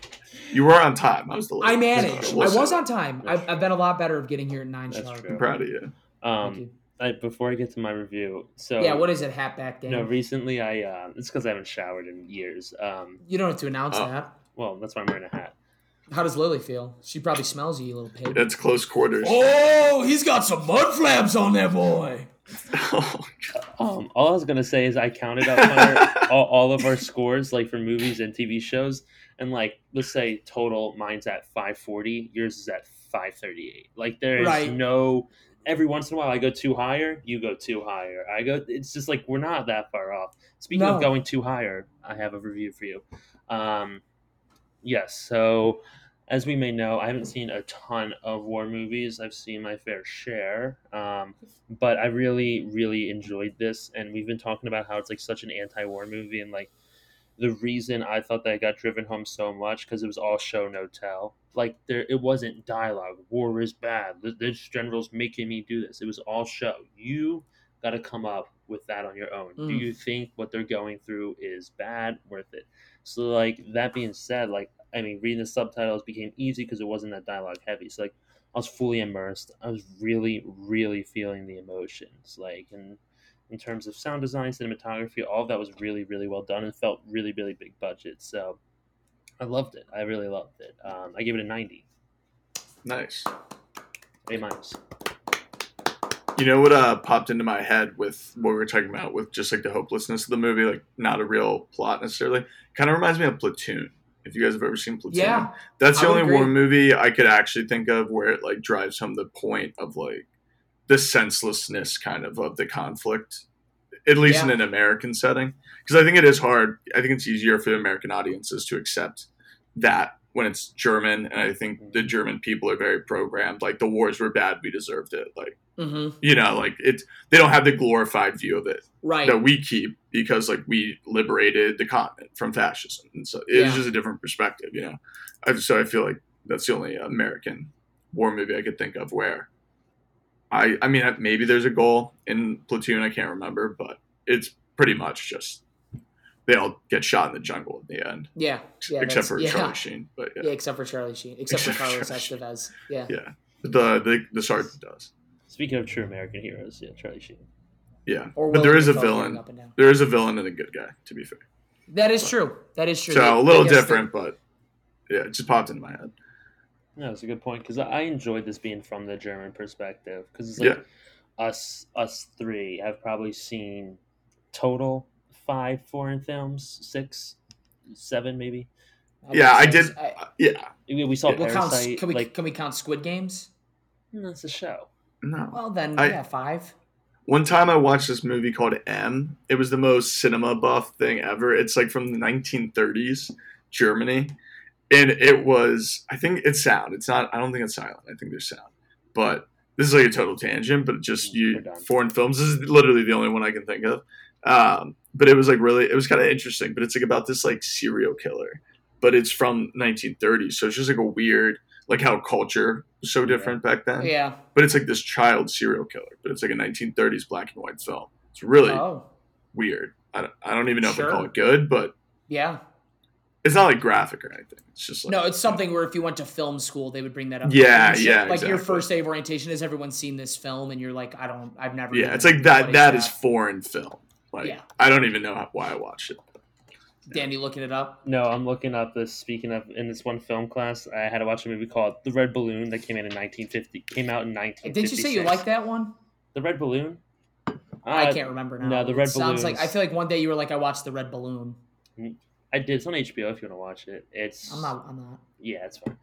But, you were on time. I was the. I managed. So we'll I was on time. I've, I've been a lot better of getting here at nine That's sharp. true. I'm proud of you. Thank Um, you. I, before I get to my review, so Yeah, what is it, Hatback Dan? No, recently I uh, it's because I haven't showered in years. Um, you don't have to announce Oh. that. well, that's why I'm wearing a hat. How does Lily feel? She probably smells you, you little pig. That's close quarters. Oh, he's got some mud flaps on that boy. Oh, um, all I was gonna say is I counted up Hunter, all, all of our scores, like for movies and TV shows, and like let's say total, mine's at 540, yours is at 538. Like there is Right. no. Every once in a while, I go too higher, you go too higher. I go. It's just like we're not that far off. Speaking No. of going too higher, I have a review for you. Um, yes, so as we may know, I haven't seen a ton of war movies. I've seen my fair share, um, but I really, really enjoyed this. And we've been talking about how it's like such an anti-war movie, and like the reason I thought that it got driven home so much because it was all show no tell. Like there, it wasn't dialogue. War is bad. This general's making me do this. It was all show. You got to come up with that on your own. Do Mm. you think what they're going through is bad? Worth it? So like that being said, like I mean, reading the subtitles became easy because it wasn't that dialogue heavy. So like I was fully immersed. I was really, really feeling the emotions. Like and in terms of sound design, cinematography, all of that was really, really well done and felt really, really big budget. So I loved it. I really loved it. Um, I gave it a ninety. nice. A minus. You know what uh, popped into my head with what we were talking about with just like the hopelessness of the movie, like not a real plot necessarily. Kind of reminds me of Platoon. If you guys have ever seen Platoon, Yeah, that's the I would only war movie I could actually think of where it like drives home the point of like the senselessness kind of of the conflict, at least in an American setting. Because I think it is hard. I think it's easier for American audiences to accept that when it's German, and I think the German people are very programmed. Like the wars were bad, we deserved it. Like hmm you know, like it's they don't have the glorified view of it right. that we keep because like we liberated the continent from fascism, and so it's Yeah. just a different perspective, you know. I, so I feel like that's the only American war movie I could think of where I I mean maybe there's a goal in Platoon I can't remember, but it's pretty much just they all get shot in the jungle in the end, yeah, yeah, except for yeah. Charlie Sheen. But yeah, Yeah, except for Charlie Sheen, except for Except for Carlos Charlie Sheen. Estevez. Yeah. yeah, the the the sergeant does, Speaking of true American heroes, yeah, Charlie Sheen. yeah. Or but there Willem is a villain. Up and down. There is a villain and a good guy. To be fair. That is true. That is true. So They- a little I guess different, but yeah, it just popped into my head. No, it's a good point because I enjoyed this being from the German perspective because it's like us us three have probably seen total five foreign films, six, seven maybe. they- Yeah, I did. I- Yeah, We we saw Yeah. We'll count, can we like can we count Squid Games? That's a show. No. Well, then I- yeah, five. One time I watched this movie called M. It was the most cinema buff thing ever. It's like from the 1930s, Germany. And it was, I think it's sound. It's not, I don't think it's silent. I think there's sound. But this is like a total tangent, but just you, foreign films. This is literally the only one I can think of. Um, but it was like really, it was kind of interesting. But it's like about this like serial killer, but it's from 1930s. So it's just like a weird, like how culture was so different back then Yeah. but it's like this child serial killer, but it's like a 1930s black and white film. It's really Oh. weird. I don't, I don't even know if I call it good, but Yeah. It's not like graphic or anything. It's just like No, it's something where if you went to film school, they would bring that up. Yeah, Like, yeah, Like your first day of orientation, has everyone seen this film? And you're like, I don't, I've never. yeah, it's like that. That is foreign film. Like Yeah. I don't even know how, why I watched it. Dan, you looking it up? No, I'm looking up this. Speaking of, in this one film class, I had to watch a movie called The Red Balloon that came in in 1950. Came out in 1956. Didn't you say you liked that one? The Red Balloon? I Uh, can't remember now. no, The Red Balloon sounds like I feel like one day you were like, I watched the Red Balloon. I did. It's on HBO if you want to watch it. It's I'm not. I'm not. Yeah, it's fine.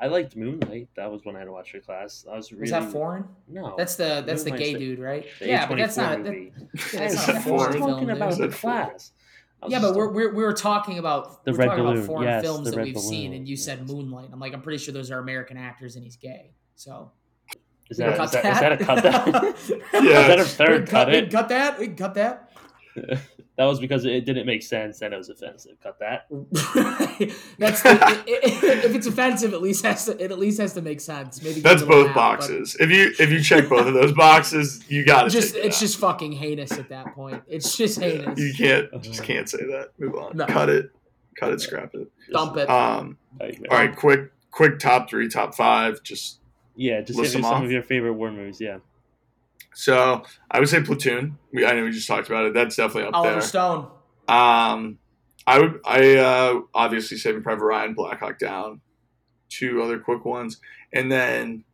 I liked Moonlight. That was when I had to watch for class. I was really. Is that foreign? No, That's the that's the Moonlight's gay dude, right? the Yeah, but that's not. That, yeah, that's not a that I foreign was foreign? film. talking dude. about the class. Yeah, but we're, we're we were talking about The we're Red talking Balloon, about foreign yes, films that Red we've seen, and you said. Moonlight. I'm like, I'm pretty sure those are American actors, and he's gay. So Is we can that, is, cut that, is that a cut? That, Yeah. is that a we third can cut, cut we can it? cut that. We can cut that. That was because it didn't make sense and it was offensive. Cut that. That's the, i- i- if it's offensive, at least has to it at least has to make sense. Maybe That's a little both laugh, but boxes. If you if you check both of those boxes, you got to Just take it's out. just fucking heinous at that point. It's just heinous. you can't just can't say that. Move on. No. Cut it. Cut it. Scrap it. Dump it. Um. All right. Quick. Quick top three, top five. Just Yeah, just List hit them some off. of your favorite war movies. Yeah. So I would say Platoon. We I know we just talked about it. That's definitely up Oliver there. Stone. Um, I would I uh, obviously Saving Private Ryan, Black Hawk Down, two other quick ones, and then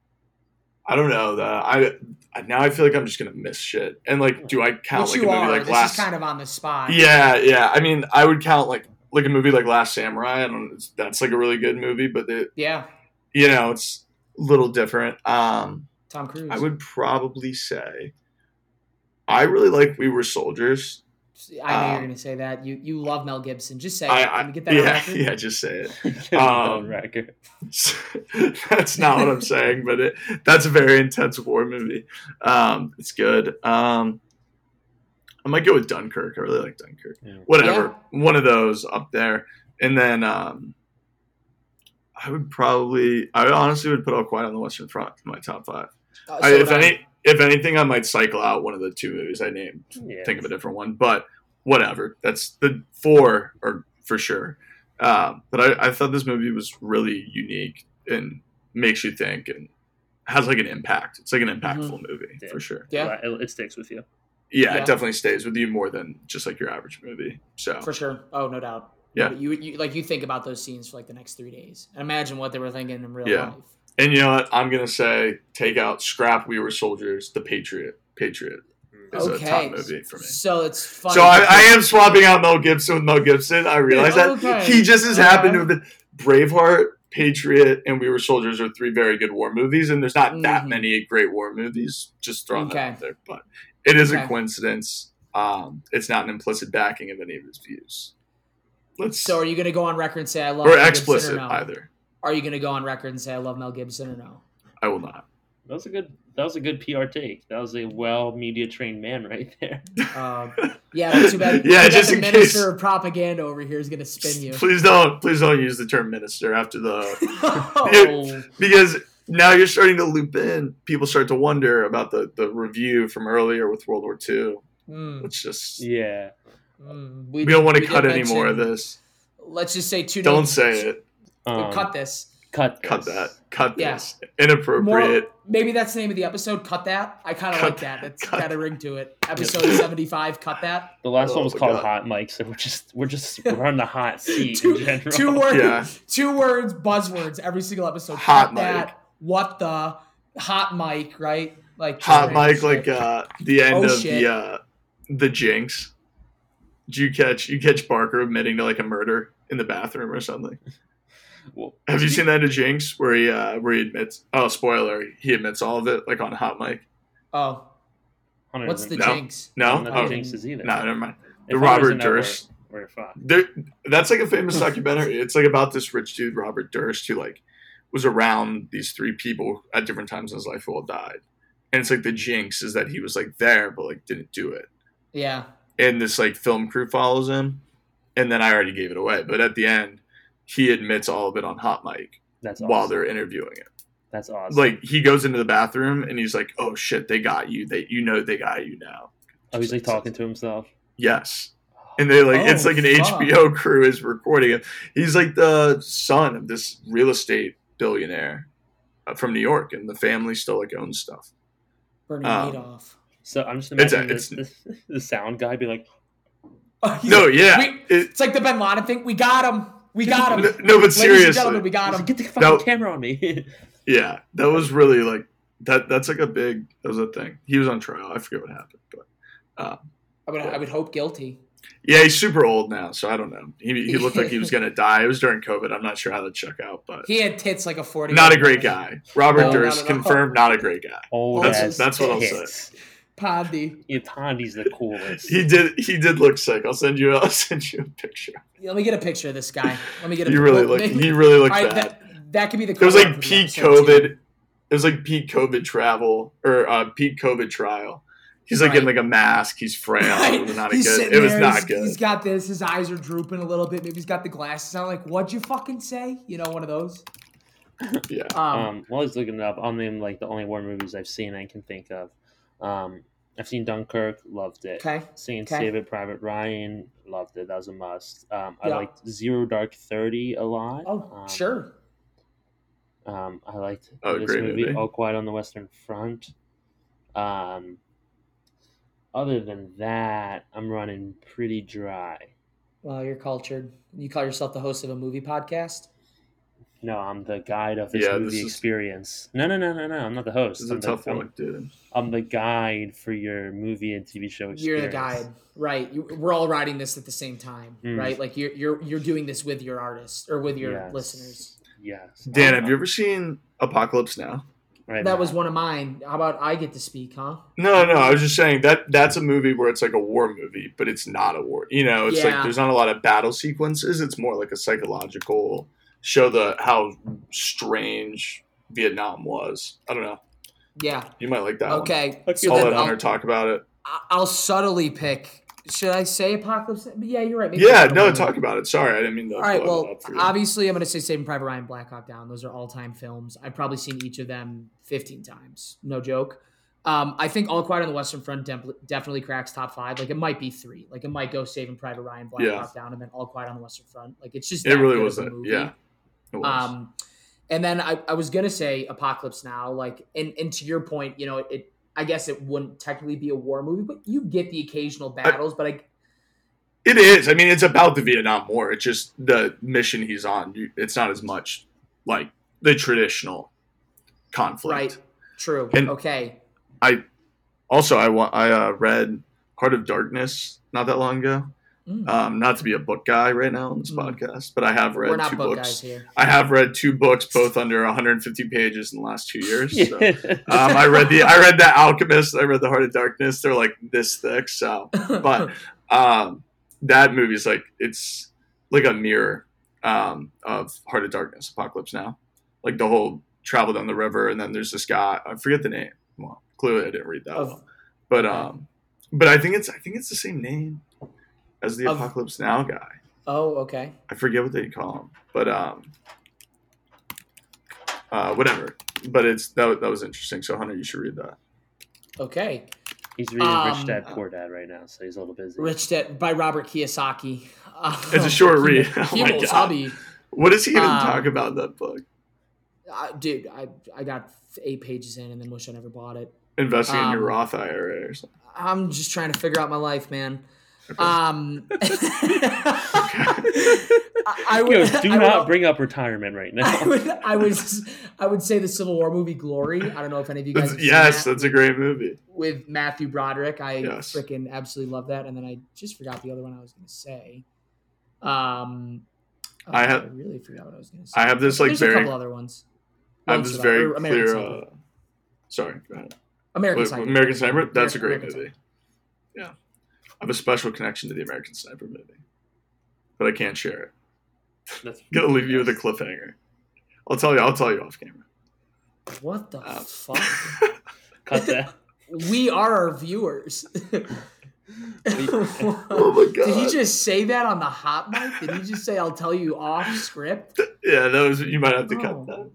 I don't know. The I I- now I feel like I'm just gonna miss shit. And like, do I count Which like a movie are. like this Last? is kind of on the spot. yeah, yeah. I mean, I would count like like a movie like Last Samurai. I don't. That's like a really good movie, but it, Yeah. you know it's a little different. Um, Tom Cruise. I would probably say I really like We Were Soldiers. I know you're um, gonna say that. You you love Mel Gibson. Just say it. I, I Can we get that on yeah record? yeah just say it. Um, record. that's not what I'm saying, but it, that's a very intense war movie. Um, it's good. Um, I might go with Dunkirk. I really like Dunkirk. Yeah. Whatever, one of those up there, and then um, I would probably, I honestly would put All Quiet on the Western Front in my top five. Uh, I, if would I. any, if anything, I might cycle out one of the two movies I named. Yeah. Think of a different one, but whatever. That's the four, or for sure. Um, but I, I thought this movie was really unique and makes you think and has like an impact. It's like an impactful movie Yeah. for sure. Mm-hmm. Yeah. It, it sticks with you. Yeah, Yeah. it definitely stays with you more than just like your average movie. So For sure. Oh, no doubt. Yeah. You, you like you think about those scenes for like the next three days. And imagine what they were thinking in real Yeah. life. And you know what? I'm gonna say take out scrap. We were soldiers. The Patriot. Patriot is a top movie for me. So it's funny. So I, I am swapping out Mel Gibson with Mel Gibson. I realize that Okay. he just has happened to Okay. have been Braveheart, Patriot, and We Were Soldiers are three very good war movies, and there's not that Mhm. many great war movies. Just throwing Okay. that out there, but it is Okay. a coincidence. Um, it's not an implicit backing of any of his views. Let's So are you going to go on record and say I love or Mel explicit Gibson or no? either. Are you going to go on record and say I love Mel Gibson or no? I will not. That was a good. That was a good PR take. That was a well media trained man right there. Um, yeah, but too bad. Yeah, just the in minister case. of propaganda over here is going to spin you. Please don't, please don't use the term minister after the oh, because now you're starting to loop in. People start to wonder about the the review from earlier with World War II. mm, It's just Yeah. mm. we don't want to cut did any more of this. Let's just say two. Don't names. say it. Um, cut this. Cut. Cut that. Cut Yeah. this. Inappropriate. More, maybe that's the name of the episode. Cut that. I kind of like that. that. That's Cut got a ring to it. Episode seventy-five. Cut that. The last Oh one was called God. Hot Mike, so we're just we're just we're on the hot seat two, in general. two words. Yeah. Two words. Buzzwords. Every single episode. Hot Cut mic. that. What the hot mic? Right. Like Hot random mic, like uh, the end Oh, of shit. the uh, the Jinx. Did you catch you catch Barker admitting to like a murder in the bathroom or something? Well, Have you seen that to Jinx where he uh, where he admits? Oh, spoiler! He admits all of it, like on hot mic. Oh, what's the doesn't- No. jinx? No, I oh, Jinx is either. no, never mind. The Hunter Robert doesn't know, we're- Durst. We're. There, that's like a famous documentary. It's like about this rich dude, Robert Durst, who like was around these three people at different times in his life who all died. And it's like the jinx is that he was like there, but like didn't do it. Yeah. And this like film crew follows him. And then I already gave it away. But at the end, he admits all of it on hot mic That's awesome. while they're interviewing it. That's awesome. Like he goes into the bathroom and he's like, "Oh shit, they got you. They you know they got you now." oh, he's like talking to himself. Yes. And they like it's Oh, like an fuck. HBO crew is recording it. He's like the son of this real estate billionaire uh, from New York, and the family still like owns stuff. Bernie Um, Madoff. So I'm just It's a- imagining this, this, the sound guy be like, Oh, he's- No, yeah, we- it- it's like the Bin Laden thing. We got him. We got him. no, no, but Ladies and seriously, gentlemen, we got him. get the fucking No. camera on me. yeah, that was really like that. That's like a big. That was a thing. He was on trial. I forget what happened, but uh, I would, I would hope guilty. yeah, he's super old now, so I don't know. He, he looked like he was gonna die. It was during COVID. I'm not sure how that check out, but He had tits like a forty. not a great guy. Robert No, Durst not confirmed, not a great guy. Oh, That's- that's what I'll say. Pondy. Yeah, Pondy's the coolest. He did. He did look sick. I'll send you. I'll send you a picture. Let me get a picture of this guy. Let me get a. He really well, looked. He really looked All right, bad. that, that could be the. It was like peak episode, too. COVID. It was like peak COVID travel or uh, peak COVID trial. He's like in like a mask. He's frail. Right. It was not a He's good. sitting It was there, not good. He's got this. His eyes are drooping a little bit. Maybe he's got the glasses on. Like, what'd you fucking say? You know, one of those. yeah. Um, Um, while I was looking it up, I'll name like the only war movies I've seen I can think of. Um, I've seen Dunkirk, loved it. okay. Seen Okay. Saving Private Ryan, loved it. That was a must. Um, I Yeah. liked Zero Dark Thirty a lot. Oh, Um, sure. Um, I liked Oh, this movie, movie. All Quiet on the Western Front. Um, other than that, I'm running pretty dry. Well, you're cultured. You call yourself the host of a movie podcast. No, I'm the guide of this Yeah, movie this is- experience. No, no, no, no, no. I'm not the host. This is a I'm, the, tough I'm, one, dude. I'm the guide for your movie and TV show experience. You're the guide, right? You, we're all writing this at the same time, Mm. right? Like you're you're you're doing this with your artists or with your Yes. listeners. Yes. Dan, have you ever seen Apocalypse Now? right That now. was one of mine. How about I get to speak, huh? No, no. I was just saying that that's a movie where it's like a war movie, but it's not a war. You know, it's like there's not a lot of battle sequences. It's more like a psychological show the how strange Vietnam was. I don't know. Yeah. You might like that. one. Okay. I So I'll let I'll, Hunter talk about it. I'll subtly pick. Should I say Apocalypse? Yeah, you're right. Maybe Yeah, it's no, one. talk about it. Sorry, I didn't mean to. All right. Well, up for you. obviously, I'm going to say Saving Private Ryan, Black Hawk Down. Those are all-time films. I've probably seen each of them 15 times. No joke. Um, I think All Quiet on the Western Front dem- definitely cracks top five. Like it might be three. Like it might go Saving Private Ryan, Black Yeah. Hawk Down, and then All Quiet on the Western Front. Like it's just it really good was of a movie. Yeah, it was. Um, and then I, I was gonna say Apocalypse Now, like, and, and to your point, you know, it, I guess it wouldn't technically be a war movie, but you get the occasional battles. but I, It is. I mean, it's about the Vietnam War. It's just the mission he's on. It's not as much like the traditional conflict. right, true, And- okay, I Also, I want. I uh, read Heart of Darkness not that long ago. Mm. Um, not to be a book guy right now on this Mm. podcast, but I have read we're not two book books. guys here. I have read two books, both under 150 pages in the last two years. So. Um, I read the I read the Alchemist. I read the Heart of Darkness. They're like this thick. So, but um, that movie is like it's like a mirror um, of Heart of Darkness, Apocalypse Now. Like the whole travel down the river, and then there's this guy. I forget the name. Well, clearly I didn't read that Of- one. But um, but I think it's I think it's the same name as the Of- Apocalypse Now guy. oh, okay, I forget what they call him, but um, uh, whatever. But it's that, that was interesting. So Hunter, you should read that. okay. He's reading Um, Rich Dad Poor Dad right now, so he's a little busy. Rich Dad by Robert Kiyosaki. It's a short read. Oh my God. Sabi. What does he even Um, talk about in that book? Uh, dude, I I got eight pages in and then wish I never bought it. Investing in your um, Roth IRA or something. I'm just trying to figure out my life, man. Um, I, I would, goes, do I not would, bring up retirement right I now. would, I was, I would say the Civil War movie Glory. I don't know if any of you guys. That's, have seen yes, that that's a great movie. with Matthew Broderick. I Yes. freaking absolutely love that. And then I just forgot the other one I was going to say. Um, Oh, I have- really forgot what I was going to say. I have this like There's a couple other ones. I this Survivor- very or American clear. Uh, sorry, go ahead. American Sniper. American Sniper. That's a great American movie. Yeah, I have a special connection to the American Sniper movie, but I can't share it. That's Gonna leave you with a cliffhanger. I'll tell you. I'll tell you off camera. What the Uh, fuck? Cut that. we are our viewers. Oh my god. Did he just say that on the hot mic? Did he just say, "I'll tell you off script"? Yeah, that was. You might have to cut Oh, that. God.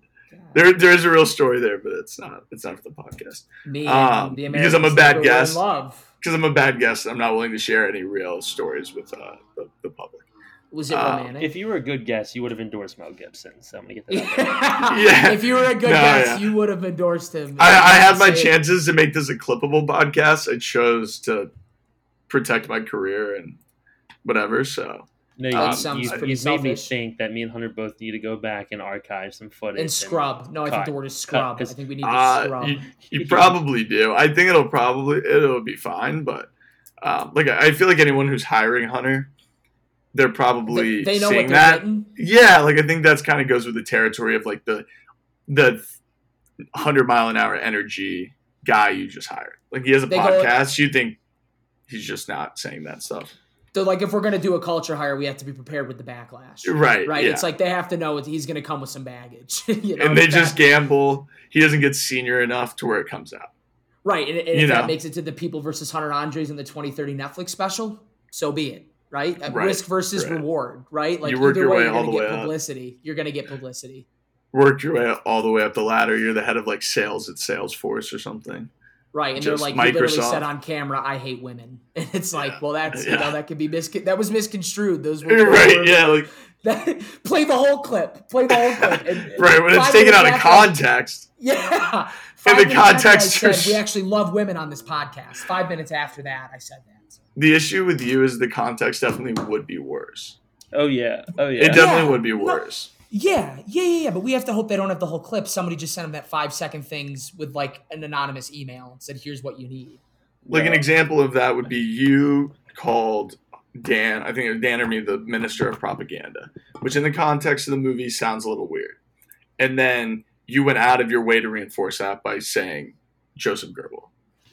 There, there is a real story there, but it's not. It's not for the podcast. Me Um, and the because I'm a American bad Sniper guest. In love. Because I'm a bad guest, I'm not willing to share any real stories with uh, the, the public. Was it Uh, romantic? If you were a good guest, you would have endorsed Mel Gibson. So I'm gonna get that. out. Yeah. If you were a good No, guest, yeah. you would have endorsed him. I, I had my Say- chances to make this a clippable podcast. I chose to protect my career and whatever. So No, you, That you- sounds you, pretty you've made me think that me and Hunter both need to go back and archive some footage. And scrub. No, I think cut. the word is scrub. I think we need to uh, scrub. you, you probably do. I think it'll probably it'll be fine. But um, like I I feel like anyone who's hiring Hunter, they're probably they, they know seeing what that. getting. Yeah, like I think that's kind of goes with the territory of like the the hundred mile an hour energy guy you just hired. Like he has a They go- podcast. you think he's just not saying that stuff, So, like, if we're gonna do a culture hire, we have to be prepared with the backlash. right? Right. Yeah. It's like they have to know he's gonna come with some baggage. you know, and they just back- gamble. He doesn't get senior enough to where it comes out. right. And, and if know. that makes it to the People versus Hunter Andres in the 2030 Netflix special, so be it. Right. Uh, Right, Risk versus right. reward. Right. Like You work either your way, way you're all gonna the get way up. publicity. You're gonna get publicity. Worked your way all the way up the ladder. You're the head of like sales at Salesforce or something. Right, and Just they're like, you literally Microsoft. said on camera, "I hate women," and it's like, Yeah. well, that's you know that could be mis that was misconstrued. Those were right? Yeah. Like That, play the whole clip. Play the whole clip. And, right when it's taken out of after I- context. Yeah. In the minutes after I context, said, we actually love women on this podcast. Five minutes after that, I said that. The issue with you is the context definitely would be worse. Oh yeah. Oh yeah. It definitely Yeah. would be No. Worse. Yeah, yeah, yeah, yeah. But we have to hope they don't have the whole clip. Somebody just sent them that five second things with like an anonymous email and said, "Here's what you need." Like an example of that would be you called Dan, I think it was Dan or me, the minister of propaganda, which in the context of the movie sounds a little weird. And then you went out of your way to reinforce that by saying Joseph Goebbels.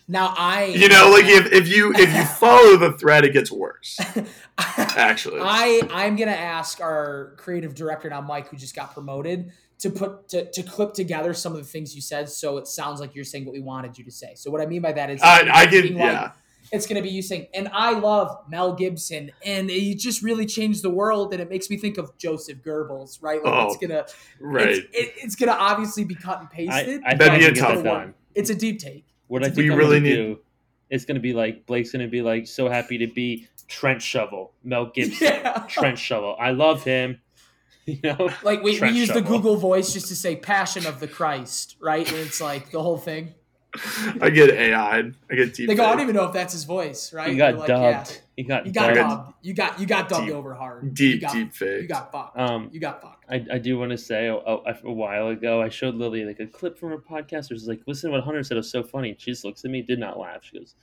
Now I, You know, like if, if you if you follow the thread, it gets worse. Actually, I I'm gonna ask our creative director now, Mike, who just got promoted, to put to, to clip together some of the things you said, so it sounds like you're saying what we wanted you to say. So what I mean by that is, I, I get like- yeah. it's gonna be you saying, and I love Mel Gibson, and he just really changed the world, and it makes me think of Joseph Goebbels, right? Like Oh, it's gonna, Right. It's, it, it's gonna obviously be cut and pasted. I That'd be a tough one. it's a deep take. What I We think I'm really gonna need- do is gonna be like Blake's gonna be like so happy to be Trent Shovel, Mel Gibson, Yeah. Trent Shovel. I love him. You know, Like we, we Trent use the Google voice just to say "Passion of the Christ," right? And it's like the whole thing. I get AI'd. I get deep. They go, I don't even know if that's his voice, right? He got like, dubbed. yeah. He got You got dubbed. dubbed. You got you got dubbed Deep- over hard. deep, you got, deep fake. You got fucked. Um, you got fucked. I, I do want to say a, a, a while ago I showed Lily like a clip from her podcast. Where it's like, listen to what Hunter said. It was so funny. She just looks at me, did not laugh. She goes,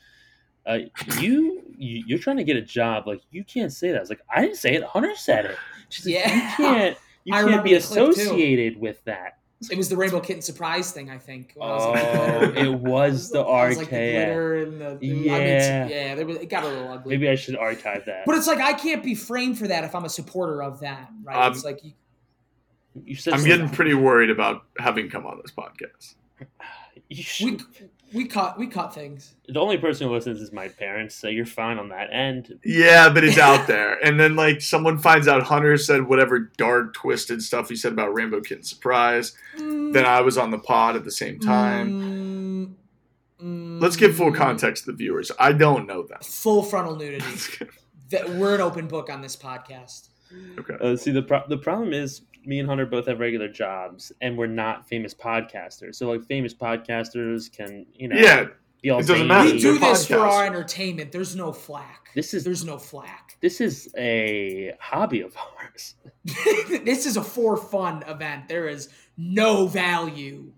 uh, you, you you're trying to get a job. Like you can't say that. I was like, I didn't say it. Hunter said it. She's like, Yeah. you can't you I can't be the clip, too. associated with that. It was the Rainbow Kitten surprise thing, I think. when I was Oh, like, it was the It was like the RKF. the, the- I mean, Yeah. yeah. There was, it got a little ugly. Maybe I should archive that. but it's like I can't be framed for that if I'm a supporter of that, right? Um, it's like you, you said I'm something- getting pretty worried about having come on this podcast. you we should, we cut we cut things. the only person who listens is my parents, so you're fine on that end. Yeah, but it's out there. And then like someone finds out Hunter said whatever dark, twisted stuff he said about Rainbow Kitten Surprise. Then I was on the pod at the same time. Mm, mm, Let's give full context to the viewers. I don't know them. Full frontal nudity. that we're an open book on this podcast. okay. Uh, see, the pro- the problem is me and Hunter both have regular jobs, and we're not famous podcasters. So, like, famous podcasters can, you know, Yeah, be all it doesn't matter. We They're do this for our entertainment. There's no flack. This is There's no flack. this is a hobby of ours. this is a for fun event. There is no value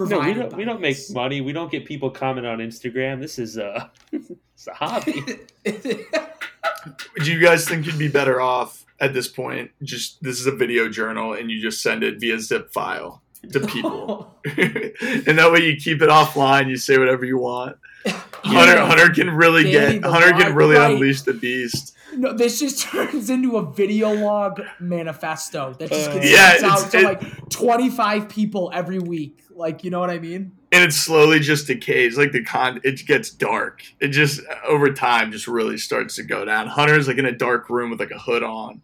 No, we don't. We don't make money. We don't get people comment on Instagram. This is a, it's a hobby. do you guys think you'd be better off at this point. Just this is a video journal, and you just send it via zip file to people, and that way you keep it offline. You say whatever you want. Hunter, Yeah. Hunter can really Danny get Hunter can really right. unleash the beast. No, this just turns into a video log manifesto that just gets Uh, Yeah, out to it- like 25 people every week. Like, you know what I mean? and it slowly just decays like the con it gets dark it just over time just really starts to go down hunter's like in a dark room with like a hood on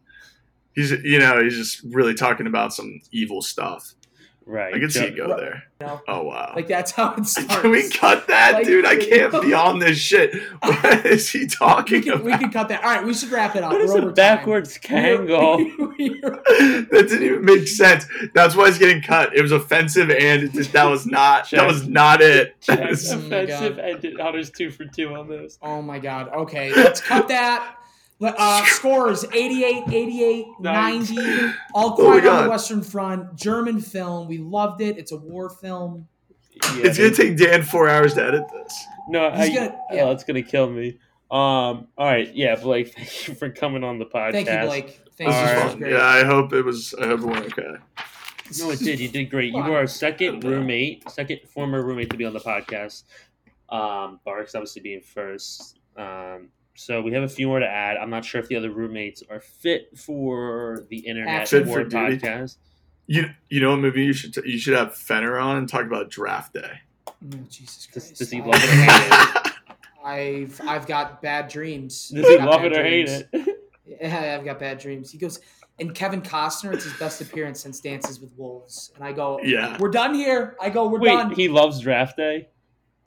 he's you know he's just really talking about some evil stuff Right. i can see Jo- it go there No. oh wow Like, that's how it starts. can we cut that Like, dude i can't be on this shit what is he We talking can, we can cut that. All right, we should wrap it up. What is We're a over time. backwards Kangol? that didn't even make sense that's why it's getting cut it was offensive and it just, that was not that was not it That Check. is- Oh my Offensive God. and Hunter's two for two on this. Oh my god. Okay, let's cut that. Let- Uh, scores 88, 88, Nice. 90. All Oh Quiet on the Western Front. German film. We loved it. It's a war film. Yeah, it's gonna take dan four hours to edit this No, I, gonna- yeah. oh, it's gonna kill me. Um. All right. Yeah, Blake. Thank you for coming on the podcast. Thank you, Blake. Thank this you. Alright. This was fun great. yeah i hope it was i hope it went okay No, it did. You did great. You Fun. were our second roommate, second former roommate to be on the podcast. Um, Barks obviously being first. Um, so we have a few more to add. I'm not sure if the other roommates are fit for the internet Fit for or duty. podcast. You you know what movie you should you should have Fenner on and talk about Draft Day. Oh, Jesus Christ. does he I- love it or hate it? I've I've got bad dreams. Does he I've got love bad it or hate dreams. it? Yeah, I've got bad dreams. He goes, and Kevin Costner, it's his best appearance since Dances with Wolves. And I go, Yeah. we're done here. I go, we're Wait, done. he loves draft day.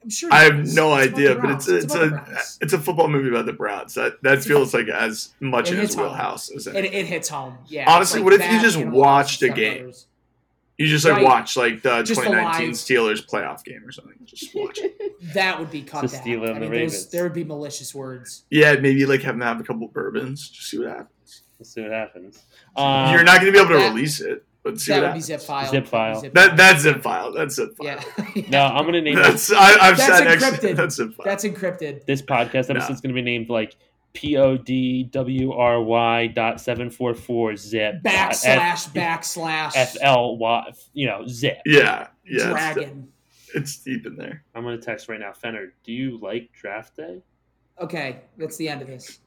I'm sure. I have does. no It's idea, but it's Browns. it's about a it's a football movie about the Browns. That that feels like as much It in his wheelhouse as It, it. it hits home. Yeah. Honestly, it's what if you just Animal watched a game? Step You just like Right. watch like the Just 2019 alive. Steelers playoff game or something. Just watch it. That would be cut It's a down. steal I the mean, Ravens. those, there would be malicious words. Yeah, maybe like have them have a couple of bourbons. Just see what happens. Let's see what happens. Um, You're not going to be able to that- release it, but see That what would be happens. zip file. Zip file. file. That that's zip file. That's zip file. Yeah. No, I'm gonna name this, That's I, I've That's sat next. encrypted. That's zip file. That's encrypted. this podcast No. episode's gonna be named like P O D W R Y dot seven four four zip dot F- Backslash, backslash, F L Y. You know, zip. yeah, yeah. It's, dragon. it's deep in there. I'm gonna text right now. Fenner, do you like draft day? Okay, that's the end of this.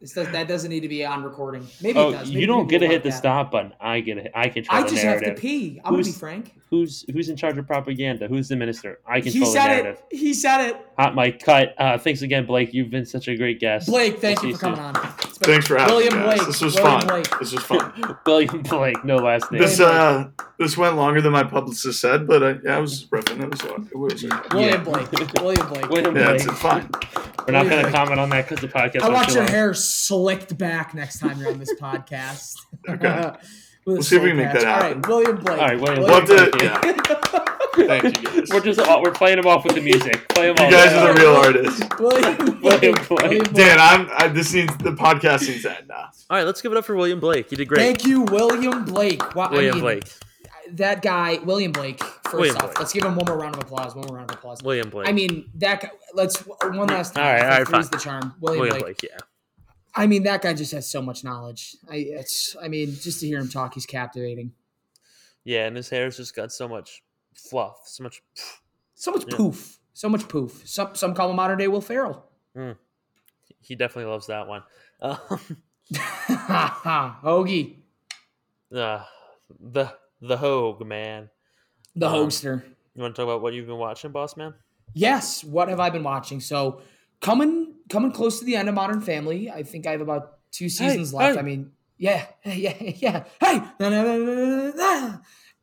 This does, that doesn't need to be on recording. Maybe Oh, it does. you don't get to hit the that. stop button. I get it. I control I the just have to pee. I'm gonna be Who's- frank. Who's who's in charge of propaganda? Who's the minister? I He control the said it. He said it. Hot mic cut. Uh, thanks again, Blake. You've been such a great guest. Blake, thank We'll you for coming soon. on. It's Thanks for having William me. Guys. Blake. This was William fun. Blake. This was fun. William Blake, no last name. This uh, this went longer than my publicist said, but I, yeah, I was riffing. It was uh, it was. Uh, William Yeah. Blake. William Blake. William Yeah, Blake. it's fine. We're not going to comment on that because the podcast. I was want too your long. hair slicked back next time you're on this podcast. Okay. We'll see if we can make that All happen. right, William Blake. All right, William We'll have Blake. to. Yeah. Thank you guys. We're just uh, we're playing them off with the music. Play them You all. guys are the real artists. William Blake. William Blake. Dan, I'm. I, this needs the podcast needs to end now. All right, let's give it up for William Blake. He did great. Thank you, William Blake. Wow, I William mean, Blake. That guy, William Blake. First William off, Blake. let's give him one more round of applause. One more round of applause. William Blake. I mean, that guy. Let's one last time. All right, all right, Three's fine. the charm. William, William Blake. Blake. Yeah. I mean, that guy just has so much knowledge. I, it's. I mean, just to hear him talk, he's captivating. Yeah, and his hair's just got so much fluff, so much. So much Yeah. poof. So much poof. Some some call him modern day Will Ferrell. He definitely loves that one. Um. Hoagie, uh, the the Hogue man. the Um, hoagster. You want to talk about what you've been watching, boss man? Yes. What have I been watching? So coming coming close to the end of Modern Family. I think I have about two seasons left. hey. I mean, yeah, yeah, yeah. Hey,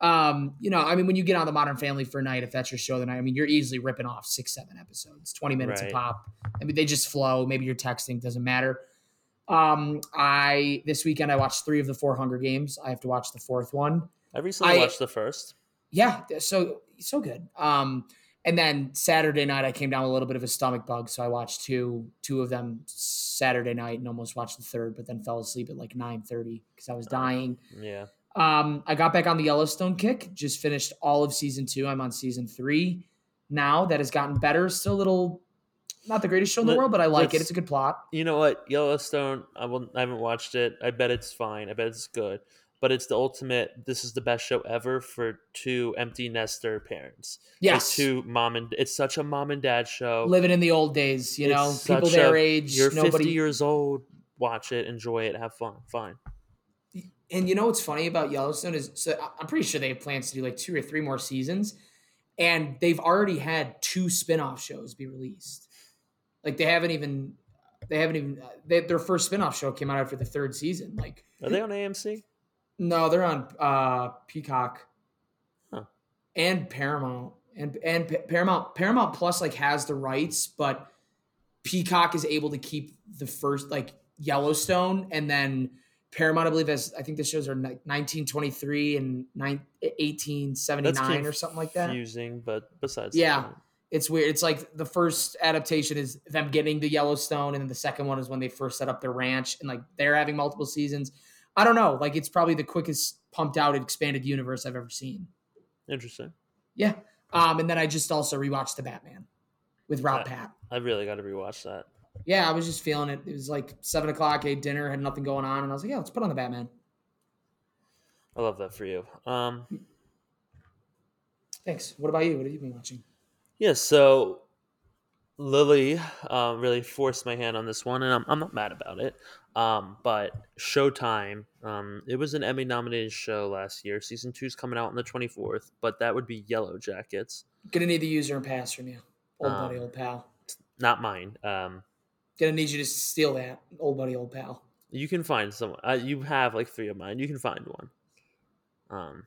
um, you know, I mean, when you get on the Modern Family for a night, if that's your show, then I mean, you're easily ripping off six, seven episodes, twenty minutes Right. a pop. I mean, they just flow. Maybe you're texting, doesn't matter. Um, I this weekend I watched three of the four Hunger Games. I have to watch the fourth one I recently I- watched the first. yeah, so so good. Um, and then Saturday night I came down with a little bit of a stomach bug, so I watched two two of them Saturday night and almost watched the third, but then fell asleep at like nine thirty because I was dying. Yeah. Um, I got back on the Yellowstone kick. Just finished all of season two. I'm on season three now. That has gotten better. Still a little, not the greatest show in the Let- world, but I like it. It's a good plot. You know what? Yellowstone. I will. I haven't watched it. I bet it's fine. I bet it's good. But it's the ultimate. This is the best show ever for two empty nester parents. Yes, two mom and. It's such a mom and dad show. living in the old days. You know, people their a- age. You're nobody. 50 years old. Watch it. Enjoy it. Have fun. Fine. And you know what's funny about Yellowstone is so I'm pretty sure they have plans to do like two or three more seasons, and they've already had two spin-off shows be released. Like they haven't even they haven't even they, their first spin-off show came out after the third season. Like Are they on AMC? no, they're on uh Peacock Huh. and Paramount and and Pa- Paramount Paramount Plus like has the rights, but Peacock is able to keep the first like Yellowstone and then Paramount I believe has I think the shows are 1923 and nine, 1879 or something like that. Confusing, but besides. Yeah. that, It's weird. It's like the first adaptation is them getting to Yellowstone, and then the second one is when they first set up their ranch, and like they're having multiple seasons. I don't know. Like it's probably the quickest pumped out expanded universe I've ever seen. Interesting. Yeah. Um, and then I just also rewatched the Batman with Rob Yeah. Pat. I really got to rewatch that. Yeah, I was just feeling it. It was like seven o'clock, ate dinner, had nothing going on, and I was like, yeah, let's put on the Batman. I love that for you. Um, Thanks. What about you? What have you been watching? yeah, so Lily um, really forced my hand on this one, and I'm, I'm not mad about it. Um, but Showtime, um, it was an Emmy nominated show last year. Season two's coming out on the 24th, but that would be Yellow Jackets, Gonna need the user and pass from you, old Um, buddy, old pal. not mine. Gonna need you to steal that, old buddy, old pal. you can find someone. Uh, you have like three of mine. You can find one. Um,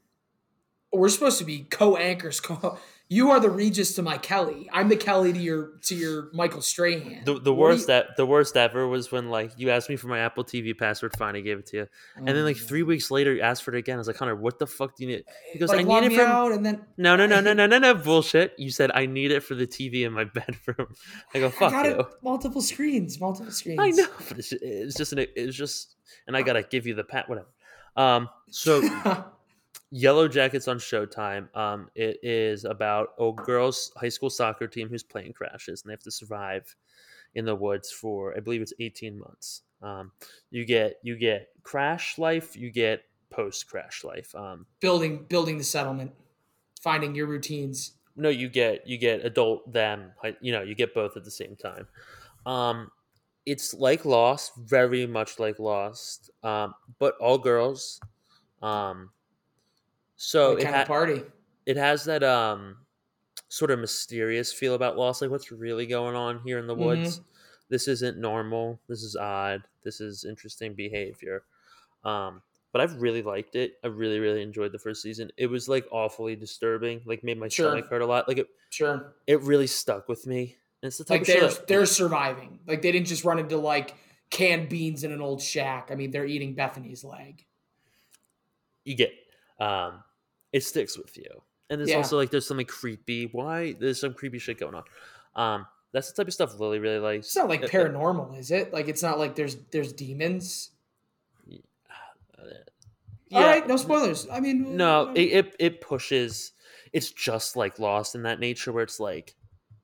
we're supposed to be co-anchors. Co- you are the Regis to my Kelly. I'm the Kelly to your to your Michael Strahan. the the worst you- that the worst ever was when like you asked me for my Apple TV password. Fine, I gave it to you, and then like Oh, three weeks later, you asked for it again. I was like, Hunter, what the fuck do you need? He goes, like, I need it for out, and then No, no, no, no, no, no, no, bullshit. You said I need it for the TV in my bedroom. I go, I fuck got you. it multiple screens, multiple screens. I know, but it's, it's just an, it's just, and I gotta give you the pat, whatever. Um, so Yellow Jackets on Showtime. Um, it is about a girls' high school soccer team whose plane crashes and they have to survive in the woods for, I believe it's eighteen months. Um, you get you get crash life, you get post crash life. Um, building building the settlement, finding your routines. no you get you get adult them you know you get both at the same time um it's like lost very much like lost um but all girls um so What it, kind ha- of party? it has that um sort of mysterious feel about lost like what's really going on here in the woods this isn't normal this is odd this is interesting behavior um but I've really liked it. I really, really enjoyed the first season. It was like awfully disturbing, like made my Sure. stomach hurt a lot. Like it, Sure. it really stuck with me. And it's the type Like they're that- they're surviving. Like they didn't just run into like canned beans in an old shack. I mean, they're eating Bethany's leg. you get. Um, it sticks with you, and there's Yeah. also like there's something creepy. Why there's some creepy shit going on. Um, that's the type of stuff Lily really likes. It's not like Uh, uh, paranormal, is it? Like it's not like there's there's demons. All yeah. right, no spoilers. I mean, No, uh, it, it it pushes. It's just like Lost in that nature where it's like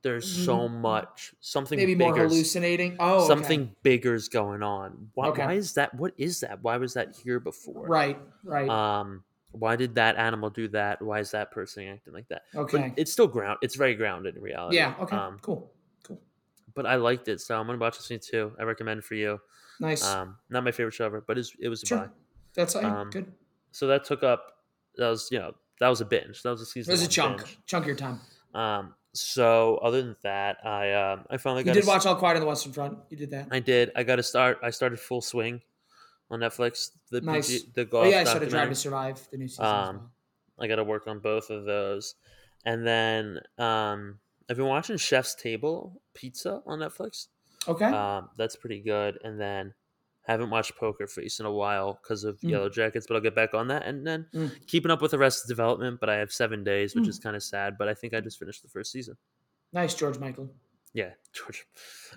there's so much something maybe more hallucinating. Oh, okay. something bigger's going on. Why, Okay. why is that? What is that? Why was that here before? Right, right. Um, why did that animal do that? Why is that person acting like that? okay. But it's still ground. It's very grounded in reality. yeah. Okay. Um, cool. Cool. but I liked it, so I'm gonna watch this one too. I recommend for you. Nice. Um, not my favorite show ever, but it's, it was a sure. buy. That's um, good. So that took up. That was you know that was a binge. That was a It season. was a chunk. binge. Chunk of your time. Um. So other than that, I um I finally You got. did a- watch All Quiet on the Western Front. You did that. I did. I got to start. I started Full Swing on Netflix. The Nice. PG, the Oh yeah, I started Drive to Survive the new season. Um, well. I got to work on both of those, and then um I've been watching Chef's Table Pizza on Netflix. Okay. Um, that's pretty good. And then haven't watched Poker Face in a while because of Mm. Yellow Jackets, but I'll get back on that. And then Mm. keeping up with Arrested Development, but I have seven days, which Mm. is kind of sad. But I think I just finished the first season. nice, George Michael. Yeah, George,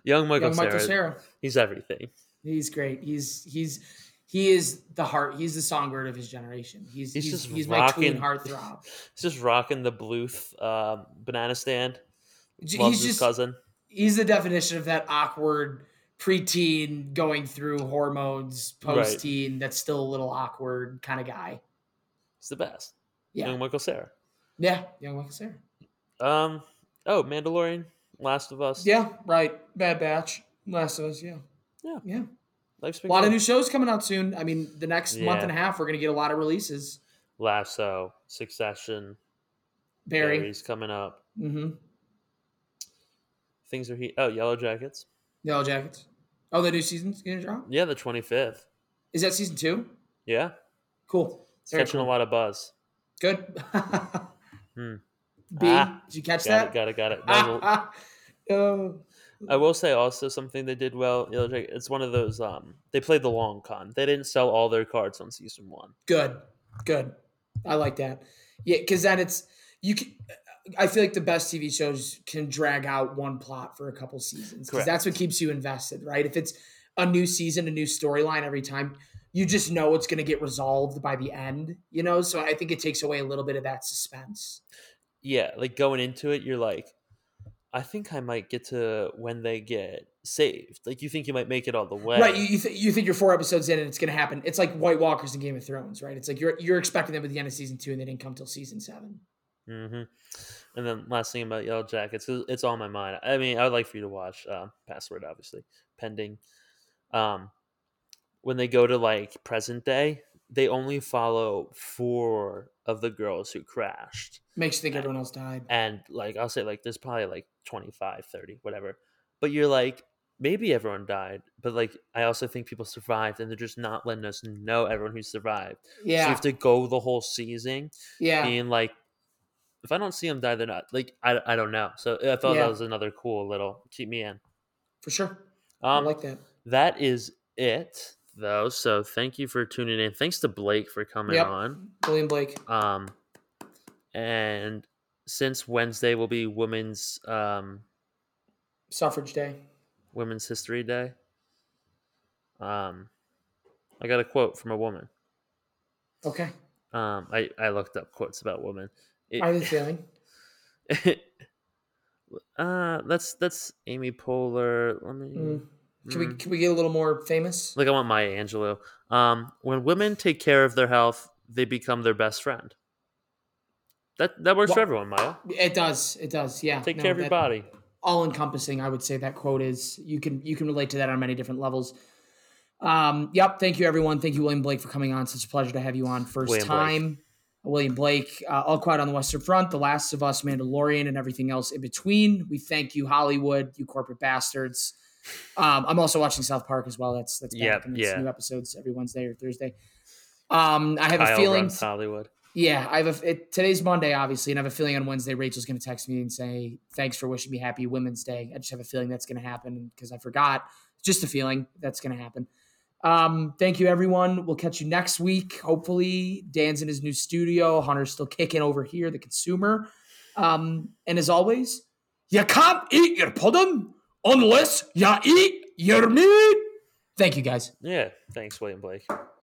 young Michael, Young Michael Cera. he's everything. He's great. He's he's he is the heart. He's the songbird of his generation. He's He's he's, just he's my tween rocking- heartthrob. He's just rocking the Bluth um, banana stand. Loves He's his just cousin. he's the definition of that awkward preteen going through hormones post teen that's still a little awkward kind of guy. It's the best. Yeah. Young Michael Cera. Yeah, young Michael Cera. Um. Oh, Mandalorian, Last of Us. Yeah, right. Bad Batch, Last of Us. Yeah, Yeah. yeah. Life's A been lot of new shows coming out soon. I mean, the next month and a half, we're gonna get a lot of releases. Lasso, Succession, Barry. Barry's coming up. Mm-hmm. Things are heat. Oh, Yellow Jackets. Yellow Jackets. Oh, the new season's gonna drop. Yeah, the twenty fifth. Is that season two? Yeah, Cool. it's Very catching cool. a lot of buzz. Good. Hmm. B, Ah, did you catch Got that? it. Got it. Got it. A- Ah, ah. Oh. I will say also something they did well. It's one of those. Um, they played the long con. They didn't sell all their cards on season one. Good, good. I like that. Yeah, because then it's you can. I feel like the best TV shows can drag out one plot for a couple seasons because that's what keeps you invested, right? If it's a new season, a new storyline every time, you just know it's going to get resolved by the end, you know. So I think it takes away a little bit of that suspense. Yeah, like going into it, you're like, I think I might get to when they get saved. Like you think you might make it all the way. Right? You you, th- you think you're four episodes in and it's going to happen. It's like White Walkers in Game of Thrones, right? It's like you're you're expecting them at the end of season two and they didn't come till season seven. Mm-hmm. And then last thing about Yellow Jackets, it's on my mind. I mean, I would like for you to watch uh, Password, obviously, pending. Um, when they go to like present day, they only follow four of the girls who crashed. Makes you think everyone else died. And like, I'll say, like, there's probably like 25, 30, whatever. But you're like, maybe everyone died. But like, I also think people survived and they're just not letting us know everyone who survived. So you have to go the whole season yeah. being like, if I don't see them die, they're not like I, I don't know. So I thought Yeah. that was another cool little keep me in. For sure. Um, I like that. that is it though. So thank you for tuning in. Thanks to Blake for coming Yep. on. William Blake. Um, and since Wednesday will be Women's um Suffrage Day. Women's History Day. Um, I got a quote from a woman. Okay. Um, I I looked up quotes about women. It- I have a feeling. uh, that's that's Amy Poehler. Let me. Mm. Can we Mm. can we get a little more famous? Like I want Maya Angelou. Um, when women take care of their health, they become their best friend. That that works for everyone, Maya. It does. It does. Yeah. Take No, care of your body. All encompassing. I would say that quote is. You can you can relate to that on many different levels. Um. Yep. Thank you, everyone. Thank you, William Blake, for coming on. Such a pleasure to have you on. First William Blake. time. William Blake, uh, All Quiet on the Western Front, The Last of Us, Mandalorian, and everything else in between. We thank you, Hollywood, you corporate bastards. Um, I'm also watching South Park as well. That's that's back Yep, and it's yeah. new episodes every Wednesday or Thursday. Um, I have a feeling. Hollywood. Yeah, I have a. It, today's Monday, obviously, and I have a feeling on Wednesday Rachel's going to text me and say thanks for wishing me happy Women's Day. I just have a feeling that's going to happen because I forgot. Just a feeling that's going to happen. Um, thank you, everyone. We'll catch you next week. Hopefully, Dan's in his new studio. Hunter's still kicking over here, the consumer. Um, and as always, you can't eat your pudding unless you eat your meat. Thank you, guys. Yeah. Thanks, William Blake.